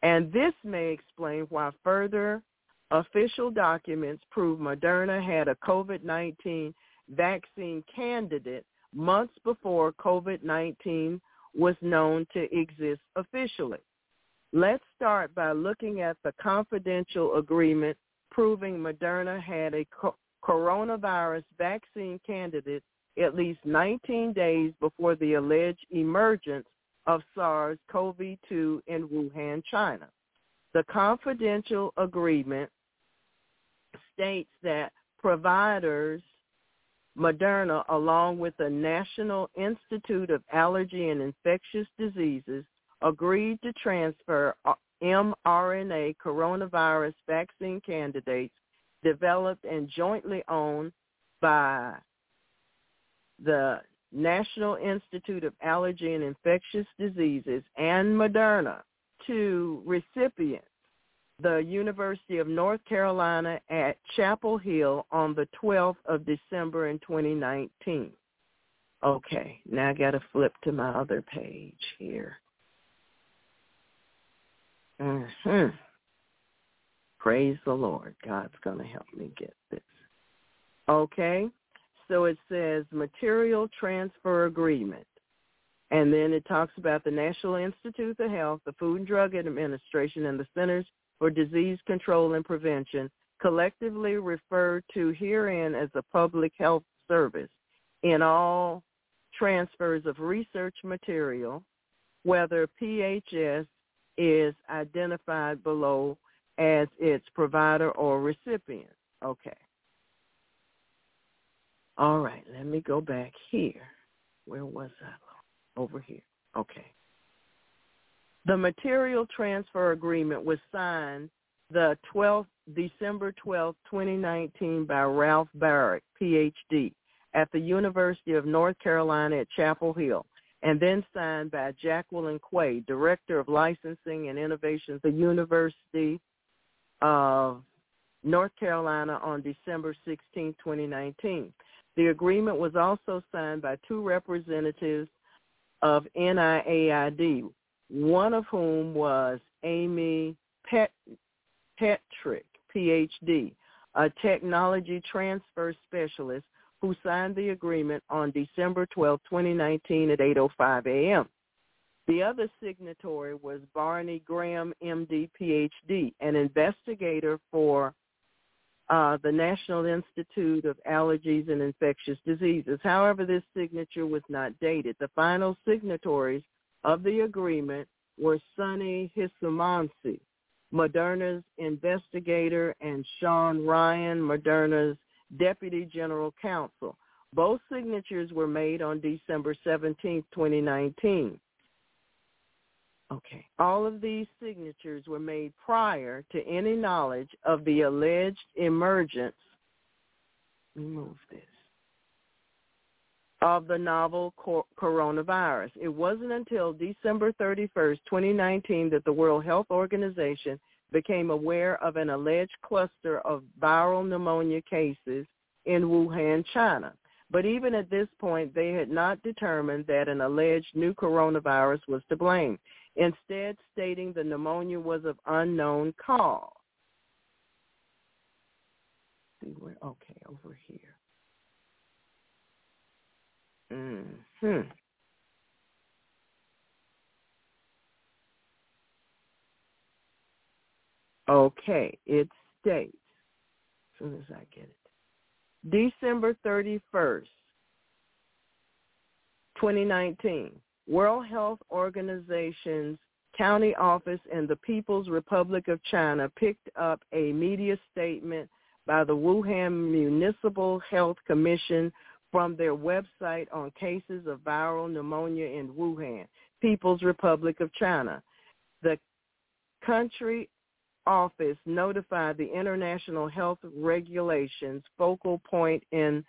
And this may explain why further official documents prove Moderna had a COVID-19 vaccine candidate months before COVID-19 was known to exist officially. Let's start by looking at the confidential agreement proving Moderna had a co- coronavirus vaccine candidate at least 19 days before the alleged emergence of SARS-CoV-2 in Wuhan, China. The confidential agreement states that providers Moderna, along with the National Institute of Allergy and Infectious Diseases, agreed to transfer uh, mRNA coronavirus vaccine candidates developed and jointly owned by the National Institute of Allergy and Infectious Diseases and Moderna to recipients, the University of North Carolina at Chapel Hill on the 12th of December in 2019. Okay, now I got to flip to my other page here. hmm Praise the Lord. God's going to help me get this. Okay. So it says material transfer agreement. And then it talks about the National Institute of Health, the Food and Drug Administration, and the Centers for Disease Control and Prevention, collectively referred to herein as a public health service in all transfers of research material, whether PHS is identified below as its provider or recipient. Okay. All right, let me go back here. Where was I? Over here. Okay. The material transfer agreement was signed the 12th, December 12, 2019 by Ralph Baric, PhD, at the University of North Carolina at Chapel Hill, and then signed by Jacqueline Quay, Director of Licensing and Innovation at the University of North Carolina on December 16, 2019. The agreement was also signed by two representatives of NIAID, one of whom was Amy Pet, Petrik, PhD, a technology transfer specialist who signed the agreement on December 12, 2019 at 8.05 a.m. The other signatory was Barney Graham, MD, PhD, an investigator for uh, the National Institute of Allergies and Infectious Diseases. However, this signature was not dated. The final signatories of the agreement were Sunny Himansu, Moderna's investigator, and Sean Ryan, Moderna's Deputy General Counsel. Both signatures were made on December 17, 2019. Okay. All of these signatures were made prior to any knowledge of the alleged emergence, remove this, of the novel coronavirus. It wasn't until December 31st, 2019 that the World Health Organization became aware of an alleged cluster of viral pneumonia cases in Wuhan, China. But even at this point, they had not determined that an alleged new coronavirus was to blame instead stating the pneumonia was of unknown cause. See where? Okay, over here. Hmm. Okay, it states, as soon as I get it, December 31st, 2019, World Health Organization's county office in the People's Republic of China picked up a media statement by the Wuhan Municipal Health Commission from their website on cases of viral pneumonia in Wuhan, People's Republic of China. The country office notified the International Health Regulations focal point in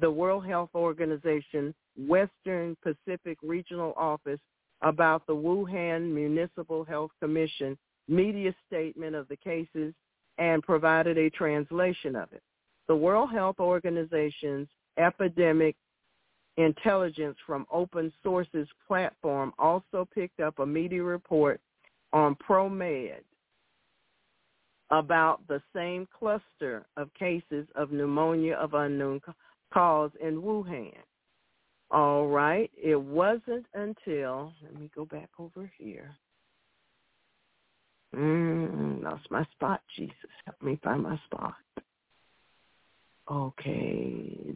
the World Health Organization Western Pacific Regional Office about the Wuhan Municipal Health Commission media statement of the cases and provided a translation of it. The World Health Organization's Epidemic Intelligence from Open Sources platform also picked up a media report on ProMed about the same cluster of cases of pneumonia of unknown cause in Wuhan. All right. It wasn't until, let me go back over here. Mm, lost my spot. Jesus, help me find my spot. Okay.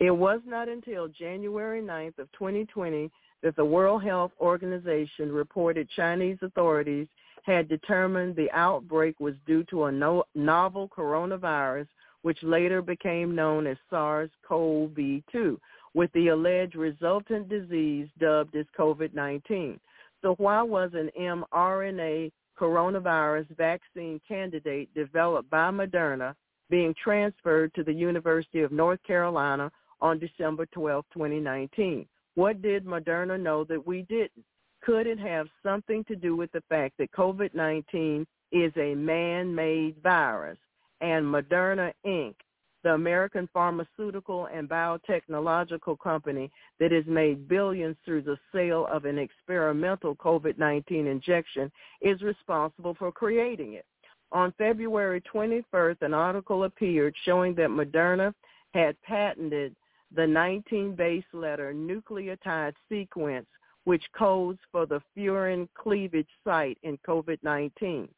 It was not until January 9th of 2020 that the World Health Organization reported Chinese authorities had determined the outbreak was due to a no- novel coronavirus which later became known as SARS-CoV-2, with the alleged resultant disease dubbed as COVID-19. So why was an mRNA coronavirus vaccine candidate developed by Moderna being transferred to the University of North Carolina on December 12, 2019? What did Moderna know that we didn't? Could it have something to do with the fact that COVID-19 is a man-made virus? and Moderna Inc., the American pharmaceutical and biotechnological company that has made billions through the sale of an experimental COVID-19 injection, is responsible for creating it. On February 21st, an article appeared showing that Moderna had patented the 19 base letter nucleotide sequence which codes for the furin cleavage site in COVID-19.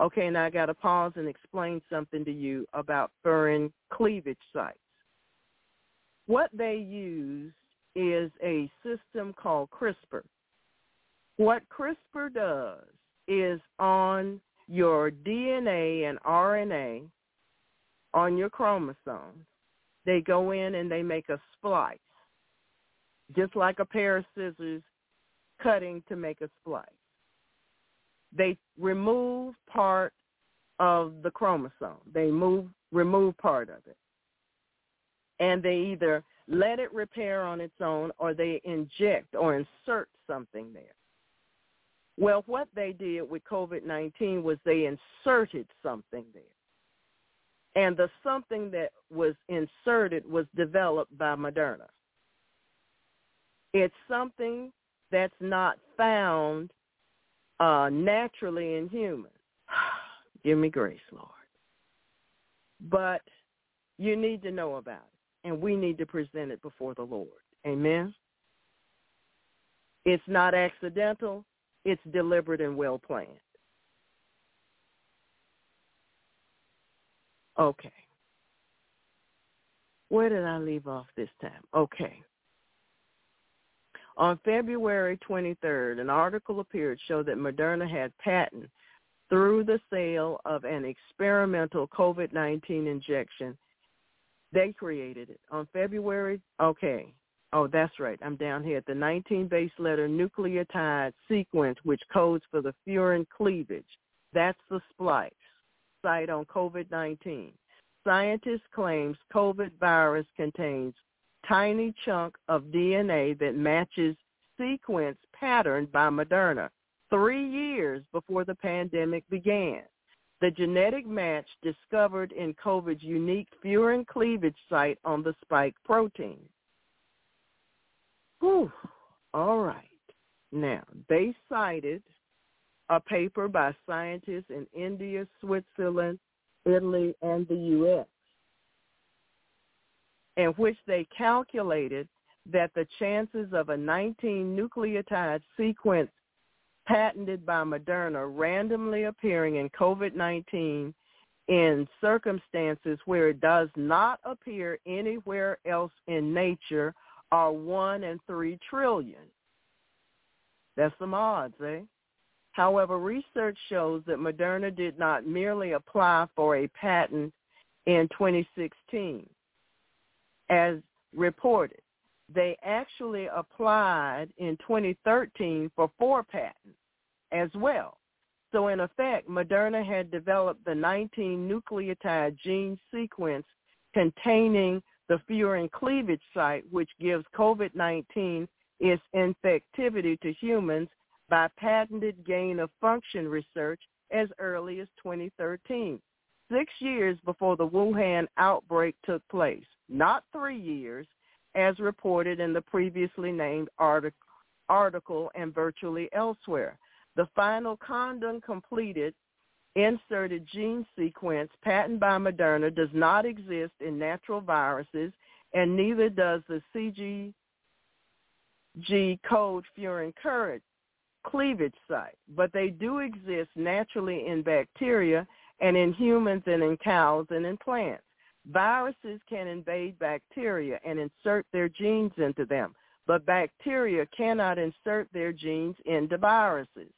Okay, now I got to pause and explain something to you about furin cleavage sites. What they use is a system called CRISPR. What CRISPR does is on your DNA and RNA on your chromosomes, they go in and they make a splice, just like a pair of scissors cutting to make a splice. They remove part of the chromosome. They move remove part of it. And they either let it repair on its own or they inject or insert something there. Well, what they did with COVID-19 was they inserted something there. And the something that was inserted was developed by Moderna. It's something that's not found uh, naturally in humans. Give me grace, Lord. But you need to know about it, and we need to present it before the Lord. Amen? It's not accidental. It's deliberate and well planned. Okay. Where did I leave off this time? Okay. On February 23rd, an article appeared showed that Moderna had patent through the sale of an experimental COVID-19 injection. They created it on February. Okay. Oh, that's right. I'm down here at the 19 base letter nucleotide sequence, which codes for the furin cleavage. That's the splice site on COVID-19. Scientists claims COVID virus contains tiny chunk of DNA that matches sequence patterned by Moderna three years before the pandemic began. The genetic match discovered in COVID's unique furin cleavage site on the spike protein. Whew. All right. Now, they cited a paper by scientists in India, Switzerland, Italy, and the U.S., in which they calculated that the chances of a 19 nucleotide sequence patented by Moderna randomly appearing in COVID-19 in circumstances where it does not appear anywhere else in nature are one in three trillion. That's some odds, eh? However, research shows that Moderna did not merely apply for a patent in 2016, as reported. They actually applied in 2013 for four patents as well. So in effect, Moderna had developed the 19 nucleotide gene sequence containing the furin cleavage site, which gives COVID-19 its infectivity to humans by patented gain of function research as early as 2013, six years before the Wuhan outbreak took place, not three years, as reported in the previously named article, article and virtually elsewhere. The final condom completed inserted gene sequence patented by Moderna does not exist in natural viruses, and neither does the CGG code furin current cleavage site, but they do exist naturally in bacteria and in humans and in cows and in plants. Viruses can invade bacteria and insert their genes into them, but bacteria cannot insert their genes into viruses.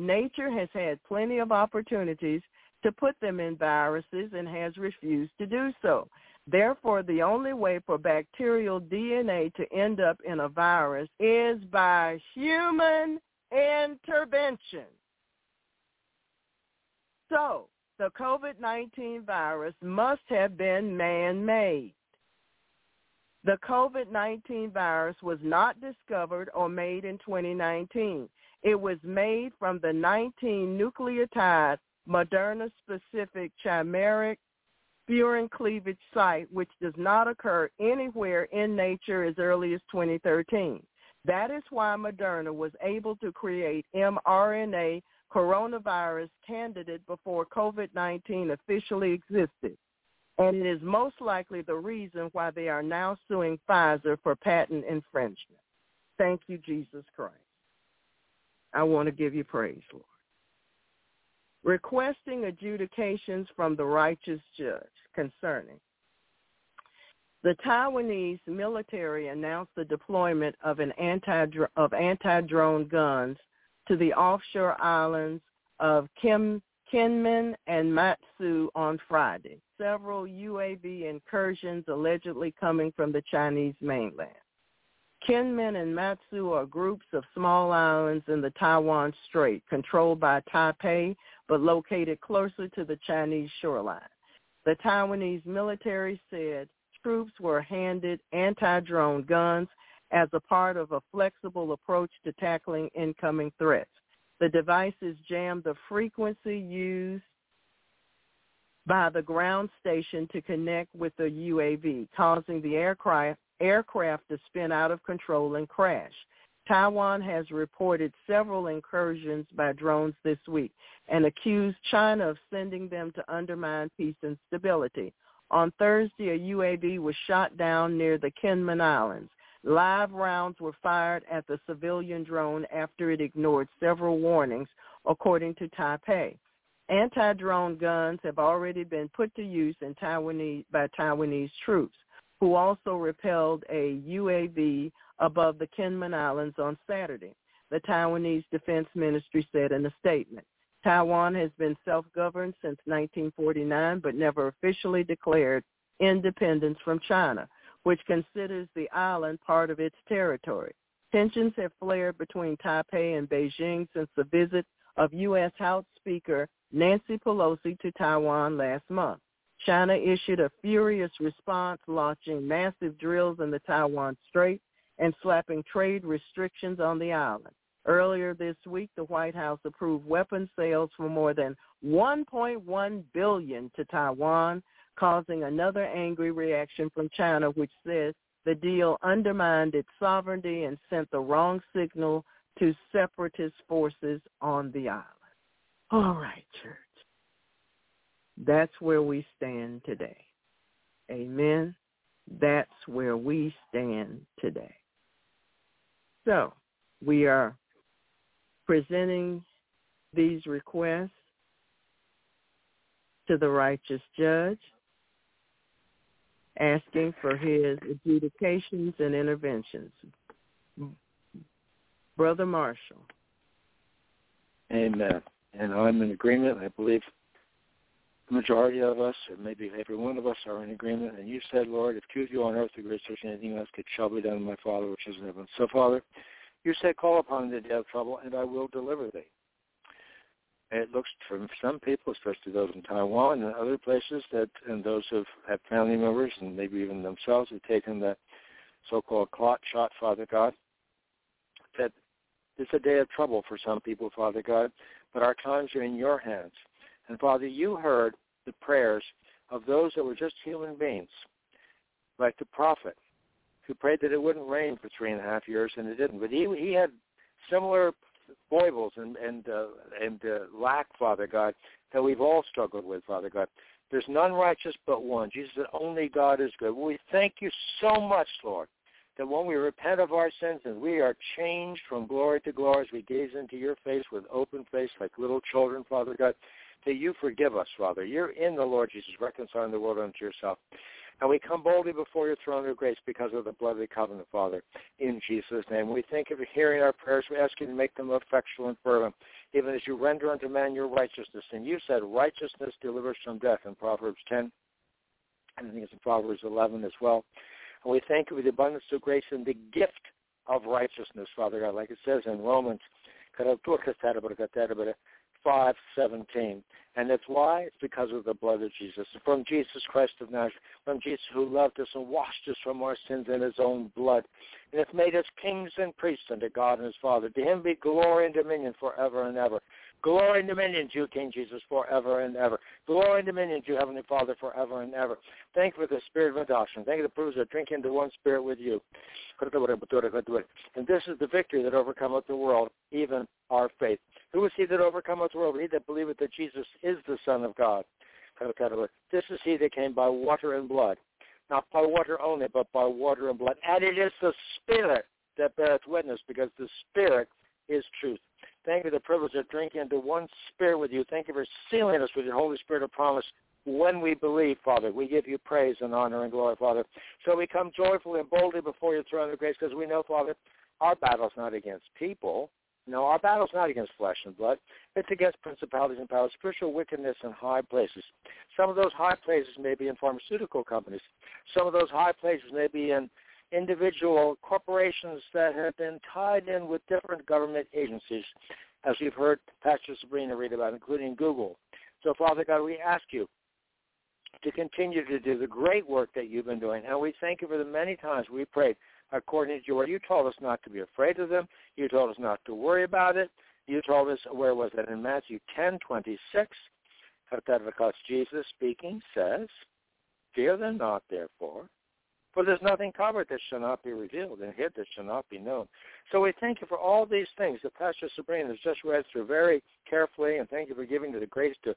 Nature has had plenty of opportunities to put them in viruses and has refused to do so. Therefore, the only way for bacterial DNA to end up in a virus is by human intervention. So, the COVID-19 virus must have been man-made. The COVID-19 virus was not discovered or made in 2019. It was made from the 19 nucleotide Moderna-specific chimeric furin cleavage site, which does not occur anywhere in nature as early as 2013. That is why Moderna was able to create mRNA coronavirus candidate before COVID-19 officially existed. And it is most likely the reason why they are now suing Pfizer for patent infringement. Thank you, Jesus Christ. I want to give you praise, Lord. Requesting adjudications from the righteous judge concerning. The Taiwanese military announced the deployment of an anti of anti-drone guns to the offshore islands of Kim, Kinmen and Matsu on Friday. Several UAV incursions allegedly coming from the Chinese mainland. Kinmen and Matsu are groups of small islands in the Taiwan Strait controlled by Taipei but located closer to the Chinese shoreline. The Taiwanese military said troops were handed anti-drone guns as a part of a flexible approach to tackling incoming threats. The devices jammed the frequency used by the ground station to connect with the UAV, causing the aircraft aircraft to spin out of control and crash. Taiwan has reported several incursions by drones this week and accused China of sending them to undermine peace and stability. On Thursday, a UAV was shot down near the Kinmen Islands. Live rounds were fired at the civilian drone after it ignored several warnings, according to Taipei. Anti-drone guns have already been put to use in Taiwanese, by Taiwanese troops who also repelled a UAV above the Kinmen Islands on Saturday, the Taiwanese Defense Ministry said in a statement. Taiwan has been self-governed since 1949 but never officially declared independence from China, which considers the island part of its territory. Tensions have flared between Taipei and Beijing since the visit of U.S. House Speaker Nancy Pelosi to Taiwan last month. China issued a furious response, launching massive drills in the Taiwan Strait and slapping trade restrictions on the island. Earlier this week, the White House approved weapon sales for more than 1.1 billion to Taiwan, causing another angry reaction from China, which says the deal undermined its sovereignty and sent the wrong signal to separatist forces on the island. All right, church. That's where we stand today. Amen. That's where we stand today. So we are presenting these requests to the righteous judge, asking for his adjudications and interventions. Brother Marshall. Amen. And I'm in agreement. I believe the majority of us, or maybe every one of us, are in agreement. And you said, Lord, if two of you on earth agree to search anything else, it shall be done to my Father which is in heaven. So, Father, you said, call upon the day of trouble, and I will deliver thee. And it looks from some people, especially those in Taiwan and other places, that and those who have family members and maybe even themselves have taken the so-called clot shot, Father God, that it's a day of trouble for some people, Father God, but our times are in your hands. And Father, you heard the prayers of those that were just human beings, like the prophet, who prayed that it wouldn't rain for three and a half years, and it didn't. But he he had similar foibles and and uh, and uh, lack, Father God, that we've all struggled with, Father God. There's none righteous but one. Jesus said, only God is good. We thank you so much, Lord, that when we repent of our sins and we are changed from glory to glory as we gaze into your face with open face like little children, Father God, that you forgive us, Father. You're in the Lord Jesus, reconciling the world unto yourself. And we come boldly before your throne of grace because of the blood of the covenant, Father, in Jesus' name. We thank you for hearing our prayers. We ask you to make them effectual and fervent, even as you render unto man your righteousness. And you said righteousness delivers from death in Proverbs 10. And I think it's in Proverbs 11 as well. And we thank you for the abundance of grace and the gift of righteousness, Father God, like it says in Romans 5:17. And that's why? It's because of the blood of Jesus. From Jesus Christ of Nazareth, from Jesus who loved us and washed us from our sins in his own blood. And hath made us kings and priests unto God and his Father. To him be glory and dominion forever and ever. Glory and dominion to you, King Jesus, forever and ever. Glory and dominion to you, Heavenly Father, forever and ever. Thank you for the spirit of adoption. Thank you the privilege of drinking into one spirit with you. And this is the victory that overcometh the world, even our faith. Who is he that overcometh the world? He that believeth that Jesus is the Son of God. This is he that came by water and blood. Not by water only, but by water and blood. And it is the Spirit that beareth witness, because the Spirit is truth. Thank you for the privilege of drinking into one spirit with you. Thank you for sealing us with your Holy Spirit of promise when we believe, Father. We give you praise and honor and glory, Father. So we come joyfully and boldly before your throne of grace because we know, Father, our battle is not against people, No, our battle is not against flesh and blood. It's against principalities and powers, spiritual wickedness in high places. Some of those high places may be in pharmaceutical companies. Some of those high places may be in individual corporations that have been tied in with different government agencies, as we've heard Pastor Sabrina read about, including Google. So, Father God, we ask you to continue to do the great work that you've been doing. And we thank you for the many times we prayed according to your word. You told us not to be afraid of them. You told us not to worry about it. You told us, where was that? In Matthew 10, 26, because Jesus speaking says, Fear them not, therefore, for there's nothing covered that shall not be revealed, and hid that shall not be known. So we thank you for all these things that Pastor Sabrina has just read through very carefully, and thank you for giving the grace to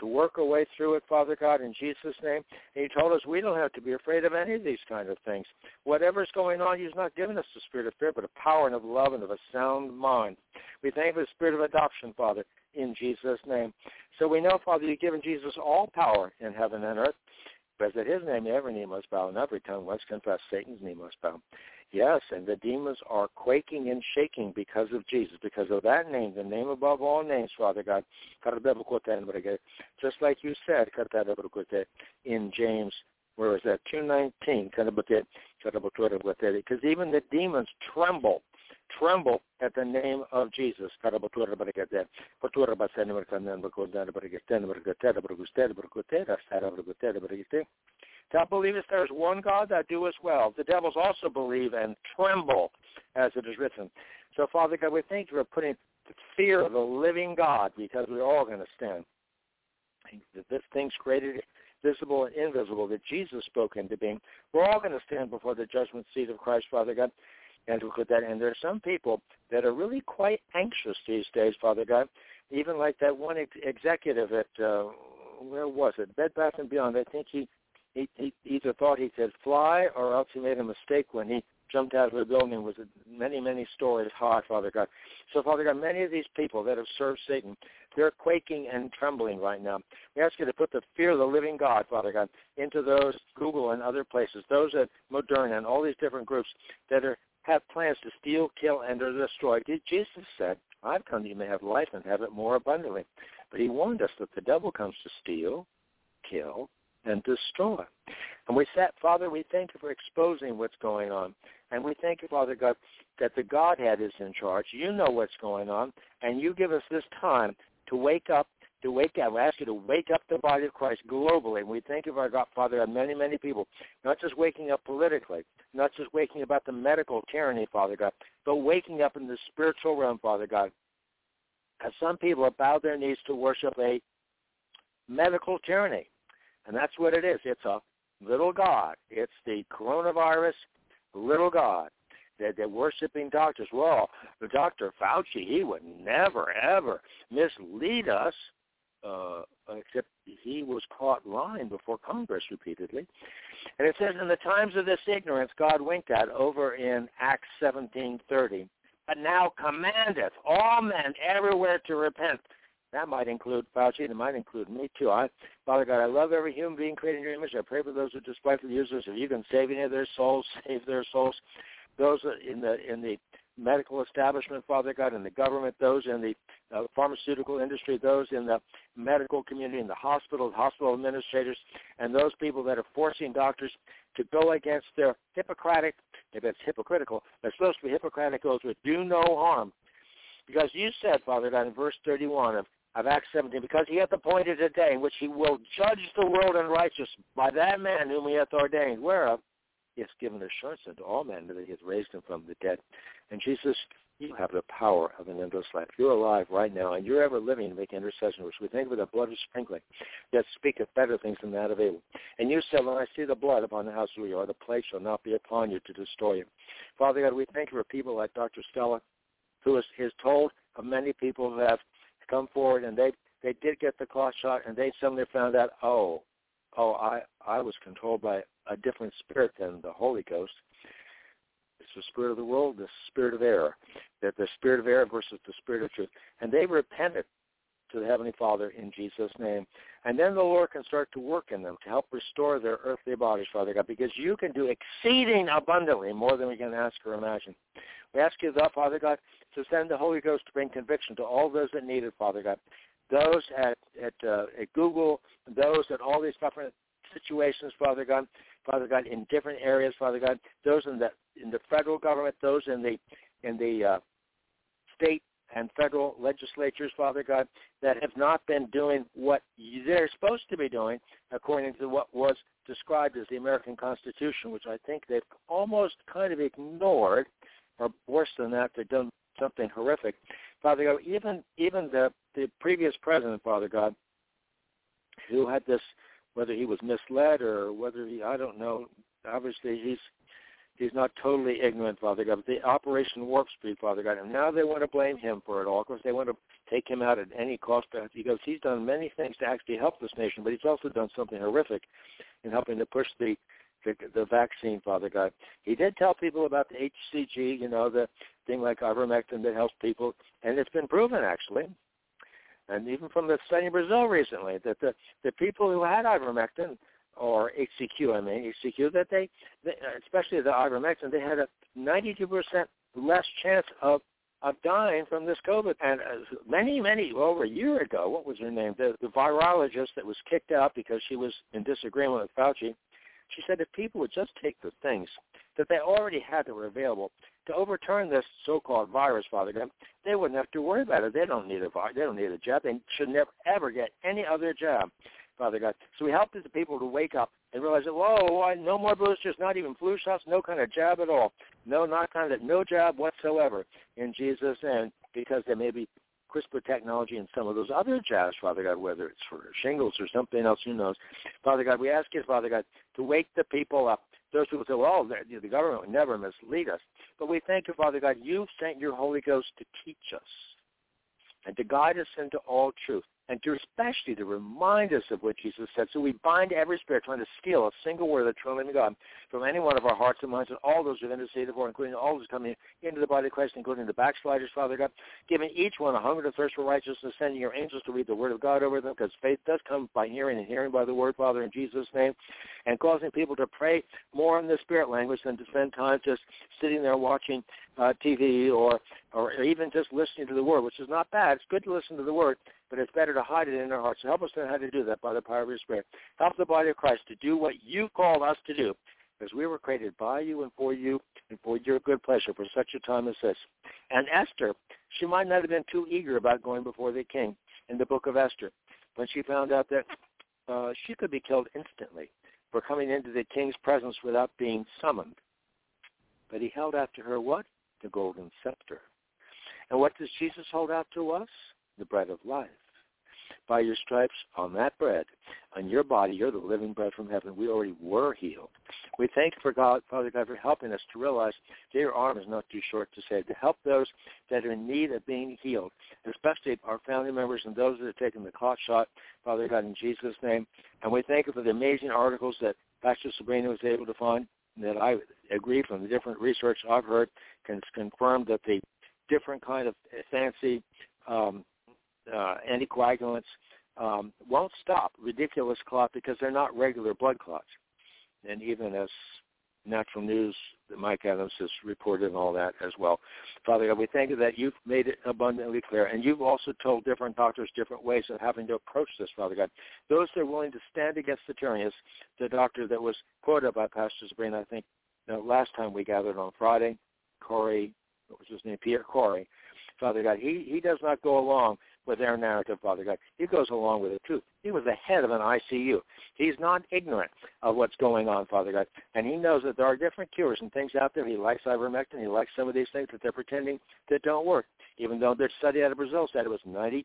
to work our way through it, Father God, in Jesus' name. And you told us we don't have to be afraid of any of these kind of things. Whatever's going on, He's not giving us the spirit of fear, but a power and of love and of a sound mind. We thank you for the spirit of adoption, Father, in Jesus' name. So we know, Father, you've given Jesus all power in heaven and earth. Because at his name every knee must bow and every tongue must confess Satan's knee must bow. Yes, and the demons are quaking and shaking because of Jesus, because of that name, the name above all names, Father God. Just like you said, in James, where is that? 219, because even the demons tremble, tremble at the name of Jesus. Thou believest there is one God, that doest well. The devils also believe and tremble, as it is written. So, Father God, we thank you for putting the fear of the living God, because we're all going to stand. This thing's created visible and invisible that Jesus spoke into being. We're all going to stand before the judgment seat of Christ, Father God. And look at that. And there are some people that are really quite anxious these days, Father God. Even like that one ex- executive at uh, where was it? Bed Bath and Beyond. I think he he, he either thought he said fly or else he made a mistake when he jumped out of the building was many, many stories high, Father God. So, Father God, many of these people that have served Satan, they're quaking and trembling right now. We ask you to put the fear of the living God, Father God, into those Google and other places, those at Moderna and all these different groups that are have plans to steal, kill, and to destroy. Jesus said, I've come that you may have life and have it more abundantly. But he warned us that the devil comes to steal, kill, and destroy. And we said, Father, we thank you for exposing what's going on. And we thank you, Father God, that the Godhead is in charge. You know what's going on. And you give us this time to wake up, to wake up. We ask you to wake up the body of Christ globally. And we think of our God, Father, God, many, many people, not just waking up politically, not just waking up about the medical tyranny, Father God, but waking up in the spiritual realm, Father God. Because some people have bowed their knees to worship a medical tyranny. And that's what it is. It's a little God. It's the coronavirus little God. They're, they're worshiping doctors. Well, Dr. Fauci, he would never, ever mislead us, uh, except he was caught lying before Congress repeatedly. And it says, in the times of this ignorance, God winked at over in Acts 17.30, but now commandeth all men everywhere to repent that might include Fauci. It might include me too. I, Father God, I love every human being created in your image. I pray for those who despitefully use us. If you can save any of their souls, save their souls. Those in the in the medical establishment, Father God, in the government, those in the uh, pharmaceutical industry, those in the medical community, in the hospital, hospital administrators, and those people that are forcing doctors to go against their Hippocratic, if it's hypocritical, they're supposed to be Hippocratic oaths with do no harm. Because you said, Father God, in verse 31 of of Acts 17, because he hath appointed a day in which he will judge the world in righteousness by that man whom he hath ordained, whereof he has given assurance unto all men that he has raised him from the dead. And Jesus, you have the power of an endless life. You're alive right now, and you're ever living to make intercession, which we think with the blood of sprinkling, that speaketh better things than that of Abel. And you said, when I see the blood upon the house where you are, the plague shall not be upon you to destroy you. Father God, we thank you for people like Dr. Stella, who is told of many people who have come forward and they they did get the clot shot and they suddenly found out oh oh I I was controlled by a different spirit than the Holy Ghost. It's the spirit of the world, the spirit of error. That the spirit of error versus the spirit of truth. And they repented to the Heavenly Father in Jesus' name. And then the Lord can start to work in them to help restore their earthly bodies, Father God, because you can do exceeding abundantly more than we can ask or imagine. We ask you, though, Father God, to send the Holy Ghost to bring conviction to all those that need it, Father God. Those at at, uh, at Google, those at all these different situations, Father God, Father God, in different areas, Father God, those in the in the federal government, those in the in the uh, state and federal legislatures, Father God, that have not been doing what they're supposed to be doing according to what was described as the American Constitution, which I think they've almost kind of ignored, or worse than that, they've done something horrific. Father God, even even the the previous president, Father God, who had this, whether he was misled or whether he, I don't know. Obviously, he's he's not totally ignorant, Father God. But the Operation Warp Speed, Father God, and now they want to blame him for it all. Of course, they want to take him out at any cost because he's done many things to actually help this nation, but he's also done something horrific in helping to push the the, the vaccine, Father God. He did tell people about the HCG, you know, the thing like ivermectin that helps people, and it's been proven actually, and even from the study in Brazil recently, that the the people who had ivermectin or HCQ, I mean HCQ, that they, they especially the ivermectin, they had a 92% less chance of of dying from this COVID. And uh, many, many over a year ago, what was her name? The, the virologist that was kicked out because she was in disagreement with Fauci. She said if people would just take the things that they already had that were available to overturn this so-called virus, Father God, they wouldn't have to worry about it. They don't need a they don't need a jab. They should never ever get any other jab, Father God. So we help the people to wake up and realize that whoa, no more boosters, not even flu shots, no kind of jab at all, no, not kind of no jab whatsoever in Jesus' name, because there may be CRISPR technology and some of those other jabs, Father God, whether it's for shingles or something else, who knows. Father God, we ask you, Father God, to wake the people up. Those people say, well, the government would never mislead us. But we thank you, Father God, you've sent your Holy Ghost to teach us and to guide us into all truth and to especially to remind us of what Jesus said. So we bind every spirit trying to steal a single word of the true living God from any one of our hearts and minds and all those who've interceded for, including all those coming into the body of Christ, including the backsliders, Father God, giving each one a hunger and thirst for righteousness, sending your angels to read the word of God over them, because faith does come by hearing and hearing by the word, Father, in Jesus' name, and causing people to pray more in the spirit language than to spend time just sitting there watching uh, TV or or even just listening to the word, which is not bad. It's good to listen to the word, but it's better to hide it in our hearts. So help us learn how to do that by the power of your Spirit. Help the body of Christ to do what you called us to do, because we were created by you and for you and for your good pleasure for such a time as this. And Esther, she might not have been too eager about going before the king in the book of Esther when she found out that uh, she could be killed instantly for coming into the king's presence without being summoned. But he held out to her what? The golden scepter. And what does Jesus hold out to us? The bread of life by your stripes on that bread, on your body, you're the living bread from heaven. We already were healed. We thank for God, Father God, for helping us to realize that your arm is not too short to save, to help those that are in need of being healed, especially our family members and those that have taken the clot shot, Father God, in Jesus' name. And we thank you for the amazing articles that Pastor Sabrina was able to find that I agree from the different research I've heard can confirm that the different kind of fancy um, uh, anticoagulants um, won't stop ridiculous clot because they're not regular blood clots. And even as Natural News, Mike Adams has reported and all that as well. Father God, we thank you that you've made it abundantly clear, and you've also told different doctors different ways of having to approach this, Father God. Those that are willing to stand against the tyranny, the doctor that was quoted by Pastor Sabrina, I think, you know, last time we gathered on Friday, Kory, what was his name, Pierre Kory, Father God, he, he does not go along with their narrative, Father God. He goes along with it too. He was the head of an ICU. He's not ignorant of what's going on, Father God. And he knows that there are different cures and things out there. He likes ivermectin. He likes some of these things that they're pretending that don't work, even though their study out of Brazil said it was 92%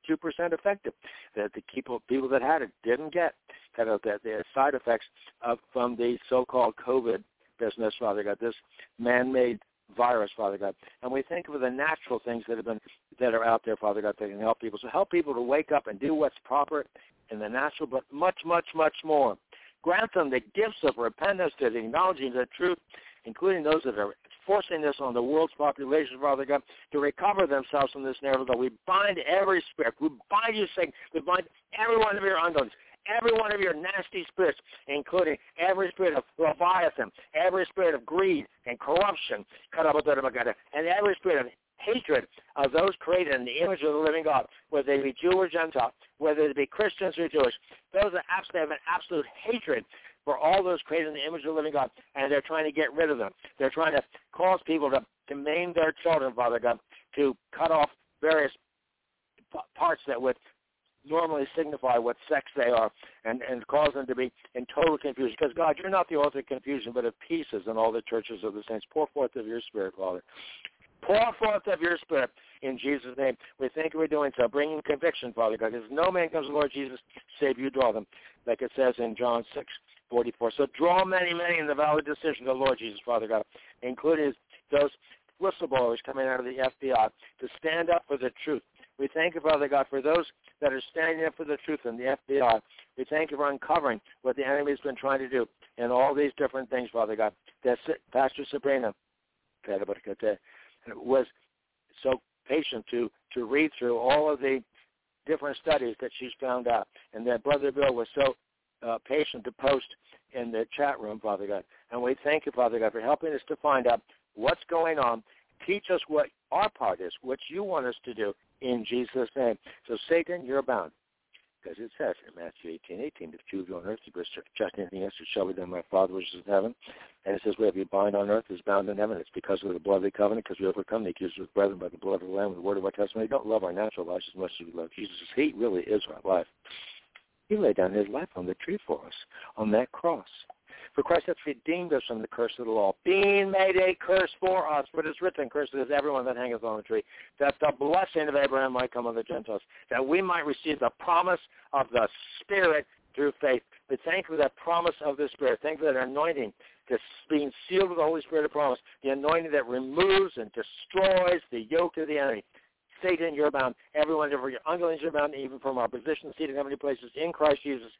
effective, that the people, people that had it didn't get kind of the, the side effects of, from the so-called COVID business, Father God, this man-made virus, Father God. And we think of the natural things that have been that are out there, Father God, that can help people. So help people to wake up and do what's proper in the natural, but much, much, much more. Grant them the gifts of repentance, to acknowledging the truth, including those that are forcing this on the world's population, Father God, to recover themselves from this narrative. That we bind every spirit. We bind you, Satan. We bind every one of your ungodliness every one of your nasty spirits, including every spirit of Leviathan, every spirit of greed and corruption, and every spirit of hatred of those created in the image of the living God, whether they be Jew or Gentile, whether they be Christians or Jewish. Those are absolutely have an absolute hatred for all those created in the image of the living God, and they're trying to get rid of them. They're trying to cause people to, to maim their children, Father God, to cut off various p- parts that would normally signify what sex they are and, and cause them to be in total confusion. Because, God, you're not the author of confusion, but of pieces in all the churches of the saints. Pour forth of your spirit, Father. Pour forth of your spirit in Jesus' name. We thank you for doing so, bringing conviction, Father God, because no man comes to the Lord Jesus save you draw them, like it says in John 6, 44. So draw many, many in the valid decision of the Lord Jesus, Father God, including those whistleblowers coming out of the FBI to stand up for the truth. We thank you, Father God, for those that are standing up for the truth in the FBI. We thank you for uncovering what the enemy has been trying to do and all these different things, Father God. That Pastor Sabrina was so patient to to read through all of the different studies that she's found out, and that Brother Bill was so uh, patient to post in the chat room, Father God. And we thank you, Father God, for helping us to find out what's going on. Teach us what our part is, what you want us to do in Jesus' name. So Satan, you're bound because it says in Matthew 18, 18, if two of you on earth agree just anything else, it shall be done my Father which is in heaven. And it says, whatever you bind on earth is bound in heaven. It's because of the blood of the covenant, because we overcome the accusers of brethren by the blood of the Lamb and the word of our testimony. We don't love our natural lives as much as we love Jesus. He really is our life. He laid down his life on the tree for us, on that cross. For Christ hath redeemed us from the curse of the law, being made a curse for us. For it is written, Cursed is everyone that hangeth on the tree, that the blessing of Abraham might come on the Gentiles, that we might receive the promise of the Spirit through faith. We thank you for that promise of the Spirit. Thank you for that anointing that's being sealed with the Holy Spirit of promise, the anointing that removes and destroys the yoke of the enemy. Satan, you're bound. Everyone, every your underlings are bound, even from our position seated in heavenly places in Christ Jesus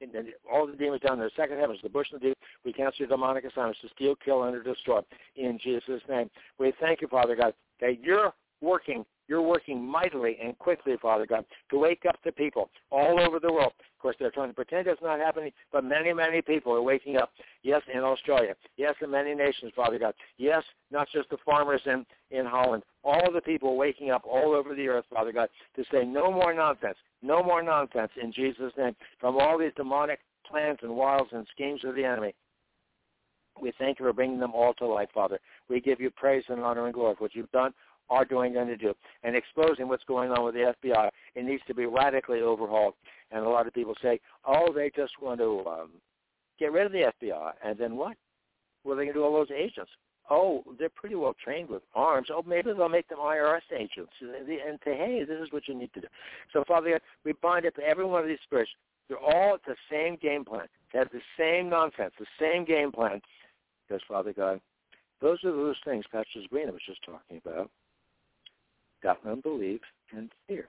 and all the demons down in the second heavens, the bush and the deep, we cancel your demonic assignments to steal, kill, and to destroy. In Jesus' name. We thank you, Father God, that you're working you're working mightily and quickly, Father God, to wake up the people all over the world. Of course, they're trying to pretend it's not happening, but many, many people are waking up. Yes, in Australia. Yes, in many nations, Father God. Yes, not just the farmers in, in Holland. All the people waking up all over the earth, Father God, to say no more nonsense. No more nonsense in Jesus' name from all these demonic plans and wiles and schemes of the enemy. We thank you for bringing them all to light, Father. We give you praise and honor and glory for what you've done, are doing, going to do, and exposing what's going on with the FBI. It needs to be radically overhauled. And a lot of people say, oh, they just want to um, get rid of the FBI. And then what? What are they going to do all those agents? oh, they're pretty well trained with arms. Oh, maybe they'll make them IRS agents and say, hey, this is what you need to do. So, Father, God, we bind up every one of these spirits. They're all at the same game plan. They have the same nonsense, the same game plan. Because, Father God, those are those things Pastor Sabrina was just talking about. And unbelief and fear.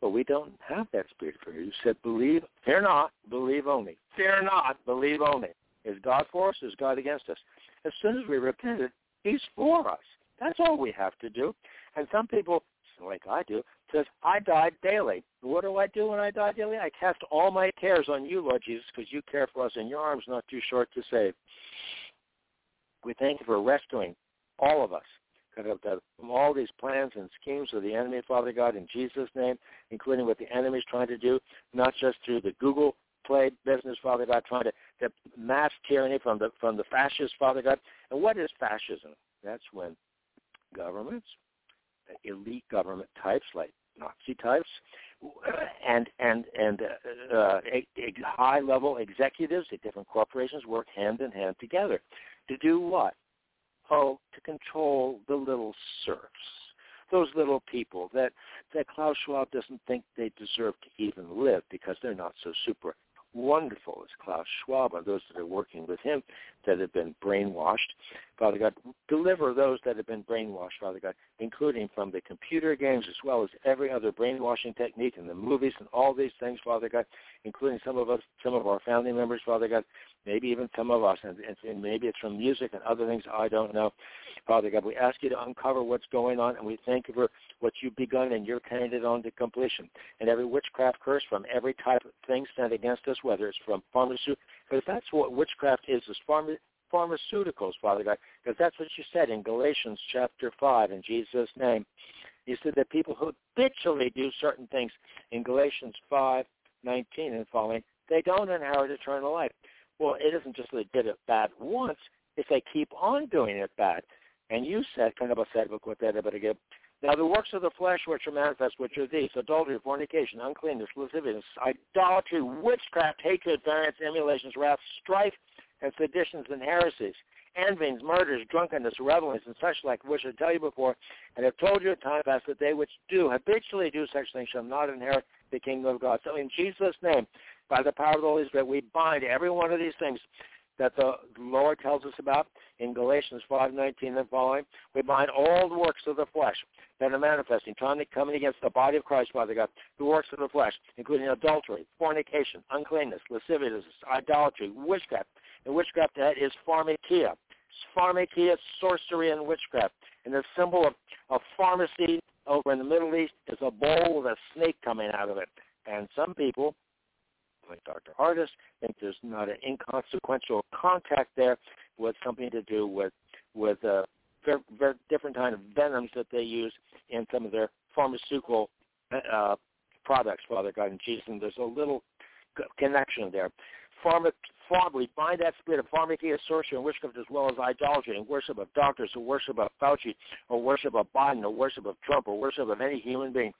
But we don't have that spirit of fear. You said believe, fear not, believe only. Fear not, believe only. Is God for us? Is God against us? As soon as we repented, he's for us. That's all we have to do. And some people, like I do, says, I died daily. What do I do when I die daily? I cast all my cares on you, Lord Jesus, because you care for us, and your arm's not too short to save. We thank you for rescuing all of us from all these plans and schemes of the enemy, Father God, in Jesus' name, including what the enemy is trying to do, not just through the Google Play business, Father God, trying to, to mass tyranny from the from the fascists, Father God. And what is fascism? That's when governments, elite government types like Nazi types, and and and uh, uh, high level executives at different corporations work hand in hand together to do what? Oh, to control the little serfs those little people that that Klaus Schwab doesn't think they deserve to even live because they're not so super wonderful as Klaus Schwab and those that are working with him, that have been brainwashed. Father God, deliver those that have been brainwashed, Father God, including from the computer games as well as every other brainwashing technique and the movies and all these things, Father God, including some of us, some of our family members, Father God, maybe even some of us, and, and maybe it's from music and other things I don't know. Father God, we ask you to uncover what's going on, and we thank you for what you've begun and you're carrying it on to completion. And every witchcraft curse from every type of thing sent against us, whether it's from pharmaceutical, because that's what witchcraft is, is pharma, pharmaceuticals, Father God, because that's what you said in Galatians chapter 5 in Jesus' name. You said that people who habitually do certain things in Galatians 5, 19 and following, they don't inherit eternal life. Well, it isn't just that they did it bad once, it's they keep on doing it bad. And you said, kind of a said, look what that but again. Now the works of the flesh which are manifest, which are these, adultery, fornication, uncleanness, lasciviousness, idolatry, witchcraft, hatred, variance, emulations, wrath, strife, and seditions and heresies, envyings, murders, drunkenness, revelings, and such like, which I tell you before, and have told you at time past that they which do habitually do such things shall not inherit the kingdom of God. So in Jesus' name, by the power of the Holy Spirit, we bind every one of these things that the Lord tells us about in Galatians 5:19 and following. We bind all the works of the flesh that are manifesting, trying to come against the body of Christ, Father God, the works of the flesh, including adultery, fornication, uncleanness, lasciviousness, idolatry, witchcraft. And witchcraft that is pharmakia. Pharmakia, sorcery, and witchcraft. And the symbol of, of pharmacy over in the Middle East is a bowl with a snake coming out of it. And some people like Dr. Ardis, think there's not an inconsequential contact there with something to do with with uh, very, very different kind of venoms that they use in some of their pharmaceutical uh, products, Father God and Jesus. And there's a little connection there. Pharma, pharma, we find that spirit of pharmakia, sorcery, and witchcraft as well as idolatry and worship of doctors or worship of Fauci or worship of Biden or worship of Trump or worship of any human being.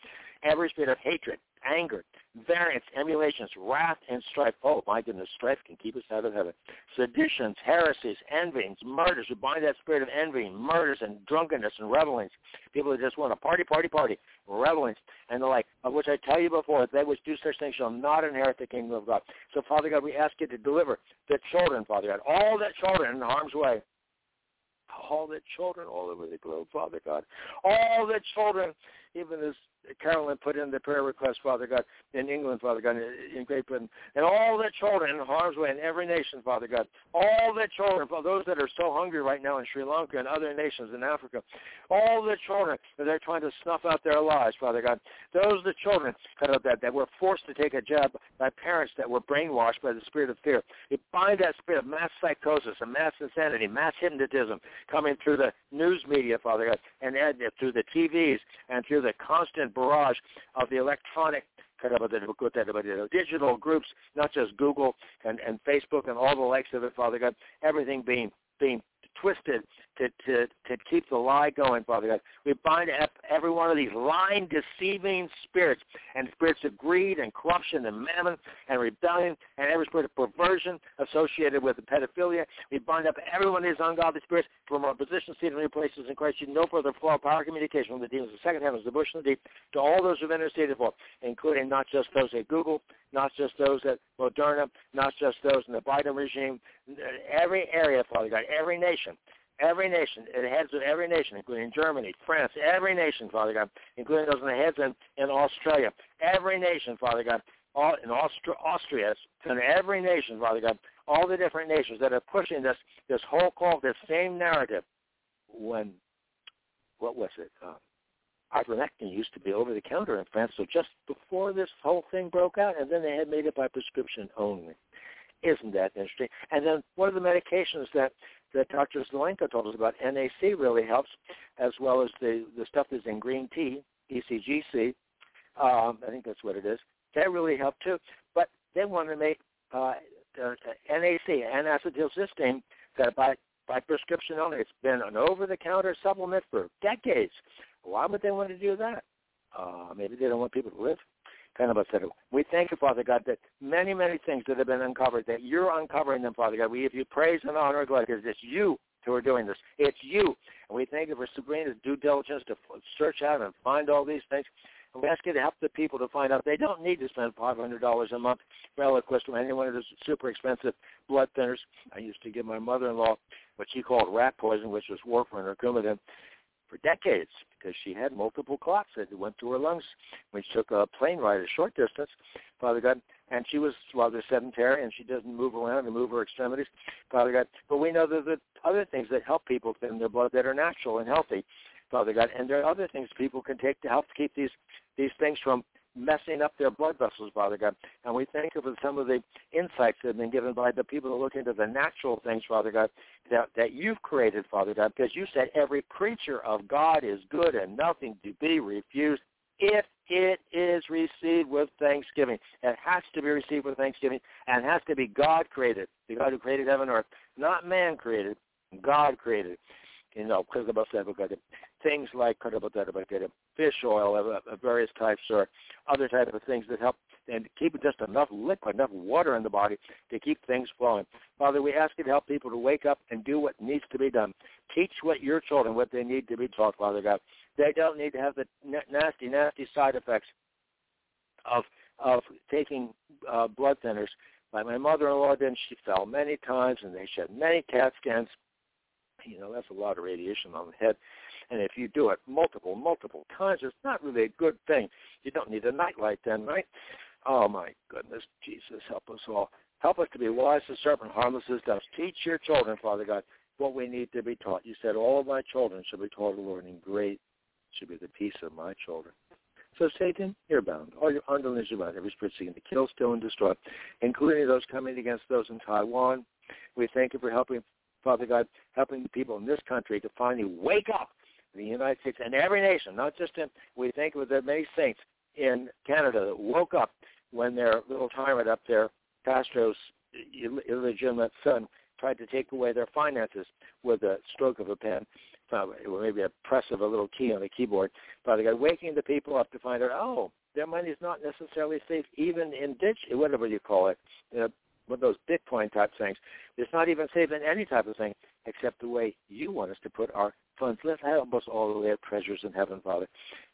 Every spirit of hatred, anger, variance, emulations, wrath, and strife. Oh, my goodness, strife can keep us out of heaven. Seditions, heresies, envyings, murders. We bind that spirit of envy, murders, and drunkenness and revelings. People who just want to party, party, party, revelings, and the like, of which I tell you before, they which do such things shall not inherit the kingdom of God. So, Father God, we ask you to deliver the children, Father God, all the children in harm's way all the children all over the globe, Father God. All the children, even as Carolyn put in the prayer request, Father God, in England, Father God, in Great Britain, and all the children in harm's way in every nation, Father God. All the children, those that are so hungry right now in Sri Lanka and other nations in Africa, all the children that they're trying to snuff out their lives, Father God. Those are the children that, that were forced to take a jab by parents that were brainwashed by the spirit of fear. We bind that spirit of mass psychosis and mass insanity, mass hypnotism coming through the news media, Father God, and through the TVs and through the constant barrage of the electronic digital groups, not just Google and, and Facebook and all the likes of it, Father God, everything being being twisted to, to, to keep the lie going, Father God. We bind up every one of these lying, deceiving spirits and spirits of greed and corruption and mammon and rebellion and every spirit of perversion associated with pedophilia. We bind up every one of these ungodly spirits from our position, seated in new places in Christ. You no further flow of power communication from the demons of the second heavens, the bush and the deep, to all those who've interceded for, including not just those at Google, not just those at Moderna, not just those in the Biden regime, every area, Father God, every nation every nation, the heads of every nation, including Germany, France, every nation, Father God, including those in the heads in, in Australia, every nation, Father God, all in Austria, Austria, and every nation, Father God, all the different nations that are pushing this this whole call, this same narrative. When what was it? Uh, ivermectin used to be over the counter in France. So just before this whole thing broke out, and then they had made it by prescription only. Isn't that interesting? And then one of the medications that that Dr. Zelenko told us about, NAC really helps, as well as the the stuff that's in green tea, ECGC. Um, I think that's what it is. That really helped too. But they want to make uh, uh, NAC, N-acetylcysteine, that by by prescription only. It's been an over-the-counter supplement for decades. Why would they want to do that? Uh, maybe they don't want people to live. We thank you, Father God, that many, many things that have been uncovered, that you're uncovering them, Father God. We give you praise and honor and glory because it's you who are doing this. It's you. And we thank you for Sabrina's due diligence to search out and find all these things. And we ask you to help the people to find out they don't need to spend $500 a month for Eliquis or any one of those super expensive blood thinners. I used to give my mother-in-law what she called rat poison, which was warfarin or Coumadin, for decades because she had multiple clots that went through her lungs she took a plane ride a short distance. Father God, and she was rather sedentary and she doesn't move around and move her extremities. Father God, but we know that are other things that help people in their blood that are natural and healthy. Father God, and there are other things people can take to help keep these these things from messing up their blood vessels, Father God. And we thank you for some of the insights that have been given by the people that look into the natural things, Father God, that, that you've created, Father God, because you said every creature of God is good and nothing to be refused if it is received with thanksgiving. It has to be received with thanksgiving and has to be God created, the God who created heaven and earth, not man created, God created. You know, because about things like fish oil of various types or other types of things that help and keep just enough liquid, enough water in the body to keep things flowing. Father, we ask you to help people to wake up and do what needs to be done. Teach what your children what they need to be taught, Father God. They don't need to have the nasty, nasty side effects of of taking uh, blood thinners. Like my mother-in-law did, she fell many times, and they shed many CAT scans. You know, that's a lot of radiation on the head. And if you do it multiple, multiple times, it's not really a good thing. You don't need a nightlight then, right? Oh my goodness, Jesus, help us all. Help us to be wise as serpent, harmless as doves. Teach your children, Father God, what we need to be taught. You said all of my children shall be taught the Lord, and great should be the peace of my children. So Satan, you're bound. All your underlings are bound. Every spirit seeking to kill, steal, and destroy, including those coming against those in Taiwan. We thank you for helping, Father God, helping people in this country to finally wake up the United States and every nation, not just in, we think of the many saints in Canada that woke up when their little tyrant up there, Castro's illegitimate son, tried to take away their finances with a stroke of a pen, or maybe a press of a little key on the keyboard. Father God, waking the people up to find out, oh, their money is not necessarily safe even in ditch, eh, whatever you call it, you know, one of those Bitcoin type things. It's not even safe in any type of thing except the way you want us to put our funds. Let's help us all the lay treasures in heaven, Father.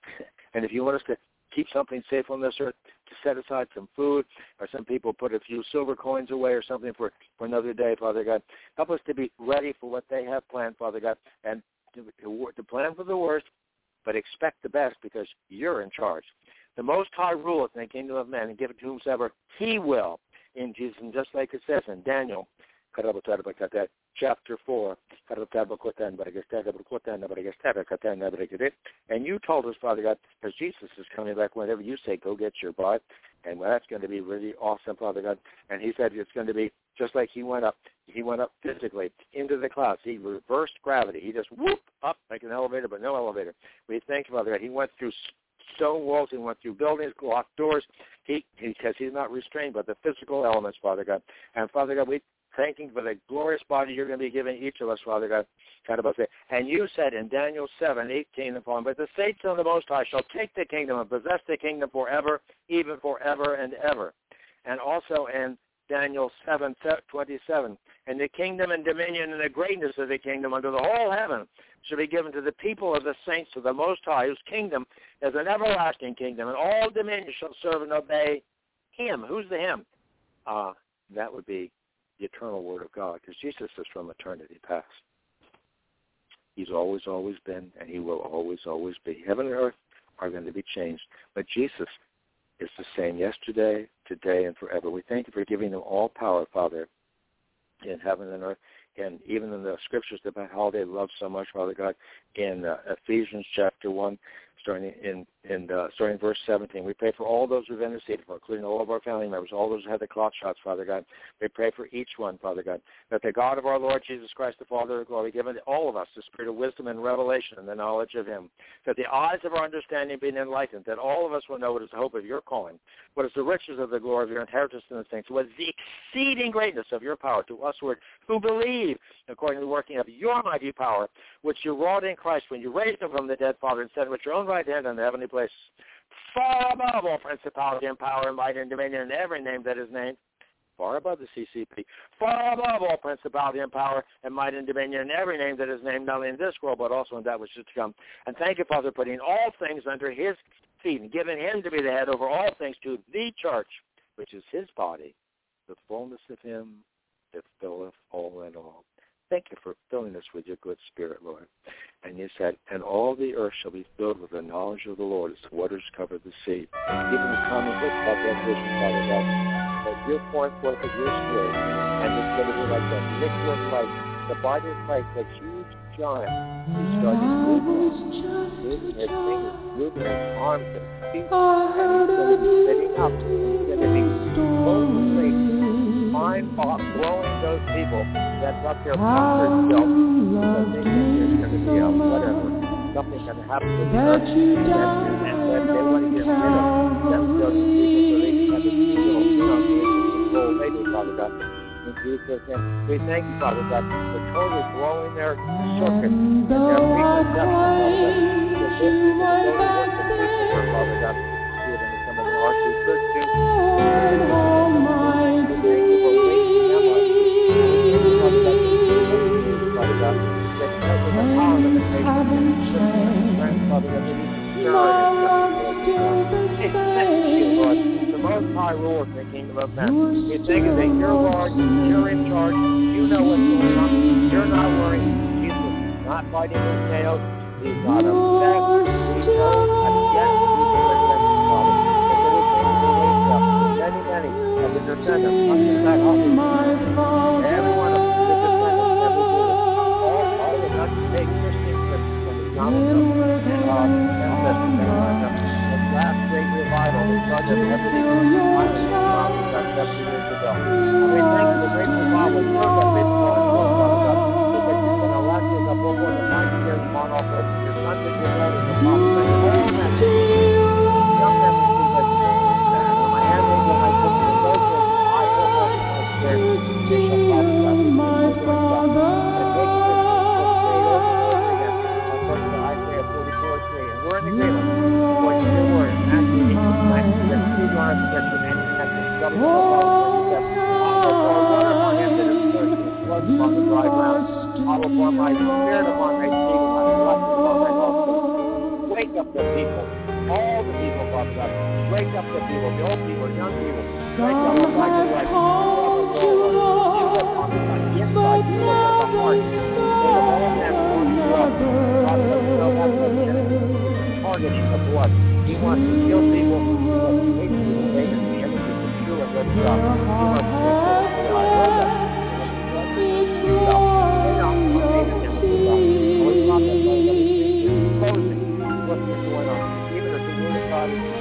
and if you want us to keep something safe on this earth, to set aside some food, or some people put a few silver coins away or something for, for another day, Father God. Help us to be ready for what they have planned, Father God, and to, to plan for the worst, but expect the best because you're in charge. The Most High ruleth in the kingdom of men and give it to whomsoever he will in Jesus. And just like it says in Daniel, chapter 4. And you told us, Father God, because Jesus is coming back whenever you say, go get your bride. And well, that's going to be really awesome, Father God. And he said it's going to be just like he went up. He went up physically into the clouds. He reversed gravity. He just whoop up like an elevator, but no elevator. We thank you, Father God. He went through stone walls. He went through buildings, locked doors. He, because he's not restrained by the physical elements, Father God. And Father God, we thanking for the glorious body you're going to be giving each of us, Father God. And you said in Daniel 7, 18 and following, but the saints of the Most High shall take the kingdom and possess the kingdom forever, even forever and ever. And also in Daniel 7, 27, and the kingdom and dominion and the greatness of the kingdom under the whole heaven shall be given to the people of the saints of the Most High, whose kingdom is an everlasting kingdom, and all dominion shall serve and obey him. Who's the him? Uh, that would be the eternal Word of God, because Jesus is from eternity past. He's always, always been, and he will always, always be. Heaven and earth are going to be changed, but Jesus is the same yesterday, today, and forever. We thank you for giving them all power, Father, in heaven and earth, and even in the scriptures about how they love so much, Father God, in uh, Ephesians chapter 1, starting in, in uh, starting verse 17. We pray for all those who've interceded for, including all of our family members, all those who had the clock shots, Father God. We pray for each one, Father God, that the God of our Lord Jesus Christ, the Father of glory, given to all of us the spirit of wisdom and revelation and the knowledge of him, that the eyes of our understanding be enlightened, that all of us will know what is the hope of your calling, what is the riches of the glory of your inheritance in the saints, what is the exceeding greatness of your power to us who believe, according to the working of your mighty power, which you wrought in Christ when you raised him from the dead, Father, and said with your own right hand in the heavenly place, far above all principality and power and might and dominion and every name that is named, far above the CCP, far above all principality and power and might and dominion and every name that is named not only in this world but also in that which is to come. And thank you, Father, putting all things under his feet, and giving him to be the head over all things to the church, which is his body, the fullness of him that filleth all in all. Thank you for filling us with your good spirit, Lord. And you said, and all the earth shall be filled with the knowledge of the Lord as the waters cover the sea. Even the common book about that vision, Father God, that you're pouring forth of your spirit, and it's going to be like that liquid light. The body of Christ, that huge giant, he started moving, moving his fingers, moving his arms and feet, and he's going to be sitting up. He's going to be totally mind blowing those people that's up there comfort self because they think there's going to be a whatever, something going to happen to the earth, and, and they want to get rid of them, those people so they can have feel, you know, control they do, Father God. In Jesus' name, we thank you, Father God, for totally blowing their circuit and their preconception, Father God. People that go to work for Christopher, Father God, do it in some of the the most high in the kingdom of men. You think that you're Lord, you're in charge, you know what's going on, you're not worried. Jesus is not fighting his nails, he's not upset, he knows that yes, he will defend his Father. But there is many, many of the descendants under that office. Every one of the descendants, of all, all the not take Christian Christians from the Jonathan and and the last great revival. That started everything on the mountain about 70 years ago. And we thank you the great revival. First that been going forth, Father God, because you've been elected up over the 90 years on off your sons and your upon the dry ground. Will pour my spirit upon seed, and my blessing upon thy offspring. Wake up the people, all the people, Father God. Wake up the people, the old people, the young people. Wake up the black and white. You look on the inside, you look at the heart. Think of all men born in blood. God doesn't know that's what the enemy is targeting the blood. He wants to kill people. He wants to hate people. They can see everything and good stuff. He wants to make people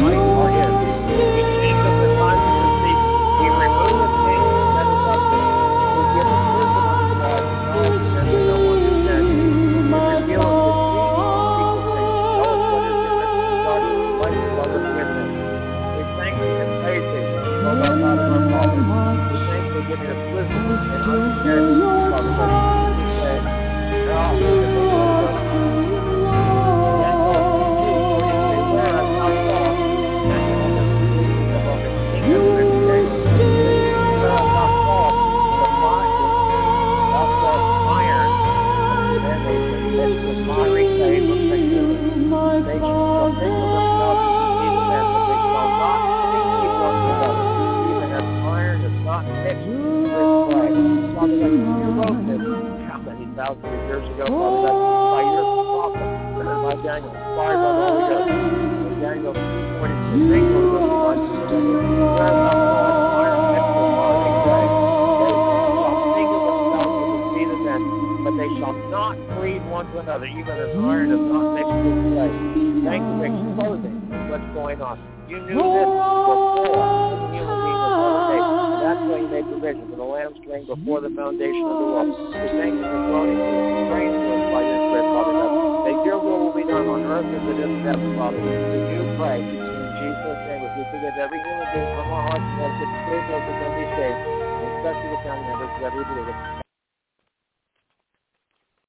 Wisdom